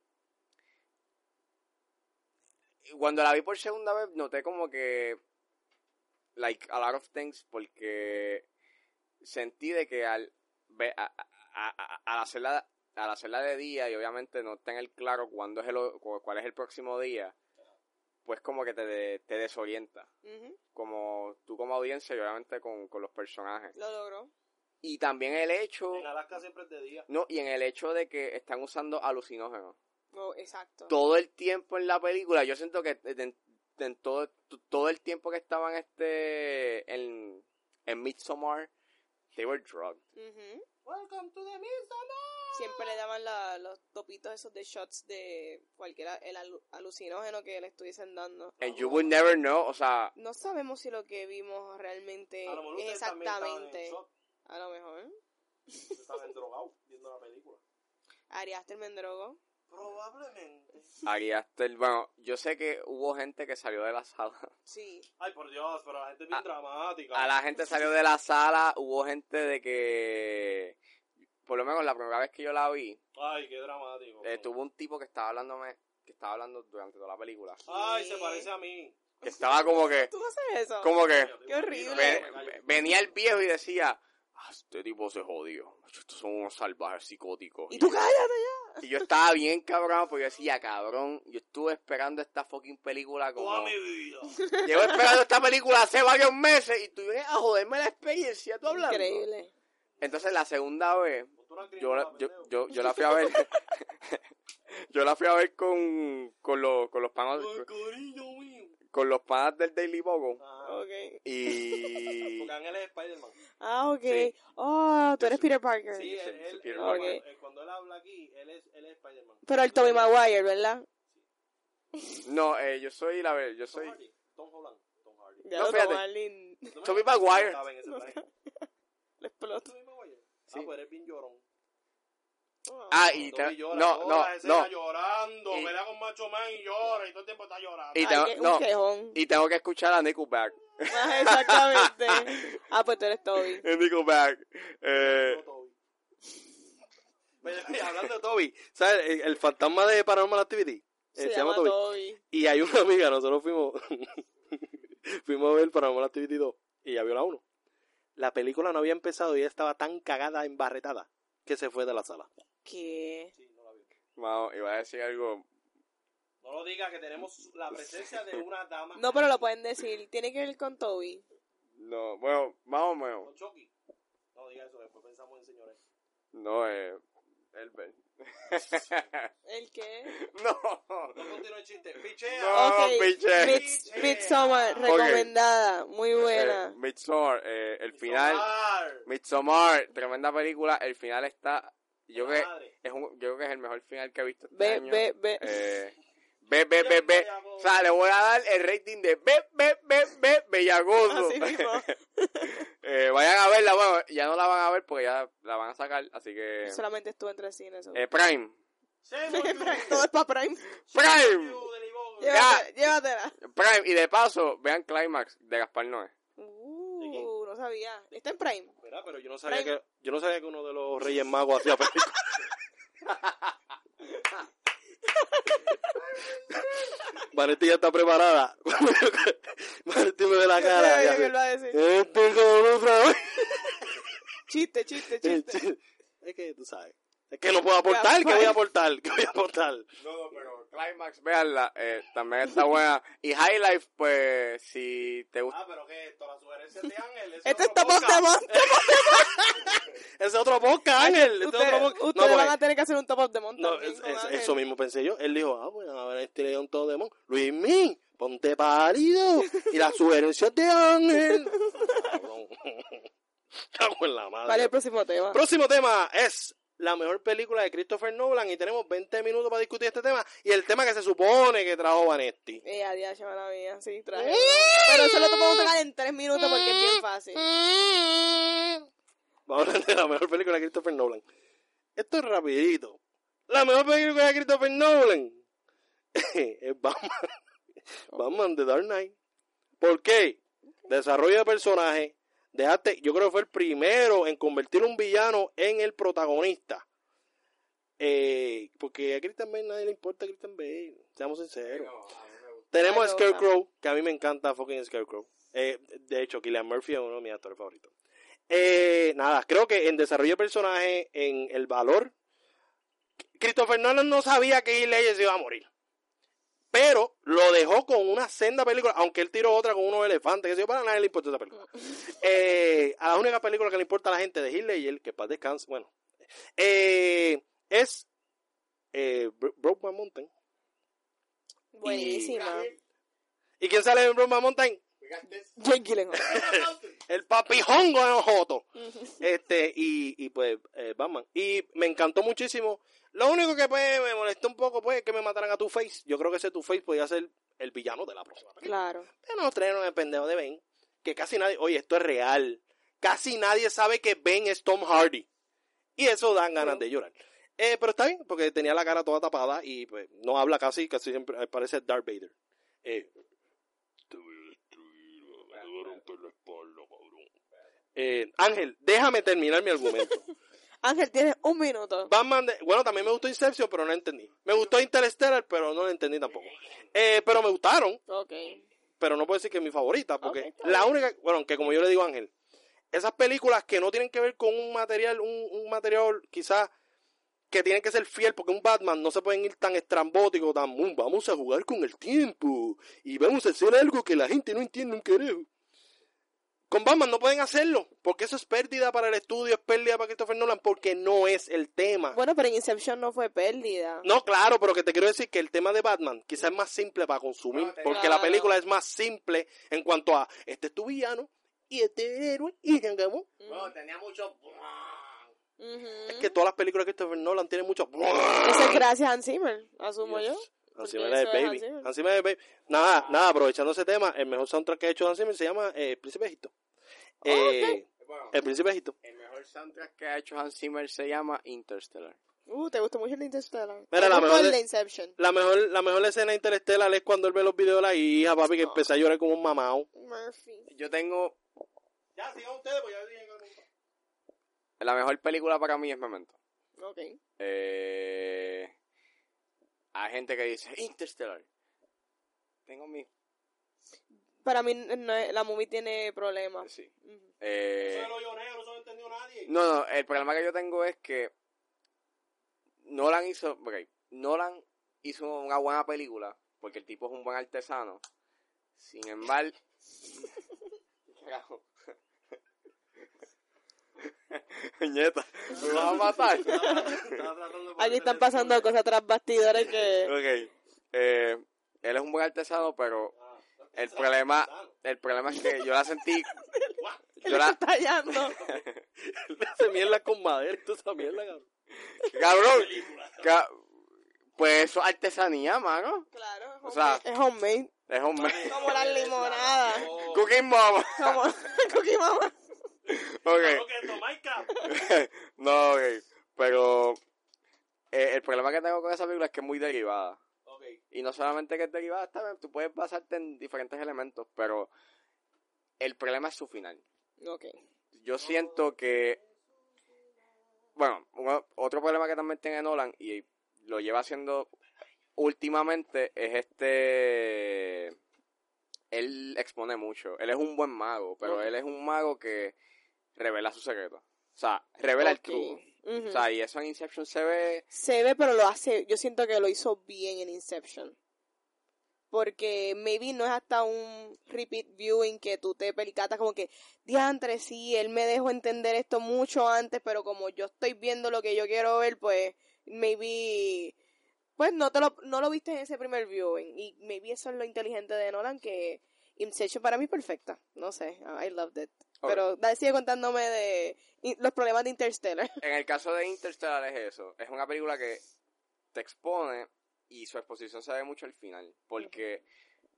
Y Cuando la vi por segunda vez, noté como que. Like a lot of things, porque sentí de que al, ve- a- a- a- al hacerla al hacerla de día y obviamente no tener claro cuándo es el, cuál es el próximo día, pues como que te, de- te desorienta. Como tú como audiencia y obviamente con, con los personajes. lo logró. Y también el hecho, En Alaska siempre es de día. no, y en el hecho de que están usando alucinógenos. Oh, exacto. Todo el tiempo en la película, yo siento que en, en todo, todo el tiempo que estaban este en, en Midsommar, they were drugged. Welcome to the Midsommar. Siempre le daban la- los topitos esos de shots de cualquiera, el alu- alucinógeno que le estuviesen dando. And you would never know, o sea, No sabemos si lo que vimos realmente lo es exactamente. A lo mejor. Estaban drogados viendo la película. Ari Aster me endrogó. Probablemente. Ari Aster, bueno, yo sé que hubo gente que salió de la sala. Sí. Ay, por Dios, pero la gente es bien A- dramática. A la gente salió de la sala, hubo gente de que, por lo menos la primera vez que yo la vi, Ay, qué dramático. eh, tuvo un tipo que estaba hablándome, que estaba hablando durante toda la película. Ay, se parece a mí. Que estaba como que, ¿Tú haces eso? como que, Qué horrible. ve- ve- venía el viejo y decía, "Ah, este tipo se jodió. Estos son unos salvajes psicóticos. Y tú cállate ya. Y yo estaba bien cabrón porque yo decía, cabrón, yo estuve esperando esta fucking película como... Toda mi vida. Llevo esperando esta película hace varios meses y tú vienes a joderme la experiencia, tú hablando. Increíble. Entonces la segunda vez, yo, la- yo, yo, yo la fui a ver. yo la fui a ver con, con, los, con los cariño mío. Con los panas del Daily Bogo. Ajá. Ok. Y Porque Ángel es Spider-Man. Ah, ok. Sí. Oh, tú eres Peter Parker. Sí, sí, él, él- sí, él- Peter cuando, Parker. él- cuando él habla aquí, él es, él es Spider-Man. Pero el Tobey Maguire, ¿verdad? no, eh, yo soy la ver, yo Tom soy Hardy. Tom Holland. Tom Hardy. Ya No, lo fíjate. tomó Arlene. ¿No Tobey me- Maguire. estaba en ese plan. Le explotó. Tobey Maguire. Sí. Ah, pues eres bien llorón. Ah, y te- llora no, no, no. llorando. Y- con Macho Man y llora y todo el tiempo está llorando. Y Ay, te- qué- no. quejón. Y tengo que escuchar a Nickelback. Ah, exactamente. Ah, pues tú eres Toby. Nickelback. Eh, Toby. Hablando de Toby, ¿sabes? El, el fantasma de Paranormal Activity. eh, Se, llama Toby. Y hay una amiga, nosotros fuimos fuimos a ver Paranormal Activity 2 y ya vio la 1. La película no había empezado y ella estaba tan cagada, embarretada, que se fue de la sala. ¿Qué? Sí, no la vio. vamos, iba a decir algo. No lo diga que tenemos la presencia de una dama. No, pero lo pueden decir. Tiene que ver con Toby. No, bueno, más o menos. Con Chucky. No diga eso, después pensamos en señores. No, eh. Elber. ¿El qué? no. No continúe el chiste. Pichea. No. ok. piche. Mids- Midsommar, recomendada. Muy buena. Eh, Midsommar, eh, el final. Midsommar. Midsommar, tremenda película. El final está. Yo creo que es un, yo creo que es el mejor final que he visto este Ve, año. ve, ve. Eh. O sea, le voy a dar el rating de ve, ve, ve, ve, bellagoso. Así mismo. eh, vayan a verla, bueno, ya no la van a ver porque ya la van a sacar, así que... Solamente estuve entre cines. eso. Eh, Prime. Todo es para Prime. Prime. Llévatela, llévatela. Prime. Y de paso, vean Climax de Gaspar Noé. Uh, no sabía. Está en Prime. Pero yo no sabía que yo no sabía que uno de los Reyes Magos hacía películas. Vanetti ya está preparada. Vanetti me ve la cara. sabía y que él hace, va a decir. Este cabrón otra vez". Chiste, chiste, chiste. Es que tú sabes. Que no puedo aportar. ¿Qué voy a aportar? ¿Qué voy a aportar? No, no, pero Climax, veanla, eh, también está buena. Y High Life, pues, si te gusta... Ah, pero ¿qué es esto? La sugerencia de Ángel. ese Este es otro Top of the podcast. Es otro podcast, Ángel. Este es Ustedes, otro podcast. ustedes No, van porque- a tener que hacer un top of the month No, también es- con es- Ángel. eso mismo pensé yo. Él dijo, ah, pues a ver, este león todo demon. Luis Mí, ponte pálido. Y las sugerencias de Ángel. Cabrón. Cago en la madre. Vale, el próximo tema. Próximo tema es la mejor película de Christopher Nolan y tenemos 20 minutos para discutir este tema y el tema que se supone que trajo Vanetti. Eh, adiós, mía, sí, traje. Pero eso lo podemos tocar en tres minutos porque es bien fácil. Vamos a hablar de la mejor película de Christopher Nolan. Esto es rapidito. La mejor película de Christopher Nolan es Batman. Batman The Dark Knight. ¿Por qué? Desarrollo de personaje. Dejaste, yo creo que fue el primero en convertir un villano en el protagonista. Eh, porque a Christian Bale nadie le importa a Christian Bale. Seamos sinceros. Tenemos a Scarecrow, que a mí me encanta fucking Scarecrow. Eh, de hecho, Killian Murphy es uno de mis actores favoritos. Eh, nada, creo que en desarrollo de personaje, en el valor, Christopher Nolan no sabía que Heath Ledger se iba a morir. Pero lo dejó con una senda película, aunque él tiró otra con unos elefantes, que se yo, para nadie le importa esa película. Eh, a la única película que le importa a la gente de Heath Ledger, que para descanse, bueno, eh, es eh, Bro- Brokeback Mountain. Buenísima. ¿Y quién sale en Brokeback Mountain? Jake Gyllenhaal. el papijongo de Joto. Este, y, y pues, eh, Batman. Y me encantó muchísimo. Lo único que pues, me molestó un poco pues, es que me mataran a Two-Face. Yo creo que ese Two-Face podía ser el villano de la próxima película. Claro. Pero nos trajeron el pendejo de Ben. Que casi nadie, oye, esto es real. Casi nadie sabe que Ben es Tom Hardy. Y eso dan ganas de llorar. Eh, pero está bien, porque tenía la cara toda tapada y pues no habla casi, casi siempre eh, parece Darth Vader. Eh, te voy a destruir, me voy a romper la espalda, cabrón. Eh, Ángel, déjame terminar mi argumento. Ángel, tienes un minuto. Batman, de- bueno, también me gustó Inception, pero no entendí. Me gustó Interstellar, pero no lo entendí tampoco. Eh, pero me gustaron, Ok. pero no puedo decir que es mi favorita, porque la única, bueno, que como yo le digo a Ángel, esas películas que no tienen que ver con un material, un, un material quizás que tienen que ser fiel, porque un Batman no se pueden ir tan estrambótico, tan, "Mm, vamos a jugar con el tiempo y vamos a hacer algo que la gente no entiende un carajo. Con Batman no pueden hacerlo, porque eso es pérdida para el estudio, es pérdida para Christopher Nolan, porque no es el tema. Bueno, pero en Inception no fue pérdida. No, claro, pero que te quiero decir que el tema de Batman quizás es más simple para consumir, No, porque la película es más simple en cuanto a este es tu villano y este es el héroe y se acabó. Bueno, tenía mucho... Ujú. Es que todas las películas de Christopher Nolan tienen mucho. Eso es gracias a Hans Zimmer, asumo yo. Así porque me la de eso es Baby. Baby. Nada, nada, aprovechando ese tema, el mejor soundtrack que ha hecho Hans Zimmer se llama eh, Príncipe de Egipto. Eh, El Príncipe de Egipto. el mejor soundtrack que ha hecho Hans Zimmer se llama Interstellar. Uh, ¿te gustó mucho el Interstellar? Mira, ¿Te la mejor de- Inception? La mejor, la mejor escena interestelar es cuando él ve los videos de la hija, papi, que empezó a llorar como un mamado. Murphy. Yo tengo... Ya, sigan ustedes, pues ya dije La mejor película para mí es Memento. Ok. Eh, hay gente que dice Interstellar. Tengo mi... Para mí no es- la movie tiene problemas. Sí. Ujú. Eh, Eso negro, eso no entendió nadie. No, no, el problema que yo tengo es que Nolan hizo, ok, Nolan hizo una buena película porque el tipo es un buen artesano. Sin embargo, Carajo. Ñeta, ¿me vas a matar? Aquí están pasando cosas tras bastidores que... Ok, eh, él es un buen artesano, pero el problema, el problema es que yo la sentí, yo la, está tallando. Hace mierda con madera, tú esa mierda, cabrón. cabrón, ca- pues eso es artesanía, mano. Claro, O sea, es homemade. Es un Como las limonadas. Cooking Mama. Como Cookie Mama. Ok. no, ok. Pero eh, el problema que tengo con esa película es que es muy derivada. Y no solamente que es derivada, está bien, tú puedes basarte en diferentes elementos, pero el problema es su final. Ok. Yo siento que, bueno, uno- otro problema que también tiene Nolan y lo lleva haciendo últimamente es este, él expone mucho. Él es un buen mago, pero él es un mago que revela su secreto. O sea, revela el truco. O sea, y eso en Inception se ve Se ve, pero lo hace. Yo siento que lo hizo bien en Inception. Porque maybe no es hasta un repeat viewing que tú te percatas como que, diantre, sí, él me dejó entender esto mucho antes, pero como yo estoy viendo lo que yo quiero ver, pues maybe, pues no te lo, no lo viste en ese primer viewing. Y maybe eso es lo inteligente de Nolan, que Inception para mí es perfecta. No sé, I loved it. Pero sigue contándome de los problemas de Interstellar. En el caso de Interstellar es eso. Es una película que te expone y su exposición se ve mucho al final. Porque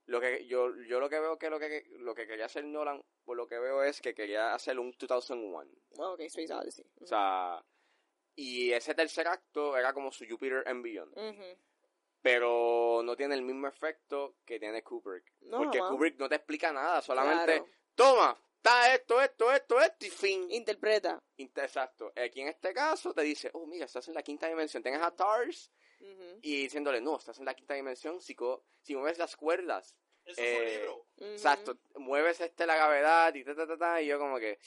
lo que yo, yo lo que veo que lo que lo que quería hacer Nolan, por lo que veo es que quería hacer un 2001. ok, Space Odyssey. O sea, y ese tercer acto era como su Jupiter and Beyond. Pero no tiene el mismo efecto que tiene Kubrick. No, porque. Kubrick no te explica nada, solamente Claro. toma, está esto, esto, esto, esto y fin. Interpreta. Inter- Exacto. Aquí en este caso te dice, oh, mira, estás en la quinta dimensión. Tienes a TARS y diciéndole, no, estás en la quinta dimensión si, co- si mueves las cuerdas. Eso Eh, fue un libro. Exacto. Mueves este la gravedad y ta, ta, ta, ta. Y yo como que,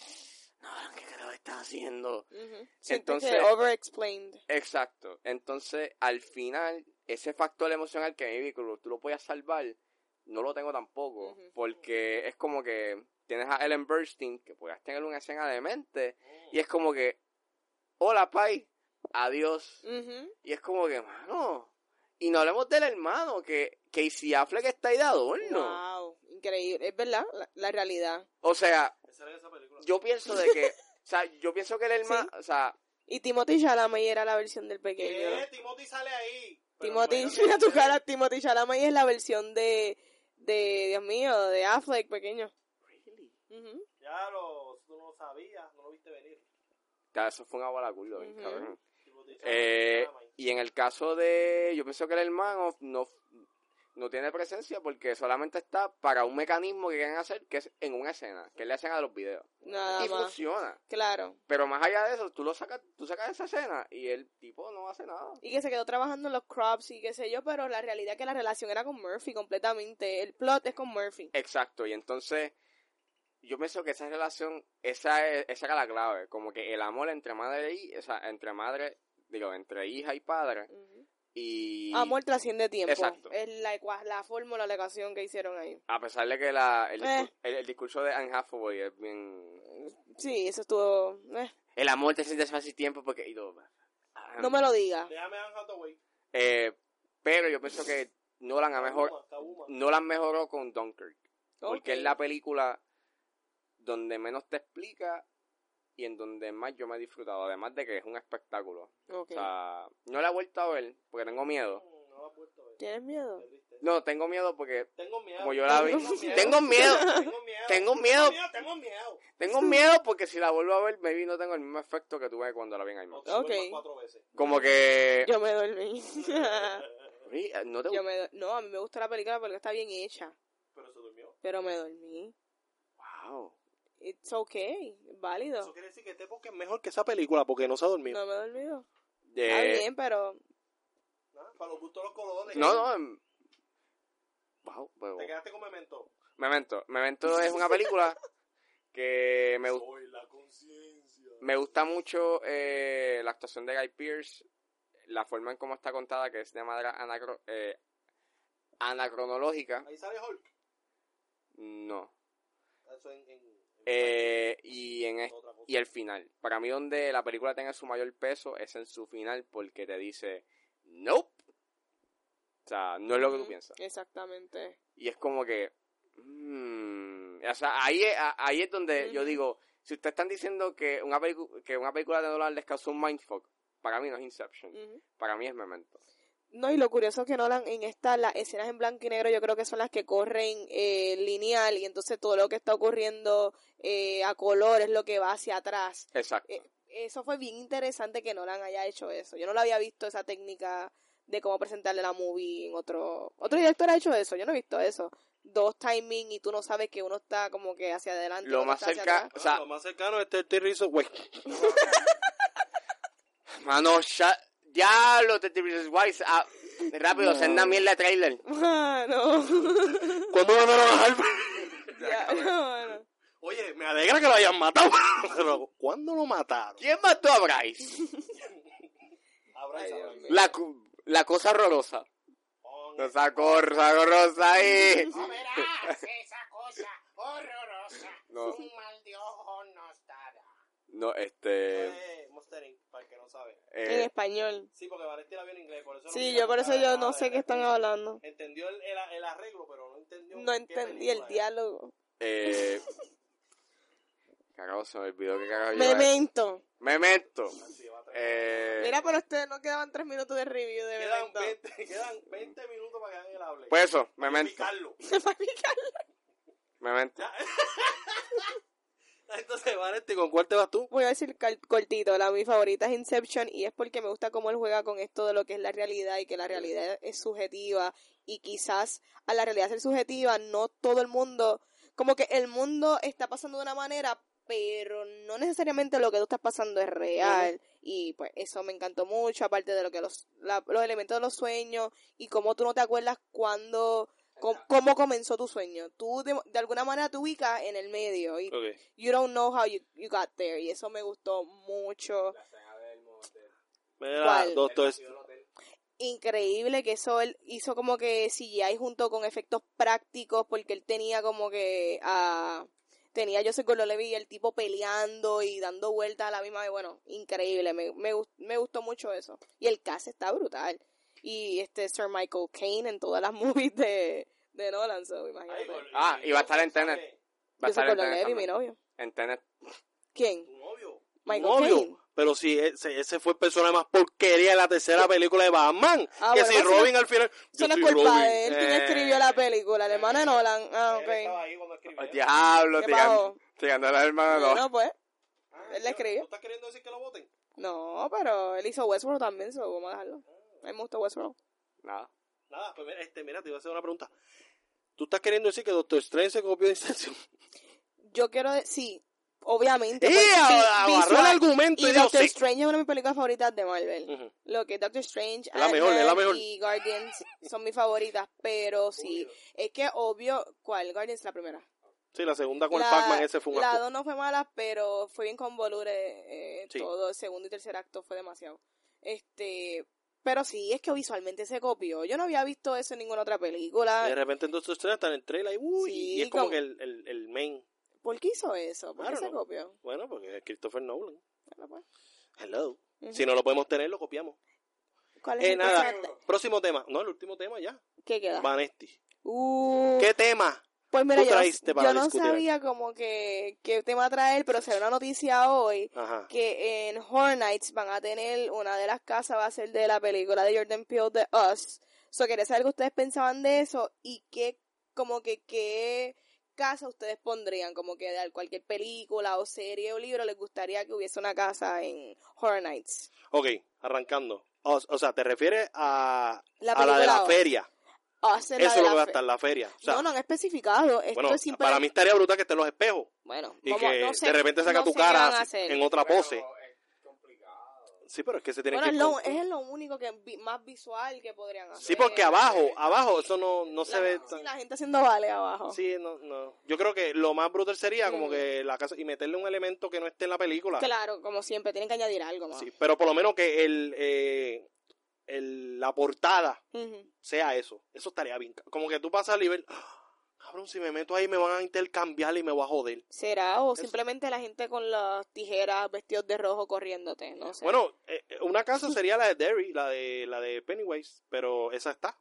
no, ¿qué carajo estás haciendo? Ujú. Siento Entonces- que over-explained. Exacto. Entonces, al final, ese factor emocional que maybe tú lo puedas salvar, no lo tengo tampoco. Porque es como que tienes a Ellen Burstyn, que puedas tener una escena de mente, y es como que, hola, Pai, adiós. Y es como que, mano. Y no hablemos del hermano, que Casey Affleck está ahí de adorno. Wow, increíble. Es verdad, la, la realidad. O sea, Esa esa yo pienso de que, o sea, yo pienso que el hermano, o sea, Y Timothy Chalamet era la versión del pequeño. ¿Qué? ¿no? Timothy sale ahí. Timothy, bueno, mira tu cara, Timothy Chalamet es la versión de, de, Dios mío, de Affleck pequeño. Ya lo, tú no lo sabías, no lo viste venir. ya, eso fue una bola culo, bien cabrón. Eh, Chalamet. y en el caso de, yo pienso que el hermano no, no tiene presencia porque solamente está para un mecanismo que quieren hacer, que es en una escena, que es la escena de los videos. Nada y más. funciona. Claro. Pero más allá de eso, tú lo sacas, tú sacas esa escena y el tipo no hace nada. Y que se quedó trabajando en los crops y qué sé yo, pero la realidad es que la relación era con Murphy completamente. El plot es con Murphy. Exacto, y entonces yo pienso que esa relación, esa, es- esa era la clave, como que el amor entre madre y, o sea, entre madre, digo, entre hija y padre, y Amor trasciende tiempo. Exacto. Es la, la fórmula, la ecuación que hicieron ahí. a pesar de que la, el, Eh. el, el discurso de Anne Hathaway es bien... Sí, eso estuvo... eh, El amor te sientes fácil tiempo porque... y todo, ah, no me lo diga. Déjame Anne Hathaway. eh, pero yo pienso que Nolan a mejor... Nolan mejoró con Dunkirk, porque es la película donde menos te explica y en donde más yo me he disfrutado, además de que es un espectáculo. O sea, no la he vuelto a ver porque tengo miedo. No la he puesto a ver. ¿Tienes miedo? No, tengo miedo porque Tengo miedo. como yo la vi, Tengo miedo. tengo miedo, Tengo miedo. Tengo miedo. Tengo porque si la vuelvo a ver, maybe no tengo el mismo efecto que tuve cuando la vi en IMAX. Ok. Como que, Yo me dormí. Oye, no te Yo me do- No, a mí me gusta la película porque está bien hecha. Pero se durmió. Pero me dormí. Wow. It's okay. Válido. Eso quiere decir que este podcast es mejor que esa película porque no se ha dormido. No me he dormido. Eh, Está bien, pero... ¿Ah? Para los gustos de los colores. no, no. em, Wow, Te quedaste con Memento. Memento. Memento es una película que me, gu- Soy la conciencia. me gusta mucho eh, la actuación de Guy Pearce, la forma en cómo está contada, que es de manera anacro- eh, anacronológica. Ahí sale Hulk. No. Eso en- Eh, y en y el final. Para mí donde la película tenga su mayor peso es en su final porque te dice, nope. O sea, no es lo que tú piensas. Exactamente. Y es como que... mm, o sea, ahí es, ahí es donde yo digo, si ustedes están diciendo que una, que una película de Nolan les causó un mindfuck, para mí no es Inception. Para mí es Memento. No, y lo curioso es que Nolan en esta, las escenas en blanco y negro yo creo que son las que corren eh, lineal y entonces todo lo que está ocurriendo eh, a color es lo que va hacia atrás. Exacto. Eh, eso fue bien interesante que Nolan haya hecho eso. Yo no lo había visto esa técnica de cómo presentarle la movie en otro... Otro director ha hecho eso, yo no he visto eso. Dos timing y tú no sabes que uno está como que hacia adelante. Lo más cerca- atrás. o sea- Ah, lo más cercano es Terry Rizzo, güey. Mano, ya... Diablo, Teddy Wise. Ah, rápido, No. senda mierda de trailer. Ah, no. ¿Cuándo mandaron a Harvey? Ya, no, no. Oye, me alegra que lo hayan matado. Pero, ¿cuándo lo mataron? ¿Quién mató a Bryce? Ay, Dios vaina. mío. La, cu- la cosa horrorosa. Esa cosa horrorosa ahí. No verás esa cosa horrorosa. No. Un mal de ojo nos dará. No, este... Eh, Monster Inc, para el que sabe. En eh, español. Sí, porque Valentina la vio en inglés, por eso Sí, yo por eso yo no sé qué están hablando. Entendió el, el, el arreglo, pero no entendió. No entendí el era. diálogo. eh, Carajo, se me olvidó que carajo yo- Memento. Memento. Eh, Mira, pero ustedes no quedaban tres minutos de review de Quedan Memento. 20, quedan 20 minutos para que hagan el hable. pues eso, Memento. Picarlo. Memento. Entonces, Vanetti, ¿con cuál te vas tú? Voy a decir cortito, la mi favorita es Inception y es porque me gusta cómo él juega con esto de lo que es la realidad y que la realidad es subjetiva y quizás a la realidad ser subjetiva no todo el mundo, como que el mundo está pasando de una manera pero no necesariamente lo que tú estás pasando es real. Y pues eso me encantó mucho aparte de lo que los la- los elementos de los sueños y cómo tú no te acuerdas cuando cómo, cómo comenzó tu sueño tú de, de alguna manera te ubicas en el medio y you don't know how you, you got there y eso me gustó mucho. Mira, ¿Cuál? doctor. increíble que eso él hizo como que CGI junto con efectos prácticos porque él tenía como que ah, tenía yo sé con lo y el tipo peleando y dando vueltas a la misma vez. Bueno increíble me, me, me gustó mucho eso. Y el cast está brutal y este Sir Michael Caine en todas las movies de, de Nolan so, imagínate Ah, y va a estar en Tenet. Va a estar en Tenet mi novio En Tenet. ¿quién? Tu novio. Michael Tu novio. Caine. Pero si ese, ese fue el personaje más porquería de la tercera película de Batman. Ah, que bueno, si Robin no- al final. eso yo no es culpa de él quien Eh, escribió la película el hermano de Nolan ah ok ahí. Oh, diablo, tirando a la hermana. no. bueno pues Ah, él le ¿tú- escribió. ¿Tú estás queriendo decir que lo voten? No, pero él hizo Westworld también, so vamos a dejarlo. A mí me gusta Westworld. Nada. Nada, pues mira, este, mira, te iba a hacer una pregunta. ¿Tú estás queriendo decir que Doctor Strange se copió de Inception? Yo quiero decir, sí, obviamente. ¡Eh! pues, el argumento y y Doctor sí. Strange es una de mis películas favoritas de Marvel. Lo que es Doctor Strange, Es la mejor, es la mejor. y Guardians son mis favoritas, pero sí, es que obvio, ¿cuál? Guardians la primera. Sí, la segunda con el La- Pac-Man, ese fue un La dos no fue mala, pero fue bien convolure eh, Sí. todo el segundo y tercer acto fue demasiado. Este, pero sí, es que visualmente se copió. Yo no había visto eso en ninguna otra película. Y de repente en Doctor Strange está en el trailer y, uy, Sí, y es como como- que el, el, el main. ¿Por qué hizo eso? ¿Por qué se no. copió? Bueno, porque es Christopher Nolan. Bueno, pues. Hello. Si no lo podemos tener, lo copiamos. ¿Cuál es Eh, el nada, próximo tema. No, el último tema ya. ¿Qué queda? Vanesti. Uh, ¿Qué tema? Pues mira, yo, no- yo sabía como que qué tema traer, pero se ve una noticia hoy Ajá. que en Horror Nights van a tener una de las casas va a ser de la película de Jordan Peele de Us. So quería saber qué ustedes pensaban de eso y qué como que qué casa ustedes pondrían, como que de cualquier película o serie o libro les gustaría que hubiese una casa en Horror Nights. Ok, arrancando. O, o sea, ¿te refieres a, La a la de la feria? La Eso lo la que va a fe- estar, la feria. O sea, no, no han especificado. Esto bueno, es simple- para mí estaría brutal que estén los espejos. Bueno, Y vamos- que no sé- de repente saca no tu cara en otra pose. es complicado. Sí, pero es que se tiene Bueno, que... es lo, con- es lo único que vi- más visual que podrían hacer. Sí, porque abajo, abajo, eso no, no se La- ve sí, tan... la gente haciendo vale abajo. Sí, no, no. Yo creo que lo más brutal sería como Mm. que la casa... Y meterle un elemento que no esté en la película. Claro, como siempre, tienen que añadir algo más. Sí, pero por lo menos que el, eh, el, la portada sea eso. Eso estaría bien. Como que tú pasas y ver, "Ah, cabrón, si me meto ahí me van a intercambiar y me voy a joder. ¿Será? O Eso. simplemente la gente con las tijeras vestidos de rojo corriéndote, no sé. Bueno, eh, eh, una casa sería la de Derry, la de la de Pennywise, pero esa está.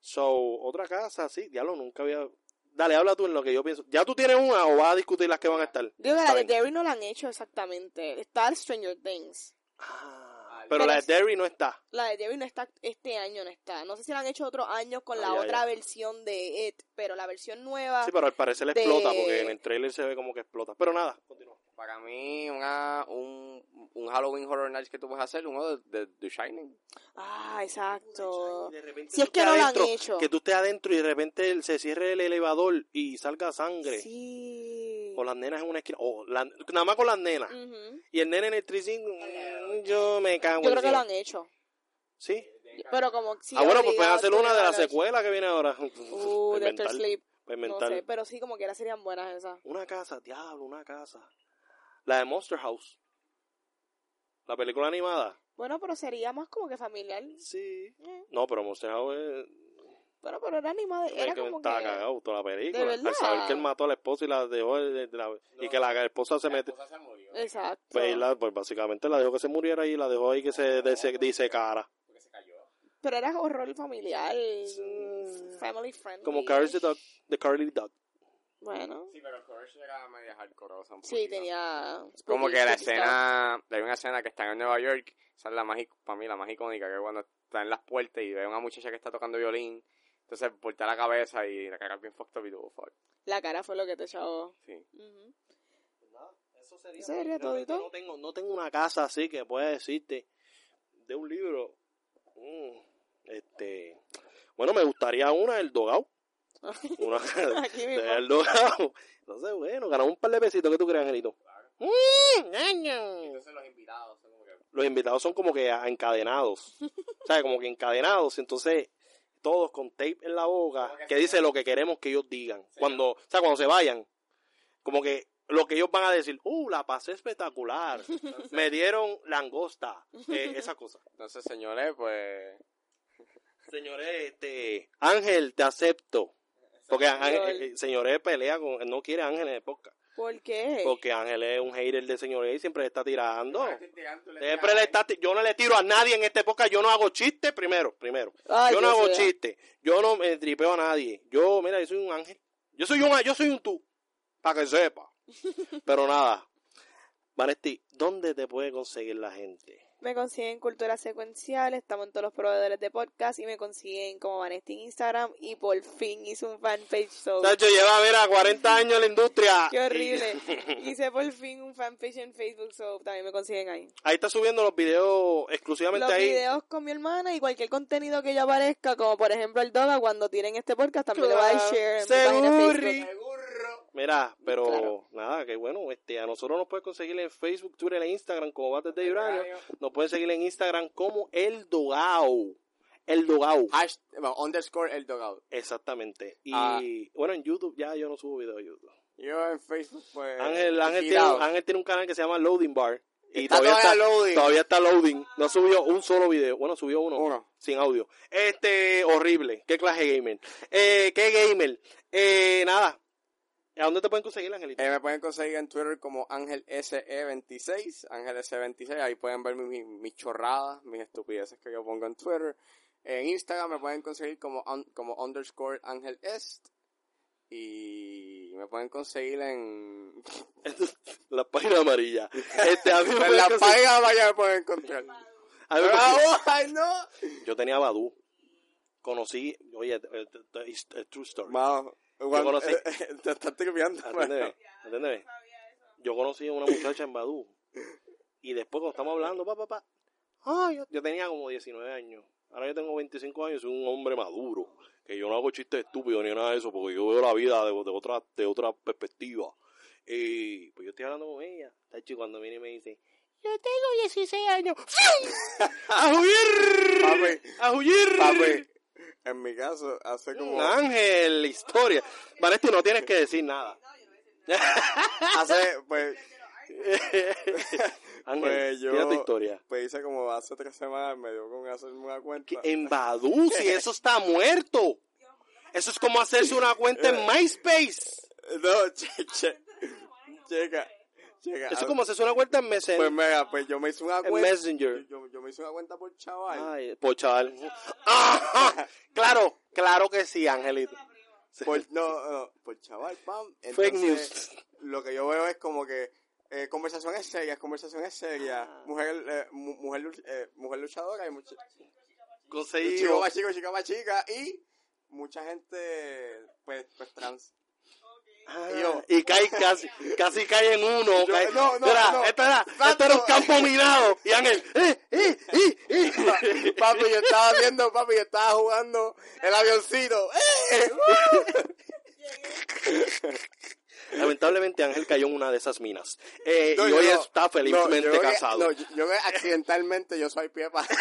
So, otra casa, sí, diablo, nunca había... Dale, habla tú en lo que yo pienso. ¿Ya tú tienes una o vas a discutir las que van a estar? Digo la de. Derry no la han hecho exactamente. Está el Stranger Things. Ah, Pero pero la de Derry no está. La de Derry no está, este año no está. No sé si la han hecho otros años con la otra versión de It, pero la versión nueva... Sí, pero al parecer le de- explota porque en el trailer se ve como que explota. Pero nada, continúa. Para mí, una, un, un Halloween Horror Nights que tú puedes hacer, uno de, de The Shining. Ah, exacto. Si es que no lo han adentro, hecho. Que tú estés adentro y de repente se cierre el elevador y salga sangre. Sí. O las nenas en una esquina. O la- nada más con las nenas. Y el nene en el tricing, mm, yo me cago Yo creo que lo han hecho. ¿Sí. Pero como si ah, bueno, pues pueden hacer una de la obligado. secuela que viene ahora. Uh, Doctor Sleep. No sé, pero sí como quiera serían buenas esas. Una casa, diablo, una casa. La de Monster House. La película animada. Bueno, pero sería más como que familiar. Sí. Eh, No, pero Monster House es... Bueno, pero era animada. Era que como estaba que... cagado toda la película. ¿De Al verdad? saber que él mató a la esposa y la dejó de- de la- y que la esposa se mete... Exacto. Pues, la- pues básicamente la dejó que se muriera y la dejó ahí que se dese- disecara. Pero era horror familiar. Family friendly. Como Carly the Dog, The Carly Dog. Bueno, Sí, pero Crush era media hardcoreosa un sí, poquito. tenía... Como que la escena, hay una escena que está en Nueva York, esa es la más, para mí la más icónica, que es cuando está en las puertas y ve a una muchacha que está tocando violín, entonces voltea la cabeza y la cara es bien fucked up y tuvo fuck. La cara fue lo que te echó. Sí. Ujú. Eso sería. ¿Sería realmente todito? No tengo, no tengo una casa así que pueda decirte de un libro. Mm, este. Bueno, me gustaría una del Dogao. Una Aquí mismo. Entonces, bueno, ganamos un par de pesitos. ¿Qué tú crees, Angelito? Mm, ñaño. Entonces los invitados son como que... Los invitados son como que encadenados. ¿Sabes? Como que encadenados. Entonces, todos con tape en la boca que que dice lo que queremos que ellos digan. Cuando, o sea, cuando se vayan. Como que lo que ellos van a decir, uh, la pasé espectacular. Me dieron langosta. eh, esa cosa. Entonces, señores, pues... Señores, este, Ángel, te acepto. Porque Ángel, Lol. eh, señores pelea con, no quiere a Ángel en el podcast. ¿Por qué? Porque Ángel es un hater de señores y siempre le está tirando. Siempre le está, yo no le tiro a nadie en este podcast, yo no hago chistes primero, primero. Ay, yo no hago chistes, yo no me tripeo a nadie. Yo, mira, yo soy un ángel. Yo soy un, yo soy un tú, para que sepa. Pero nada, Vanesti, ¿dónde te puede conseguir la gente? Me consiguen Cultura Secuencial, estamos en todos los proveedores de podcast y me consiguen como Vanesti en Instagram y por fin hice un fanpage so Tacho lleva, mira, 40 años en la industria. qué horrible. hice por fin un fanpage en Facebook, so también me consiguen ahí. Ahí está subiendo los videos exclusivamente Los ahí. videos con mi hermana y cualquier contenido que yo aparezca, como por ejemplo el Doga, cuando tiren este podcast también lo voy a Claro. share en mi página de. Facebook. Mira, pero Claro. nada, que bueno, este, a nosotros nos pueden conseguir en Facebook, Twitter e Instagram como Bates de Uranio. Nos pueden seguir en Instagram como El Dogao. El Dogao. Bueno, underscore el dogout. Exactamente. Y Ah. bueno, en YouTube ya yo no subo video a YouTube. Yo en Facebook, pues... Ángel, Ángel, tiene, tirado. Ángel tiene un canal que se llama Loading Bar. Y Está todavía, todavía está, loading. todavía está loading. No subió un solo video. Bueno, subió uno. Uno. Sin audio. Este, horrible. ¿Qué clase de gamer? Eh, ¿Qué gamer? Eh, nada. ¿A dónde te pueden conseguir, Angelito? Eh, me pueden conseguir en Twitter como Ángel SE26, Ángel SE26, ahí pueden ver mis, mis chorradas, mis estupideces que yo pongo en Twitter. En Instagram me pueden conseguir como, un- como underscore Ángel Est. Y me pueden conseguir en... La página amarilla. Este, a mí me en la conseguir- página vaya me pueden encontrar. a mí ¡Ay, no! Yo tenía Badu. Conocí, oye, eh, eh, eh, it's a true story. Cuando- conocí- eh, eh, te estás tripeando. Atiéndeme, atiéndeme. Yo conocí a una muchacha en Badu. Y después cuando estamos hablando, pa, pa, pa. Yo, yo tenía como 19 años. Ahora yo tengo 25 años, soy un hombre maduro. Que yo no hago chistes estúpidos ni nada de eso, porque yo veo la vida de, de otra, de otra perspectiva. Y pues yo estoy hablando con ella. Tachi, cuando viene y me dice, yo tengo 16 años. ¡A huir! ¡A huir! En mi caso, hace como... Un ángel, historia. Vanetti, no tienes que decir nada. Hace, pues, Ángel, Pues yo- tu historia. pues hice como hace tres semanas, me dio con hacerme una cuenta. En Badu, si eso está muerto. Eso es como hacerse una cuenta en MySpace. No, che, che, checa, Eso es como hacerse una cuenta en Pues Messenger. mira, pues yo me hice una En cuenta. Messenger. Yo, yo me hice una cuenta por chaval. Ay, por chaval. Ajá. Claro, claro que sí, Angelito. Por, no, no, por chaval, pam. Fake Entonces, Lo que yo veo es como que eh, conversaciones serias, conversaciones serias, Ah. mujer, eh, mu- mujer, eh, mujer luchadora y mucha, Conseguí. chico más chico, chica más chica y mucha gente, pues, pues trans. Ah, Y yo- y cae casi, casi cae en uno. Yo- cae- no, no, espera, no. espera, Exacto. esto era un campo minado. Y Ángel, eh, eh, eh, eh. Papi, yo estaba viendo, papi, yo estaba jugando el avioncito. Lamentablemente Ángel cayó en una de esas minas. Eh, No, y hoy no. está felizmente No, yo que- casado. no, yo, que accidentalmente yo soy pie para...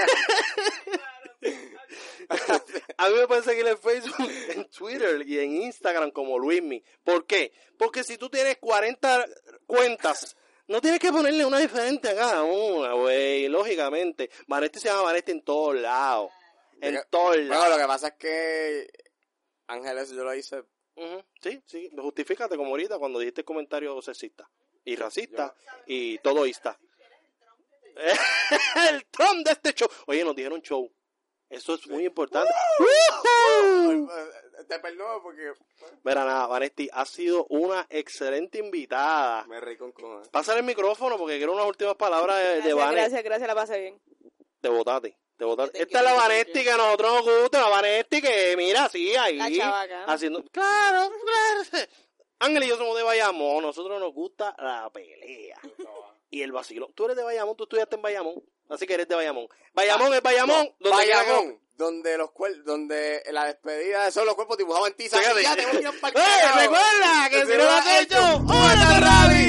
A mí me pueden seguir en Facebook, en Twitter y en Instagram como Luismi. ¿Por qué? Porque si tú tienes 40 cuentas, no tienes que ponerle una diferente a cada una, güey. Lógicamente. Vanesti se llama Vanesti en todos lados. En todos Bueno, lados. lo que pasa es que Ángeles yo lo hice... Sí, sí. Justifícate como ahorita cuando dijiste el comentario sexista y racista y todoísta. el Trump de este show. Oye, nos dijeron show. Eso es muy importante. Te perdono porque Mira, nada, Vanesti, ha sido una excelente invitada. me reí con cojones. Pásale el micrófono porque quiero unas últimas palabras de, de Gracias, Vanesti. gracias, gracias, la pasé bien. Te botaste. Te botaste. Thank Esta es la Vanesti que a nosotros nos gusta, la Vanesti que, mira, sí, ahí. La chavaca. Haciendo. Claro, claro. Ángel y yo somos de Bayamón, nosotros nos gusta la pelea. Y el vacilo. Tú eres de Bayamón, tú estudiaste en Bayamón. Así que eres de Bayamón. Bayamón es Bayamón. No, donde Bayamón, donde los cuer- donde la despedida de todos los cuerpos dibujaban tiza. Fíjate. y ya te voy a ir pa'l ¡Eh! Recuerda que si no lo has hecho, ¡únete ¡únete